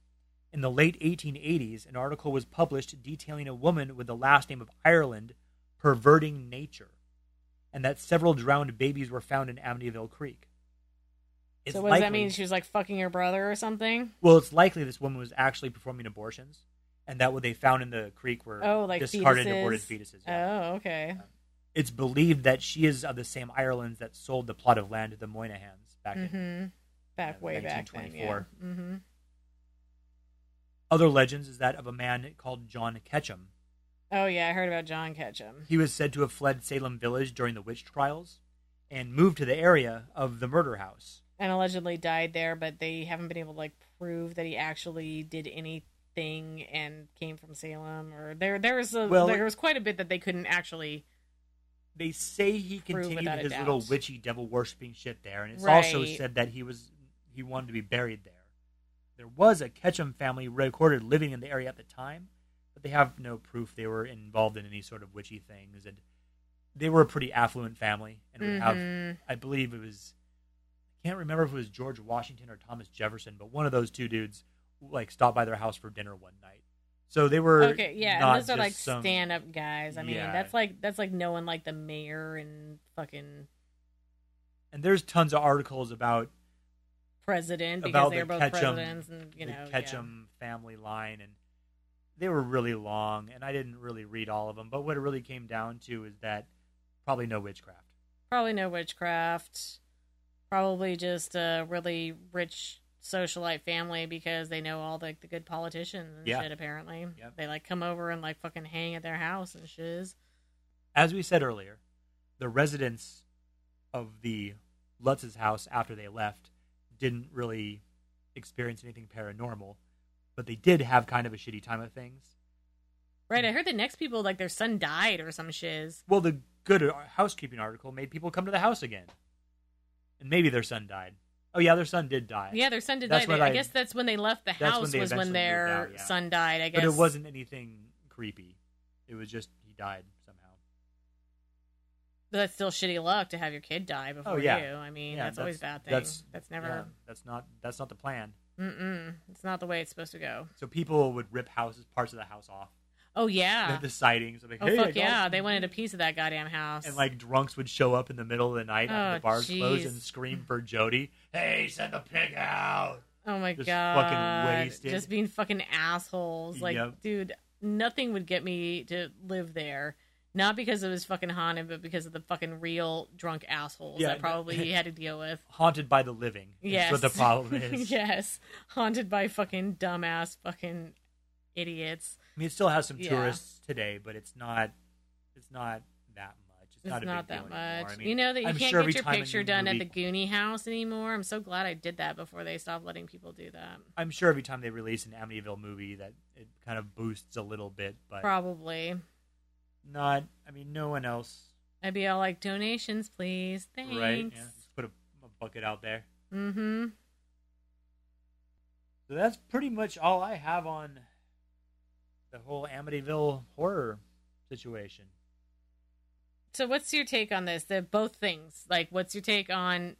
in the late 1880s, an article was published detailing a woman with the last name of Ireland perverting nature, and that several drowned babies were found in Amityville Creek. It's so what does that mean? She was like fucking her brother or something? Well, it's likely this woman was actually performing abortions, and that what they found in the creek were Oh, like discarded fetuses? aborted fetuses. yeah. Oh, okay. It's believed that she is of the same Irelands that sold the plot of land to the Moynahans back in Mm-hmm. Back uh, way back then, yeah. Mm-hmm. Other legends is that of a man called John Ketchum. Oh yeah, I heard about John Ketchum. He was said to have fled Salem Village during the witch trials and moved to the area of the murder house. and allegedly died there, but they haven't been able to like prove that he actually did anything and came from Salem. Or there, there was a Well- there was quite a bit that they couldn't actually. They say he continued his little witchy devil worshipping shit there, and it's also said that he was he wanted to be buried there. There was a Ketchum family recorded living in the area at the time, but they have no proof they were involved in any sort of witchy things, and they were a pretty affluent family, and would have Mhm. I believe it was I can't remember if it was George Washington or Thomas Jefferson, but one of those two dudes like stopped by their house for dinner one night. So they were Okay, yeah, those are like some- stand up guys. I mean, Yeah. that's like that's like knowing like the mayor and fucking and there's tons of articles about president because about they're the both Ketchum, presidents, and you know, the yeah. Ketchum family line, and they were really long, and I didn't really read all of them. But what it really came down to is that probably no witchcraft. Probably no witchcraft. Probably just a really rich socialite family because they know all the, the good politicians and Yeah. shit. Apparently, Yep. they like come over and like fucking hang at their house and shiz. As we said earlier, the residents of the Lutz's house after they left didn't really experience anything paranormal, but they did have kind of a shitty time of things. Right. I heard the next people like their son died or some shiz. Well, the good uh, housekeeping article made people come to the house again, and maybe their son died. Oh yeah, their son did die. Yeah, their son did That's die. I, I- guess that's when they left the that's when house was when their out, yeah. son died. I guess, but it wasn't anything creepy. It was just he died somehow. But that's still shitty luck to have your kid die oh, before Oh, yeah. you. I mean, Yeah, that's, always a bad thing. that's- That's, never. that's not that's not the plan. Mm-mm. It's not the way it's supposed to go. So people would rip houses, parts of the house off. Oh yeah. The, the sidings. Like, oh hey, fuck yeah! They wanted a piece of that goddamn house. And like drunks would show up in the middle of the night Oh, the bars closed and scream for Jody. Hey, send the pig out. oh my just god, fucking wasted. just being fucking assholes. Like, Yep. dude, nothing would get me to live there. Not because it was fucking haunted, but because of the fucking real drunk assholes Yeah, that probably he had to deal with. Haunted by the living. Yes. That's what the problem is. yes, haunted by fucking dumbass fucking idiots. I mean, it still has some Yeah. tourists today, but it's not. It's not that much. It's, It's not not, a big that deal much. anymore. I mean, you know that you I'm can't sure get your time a picture new done movie- at the Goonie House anymore. I'm so glad I did that before they stopped letting people do that. I'm sure every time they release an Amityville movie, that it kind of boosts a little bit, but Probably. not. I mean, no one else. I'd be all like, donations, please. Thanks. Right? Yeah, just put a, a bucket out there. Mm-hmm. So that's pretty much all I have on the whole Amityville horror situation. So what's your take on this? The both things. Like, what's your take on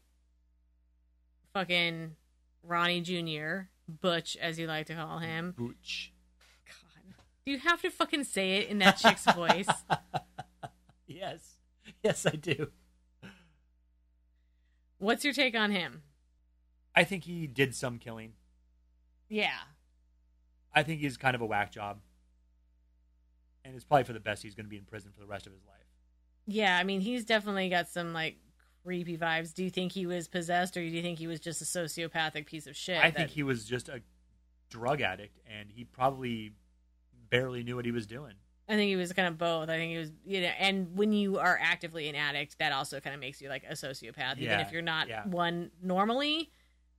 fucking Ronnie Jr., Butch, as you like to call him? Booch. God. Do you have to fucking say it in that chick's voice? yes. Yes, I do. What's your take on him? I think he did some killing. Yeah. I think he's kind of a whack job, and it's probably for the best. He's going to be in prison for the rest of his life. Yeah, I mean, he's definitely got some like creepy vibes. Do you think he was possessed, or do you think he was just a sociopathic piece of shit? I that- think he was just a drug addict, and he probably barely knew what he was doing. I think he was kind of both. I think he was, you know, and when you are actively an addict, that also kind of makes you like a sociopath, even if you're not yeah. one normally.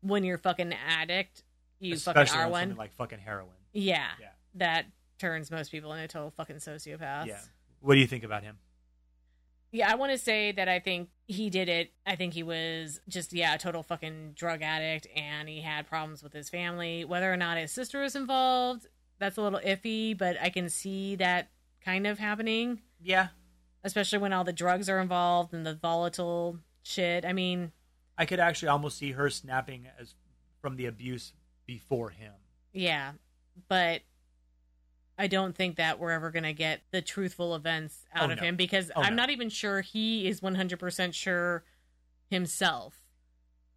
When you're fucking addict, you Especially fucking are on one. like fucking heroin. yeah, Yeah. that turns most people into total fucking sociopaths. Yeah. What do you think about him? Yeah, I want to say that I think he did it. I think he was just yeah, a total fucking drug addict and he had problems with his family. Whether or not his sister was involved, that's a little iffy, but I can see that kind of happening, Yeah, especially when all the drugs are involved and the volatile shit. I mean, I could actually almost see her snapping as from the abuse before him. yeah, but I don't think that we're ever going to get the truthful events out Oh, of no. him because Oh, I'm no. not even sure he is 100% sure himself.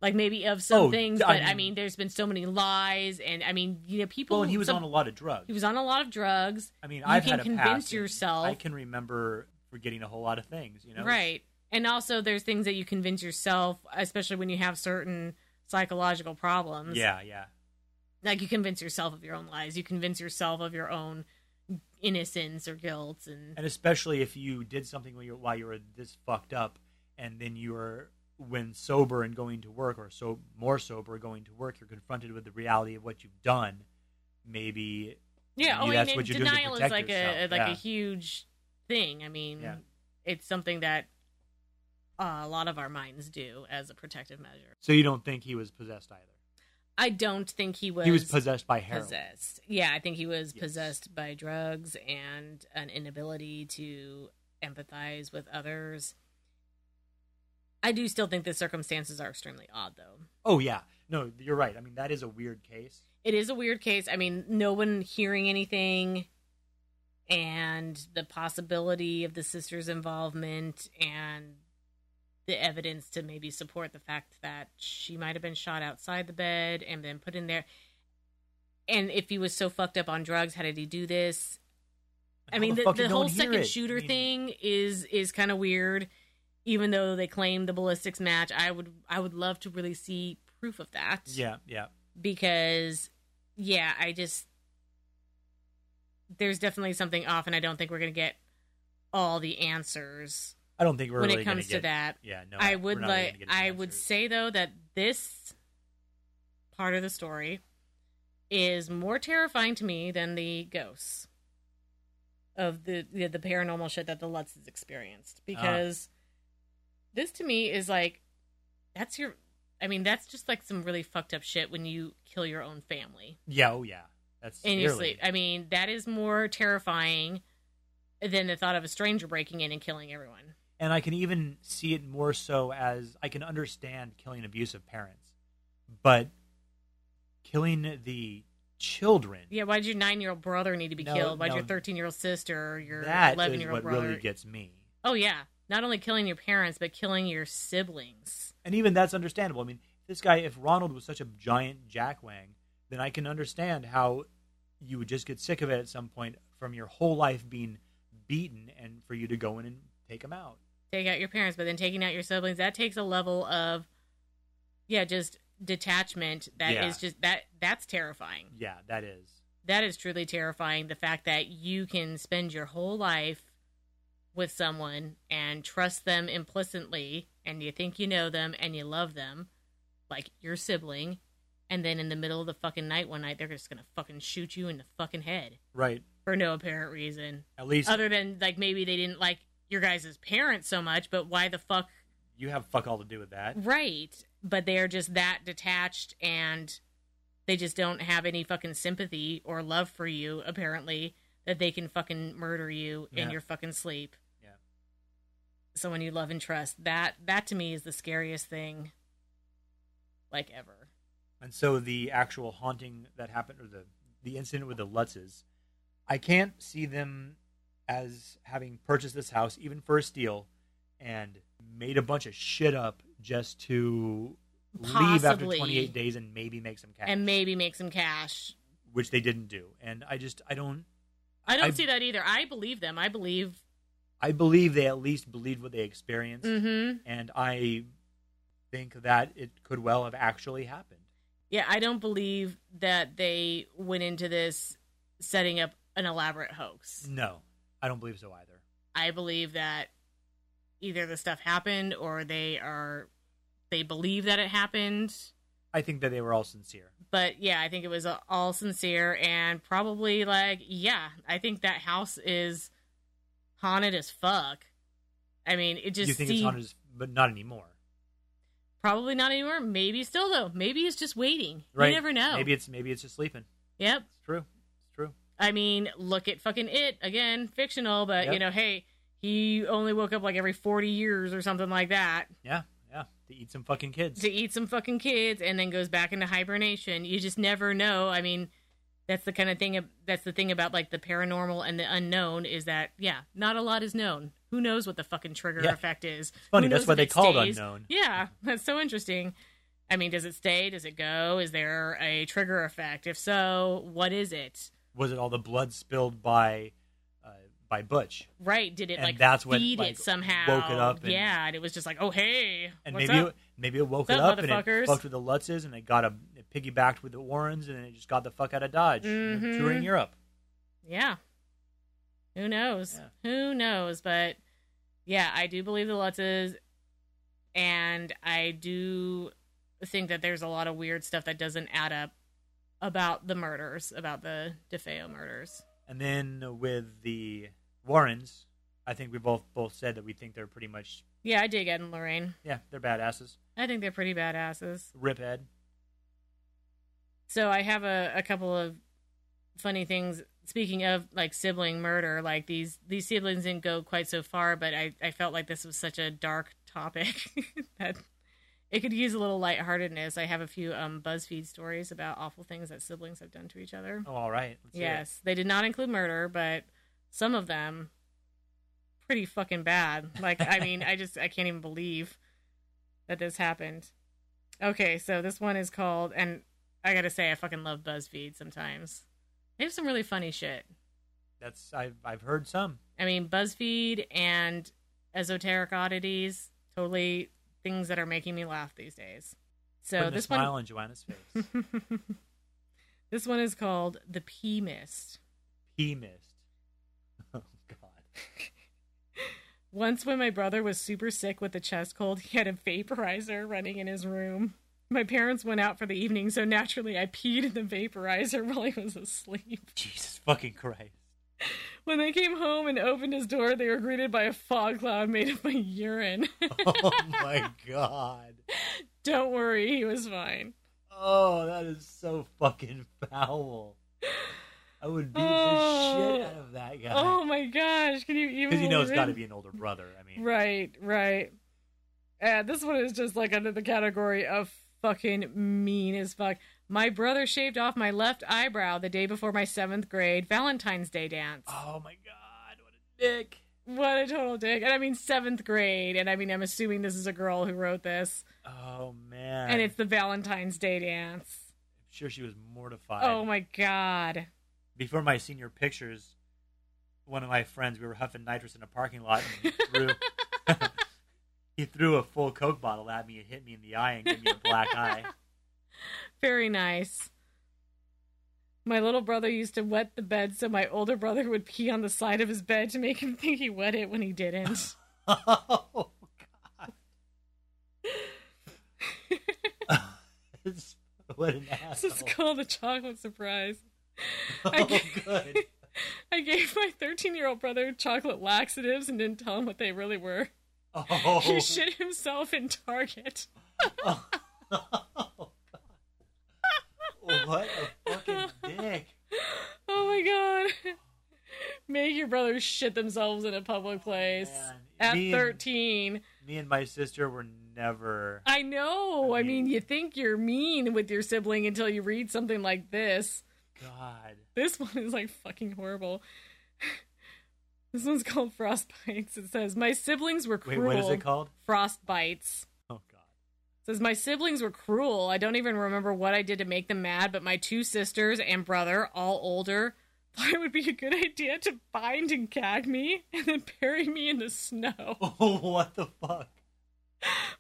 Like maybe of some Oh, things, but I mean- mean, there's been so many lies, and I mean, you know, people. Well, and he was some- on a lot of drugs. he was on a lot of drugs, I mean, you I've can had a convince yourself- I can remember forgetting a whole lot of things. You know, right? And also, there's things that you convince yourself, especially when you have certain psychological problems. Yeah, yeah. Like you convince yourself of your own lies, you convince yourself of your own innocence or guilt, and And especially if you did something while you, while you were this fucked up, and then you were when sober and going to work, or so more sober going to work, you're confronted with the reality of what you've done. Maybe Yeah, oh, Maybe that's and what you're doing denial is protect like a yourself, like a huge thing. I mean, Yeah. it's something that uh, a lot of our minds do as a protective measure. so. You don't think he was possessed either? I don't think he was. he was possessed by heroin. possessed. Yeah, I think he was Yes. possessed by drugs and an inability to empathize with others. I do still think the circumstances are extremely odd, though. Oh yeah, no, you're right. I mean, that is a weird case. it is a weird case. I mean, no one hearing anything and the possibility of the sister's involvement and the evidence to maybe support the fact that she might have been shot outside the bed and then put in there. And if he was so fucked up on drugs, how did he do this? I mean, the, the no whole second it? shooter I mean, thing is is kind of weird. Even though they claim the ballistics match, I would I would love to really see proof of that Yeah, yeah. because yeah, I just there's definitely something off, and I don't think we're gonna get all the answers I don't think we're when really it comes gonna get, that. Yeah, no. I would like I would answers. say though that this part of the story is more terrifying to me than the ghosts of the the, the paranormal shit that the Lutz has experienced uh-huh. because this to me is like that's your I mean that's just like some really fucked up shit when you kill your own family Yeah, oh yeah. That's in your sleep. I mean that is more terrifying than the thought of a stranger breaking in and killing everyone. And I can even see it more so as I can understand killing abusive parents, but killing the children Yeah, why did your nine year old brother need to be No, killed? Why'd no. your thirteen year old sister or your eleven-year-old brother? really gets me. oh yeah, not only killing your parents but killing your siblings. And even that's understandable. I mean, this guy, if Ronald was such a giant jackwang, then I can understand how you would just get sick of it at some point from your whole life being beaten and for you to go in and take him out. Take out your parents, but then taking out your siblings that takes a level of yeah, just detachment that is Yeah. just that that's terrifying. Yeah, that is. That is truly terrifying. The fact that you can spend your whole life with someone and trust them implicitly, and you think you know them and you love them, like your sibling, and then in the middle of the fucking night one night, they're just gonna fucking shoot you in the fucking head Right. for no apparent reason, At least other than like maybe they didn't like your guys' parents so much, but why the fuck? you have fuck all to do with that. Right, but they are just that detached and they just don't have any fucking sympathy or love for you apparently that they can fucking murder you in your fucking sleep Yeah. someone you love and trust that that to me is the scariest thing like ever And so the actual haunting that happened, or the the incident with the Lutzes, I can't see them as having purchased this house even for a steal and made a bunch of shit up just to leave after 28 days and maybe make some cash, and maybe make some cash. which they didn't do. And I just I don't I don't I- see that either. I believe them. I believe. I believe they at least believed what they experienced, hmm and I think that it could well have actually happened. Yeah, I don't believe that they went into this setting up an elaborate hoax. No, I don't believe so either. I believe that either the stuff happened or they are they believe that it happened. I think that they were all sincere. But yeah, I think it was all sincere and probably like yeah, I think that house is haunted as fuck. I mean, it just you think seemed- it's haunted, as- but not anymore, probably not anymore. Maybe still though. Maybe it's just waiting. right? You never know. Maybe it's maybe it's just sleeping. Yep. It's true. It's. I mean, look at fucking it again, fictional, but Yep. you know, hey, he only woke up like every forty years or something like that Yeah, yeah. To eat some fucking kids. to eat some fucking kids and then goes back into hibernation. You just never know. I mean, that's the kind of thing. That's the thing about like the paranormal and the unknown is that yeah, not a lot is known. Who knows what the fucking trigger Yeah. effect is? funny, that's why they it called stays? unknown. Yeah, that's so interesting. I mean, does it stay? Does it go? Is there a trigger effect? If so, what is it? Was it all the blood spilled by uh, by Butch? Right? Did it And like that's what, feed like, it somehow? woke it up and- yeah, and it was just like, oh hey, And maybe up? it, maybe it woke What's it up, up and it fucked with the Lutzes and it got a it piggybacked with the Warrens and it just got the fuck out of Dodge, Mhm. touring Europe. Yeah. Who knows? Yeah. Who knows? But yeah, I do believe the Lutzes, and I do think that there's a lot of weird stuff that doesn't add up about the murders, about the DeFeo murders. And then with the Warrens, I think we both both said that we think they're pretty much Yeah, I dig Ed and Lorraine. yeah they're badasses. I think they're pretty badasses. Rip Ed. So I have a, a couple of funny things. Speaking of like sibling murder, like these these siblings didn't go quite so far, but I, I felt like this was such a dark topic that it could use a little lightheartedness. I have a few um, BuzzFeed stories about awful things that siblings have done to each other. Oh, all right. Yes, they did not include murder, but some of them pretty fucking bad. Like I mean, I just I can't even believe that this happened. Okay, so this one is called and I got to say I fucking love BuzzFeed sometimes. They have some really funny shit. That's I've I've heard some. I mean, BuzzFeed and esoteric oddities, totally things that are making me laugh these days. So Putting this smile one on Joanna's face. This one is called The Pea Mist. He mist. Oh God. Once, when my brother was super sick with a chest cold, he had a vaporizer running in his room. My parents went out for the evening, so naturally I peed in the vaporizer while he was asleep. Jesus fucking Christ. When they came home and opened his door, they were greeted by a fog cloud made of my urine. Oh my God. Don't worry, he was fine. Oh, that is so fucking foul. I would beat the Oh. shit out of that guy. Oh my gosh, can you even? Because you know it's got to be an older brother. I mean, Right, right. And this one is just like under the category of fucking mean as fuck. My brother shaved off my left eyebrow the day before my seventh grade Valentine's Day dance. oh my God, what a dick. What a total dick. And I mean seventh grade. And I mean I'm assuming this is a girl who wrote this. Oh man. And it's the Valentine's Day dance. I'm sure she was mortified. Oh my god. Before my senior pictures, one of my friends, we were huffing nitrous in a parking lot, and he threw, he threw a full Coke bottle at me and hit me in the eye and gave me a black eye. Very nice. My little brother used to wet the bed so my older brother would pee on the side of his bed to make him think he wet it when he didn't. Oh God. what an This is called a chocolate surprise. Oh, I gave, good. I gave my 13 year old brother chocolate laxatives and didn't tell him what they really were. Oh. He shit himself in Target. Oh. What a fucking dick. Oh my god. Make your brothers shit themselves in a public oh, place. Man, At me and- 13. Me and my sister were never. I know. I I mean, mean- you think you're mean with your sibling until you read something like this. God. This one is like fucking horrible. This one's called Frostbites. It says, My siblings were cruel. Wait, what is it called? Frostbites. Says my siblings were cruel. I don't even remember what I did to make them mad, but my two sisters and brother, all older, thought it would be a good idea to bind and gag me and then bury me in the snow. Oh, what the fuck?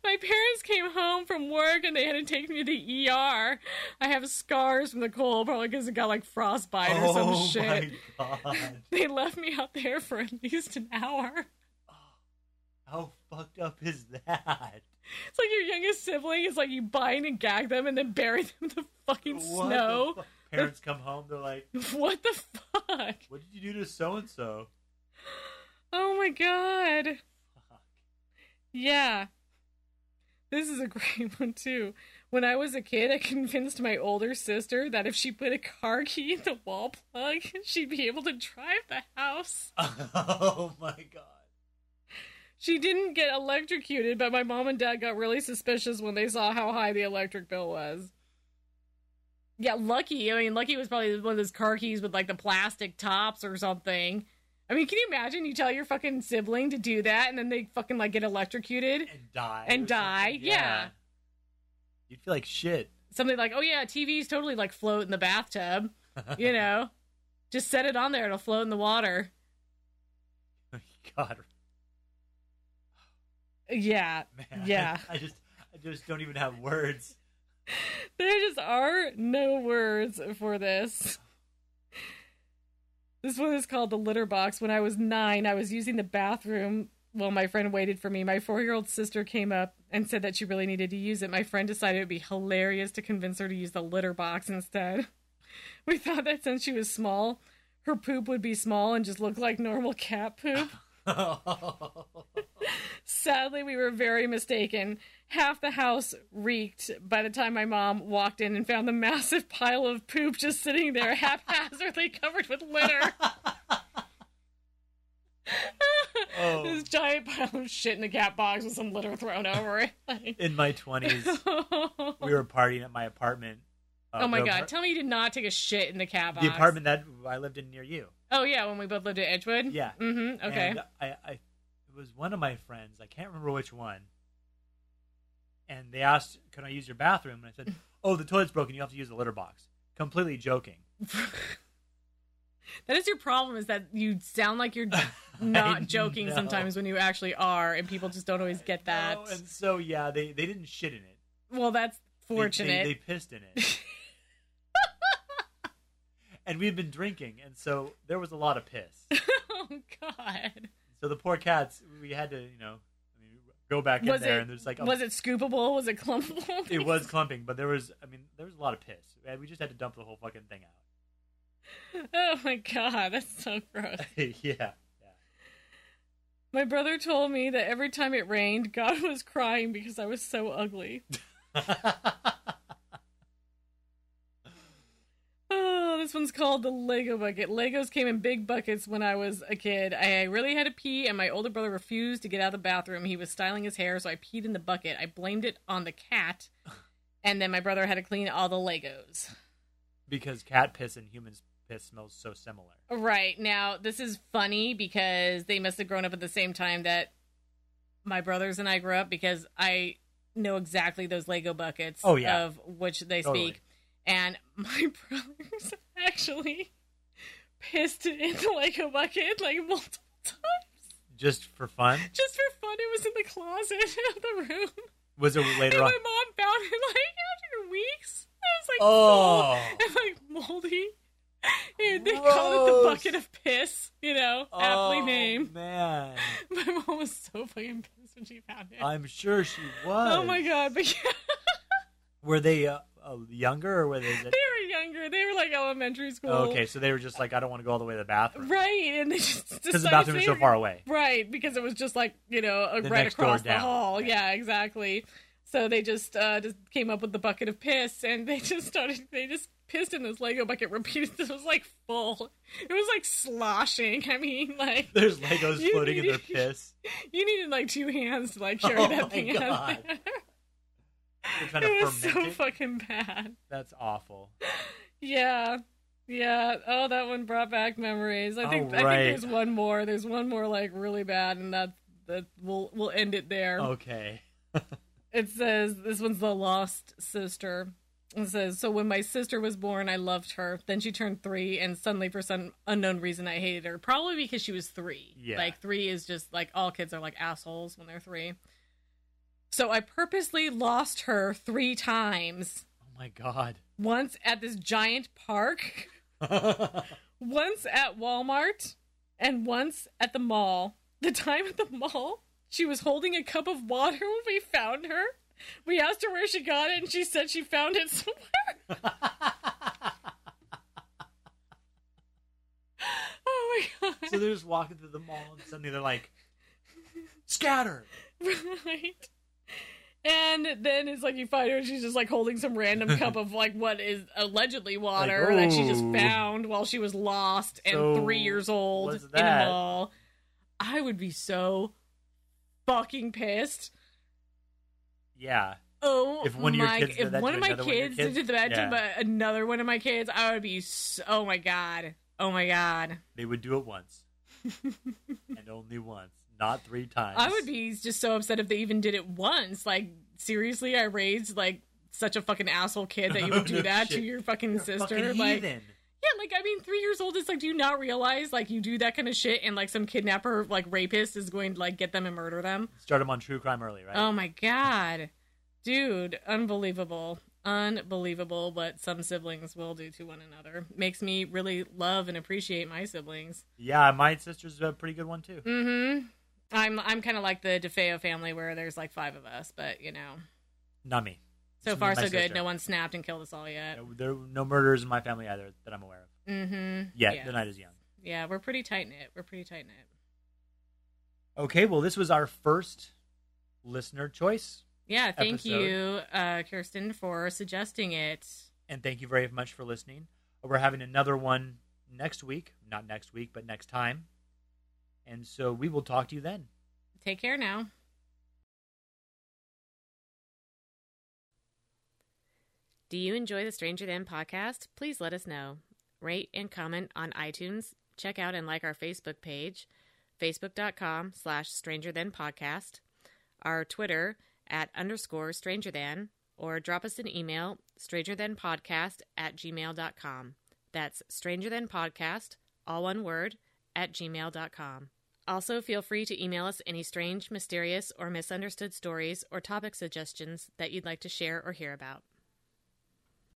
My parents came home from work and they had to take me to the ER. I have scars from the cold, probably because it got like frostbite or some oh shit. my god. They left me out there for at least an hour. How fucked up is that? It's like your youngest sibling. It's like you bind and gag them and then bury them in the fucking What snow. the fuck? Parents come home, they're like, What the fuck? "What did you do to so and so?" Oh my god. Yeah. This is a great one too. When I was a kid, I convinced my older sister that if she put a car key in the wall plug, she'd be able to drive the house. Oh my god. She didn't get electrocuted, but my mom and dad got really suspicious when they saw how high the electric bill was. Yeah, Lucky. I mean, Lucky was probably one of those car keys with like the plastic tops or something. I mean, can you imagine you tell your fucking sibling to do that and then they fucking like get electrocuted? And die. And die, something? yeah. You'd feel like shit. Something like, oh yeah, TV's totally like float in the bathtub. You know, just set it on there; it'll float in the water. God, Yeah, man. Yeah. I just, I just don't even have words. there just are no words for this. This one is called the litter box. When I was nine, I was using the bathroom while my friend waited for me. My four year old sister came up and said that she really needed to use it. My friend decided it would be hilarious to convince her to use the litter box instead. We thought that since she was small, her poop would be small and just look like normal cat poop. Sadly, we were very mistaken. Half the house reeked by the time my mom walked in and found the massive pile of poop just sitting there, haphazardly covered with litter. Oh. This giant pile of shit in the cat box with some litter thrown over it. In my twenties, we were partying at my apartment. Uh, oh my god! Tell me you did not take a shit in the cat box. the apartment that I lived in near you. Oh yeah, when we both lived at Edgewood. Yeah. Mm-hmm. Okay. And I, I, it was one of my friends. I can't remember which one. And they asked, "Can I use your bathroom?" And I said, "Oh, the toilet's broken. You have to use the litter box." Completely joking. that is your problem. Is that you sound like you're not joking know. sometimes when you actually are, and people just don't always get that. And so yeah, they they didn't shit in it. Well, that's They- fortunate. They, they pissed in it. And we had been drinking, and so there was a lot of piss. oh God. So the poor cats, we had to, you know, I mean, go back in there, it and there's like, a- was it scoopable? Was it clumpable? it was clumping, but there was, I mean, there was a lot of piss. And we just had to dump the whole fucking thing out. Oh my God, that's so gross. yeah, My brother told me that every time it rained, God was crying because I was so ugly. yeah. Oh, this one's called the Lego bucket. Legos came in big buckets when I was a kid. I really had to pee, and my older brother refused to get out of the bathroom. He was styling his hair, so I peed in the bucket. I blamed it on the cat, and then my brother had to clean all the Legos. because cat piss and human piss smells so similar. Right. Now, this is funny because they must have grown up at the same time that my brothers and I grew up because I know exactly those Lego buckets Oh, yeah. of which they Totally. speak. And my brothers actually pissed it into like a bucket like multiple times. Just for fun? Just for fun. It was in the closet of the room. Was it And later on? my mom found it like after weeks. It was like Oh. and like moldy. And they called it the bucket of piss, you know, aptly oh, named. man. My mom was so fucking pissed when she found it. I'm sure she was. oh my god, but yeah, Were they uh, uh, younger or were they? they were younger. They were like elementary school. Okay, so they were just like, I don't want to go all the way to the bathroom Right, and they just because the bathroom is so far away. Right, because it was just like you know uh, The right across the hall. Yeah, exactly. So they just uh, just came up with the bucket of piss, and they just started. They just pissed in this Lego bucket repeatedly. It was like full. It was like sloshing. I mean, like There's Legos floating in their piss. you needed like two hands to like carry Oh that thing out. God. there. They're to it was so it. fucking bad. That's awful. Yeah. Yeah. Oh, that one brought back memories. I think Oh, I think there's one more. There's one more like really bad and that that we'll we'll end it there. Okay. It says this one's the lost sister. It says so when my sister was born, I loved her. Then she turned three, and suddenly, for some unknown reason, I hated her. Probably because she was three. Yeah. like three is just like all kids are like assholes when they're three. So I purposely lost her three times. Oh my god. Once at this giant park, once at Walmart, and once at the mall. The time at the mall, she was holding a cup of water when we found her. We asked her where she got it, and she said she found it somewhere. oh my god! so they're just walking through the mall and suddenly they're like, scatter. right. And then it's like you find her, and she's just like holding some random cup of like what is allegedly water Like, that she just found while she was lost and So, three years old in a mall. I would be so fucking pissed. Yeah. Oh, If one of my! kids did if one of my another one of kids, kids? did that Yeah. to my- another one of my kids, I would be. So, oh my god! Oh my god! They would do it once. and only once. Not three times. I would be just so upset if they even did it once. Like seriously, I raised like such a fucking asshole kid that you would do No that shit. to your fucking You're sister. fucking like heathen. yeah, like I mean, three years old is like, do you not realize like you do that kind of shit and like some kidnapper like rapist is going to like get them and murder them? Start them on true crime early, right? Oh my god, dude, unbelievable. Unbelievable what some siblings will do to one another. Makes me really love and appreciate my siblings. yeah, my sister's a pretty good one too. Mm-hmm. I'm I'm kind of like the DeFeo family where there's like five of us, but you know, Not me. so It's far so good. No one snapped and killed us all yet. No, There no murders in my family either that I'm aware of. Mm-hmm. Yet yeah. the night is young. Yeah, we're pretty tight knit. We're pretty tight knit. Okay, well, this was our first listener choice, Yeah, thank Episode. you, uh, Kirsten, for suggesting it. and thank you very much for listening. We're having another one next week. Not next week, but next time. And so we will talk to you then. Take care now. Do you enjoy the Stranger Than podcast? Please let us know. Rate and comment on iTunes. Check out and like our Facebook page, facebook.com slash stranger than podcast, our Twitter at underscore stranger than, or drop us an email, stranger than podcast at gmail.com. That's stranger than podcast, all one word, at gmail.com. Also, feel free to email us any strange, mysterious, or misunderstood stories or topic suggestions that you'd like to share or hear about.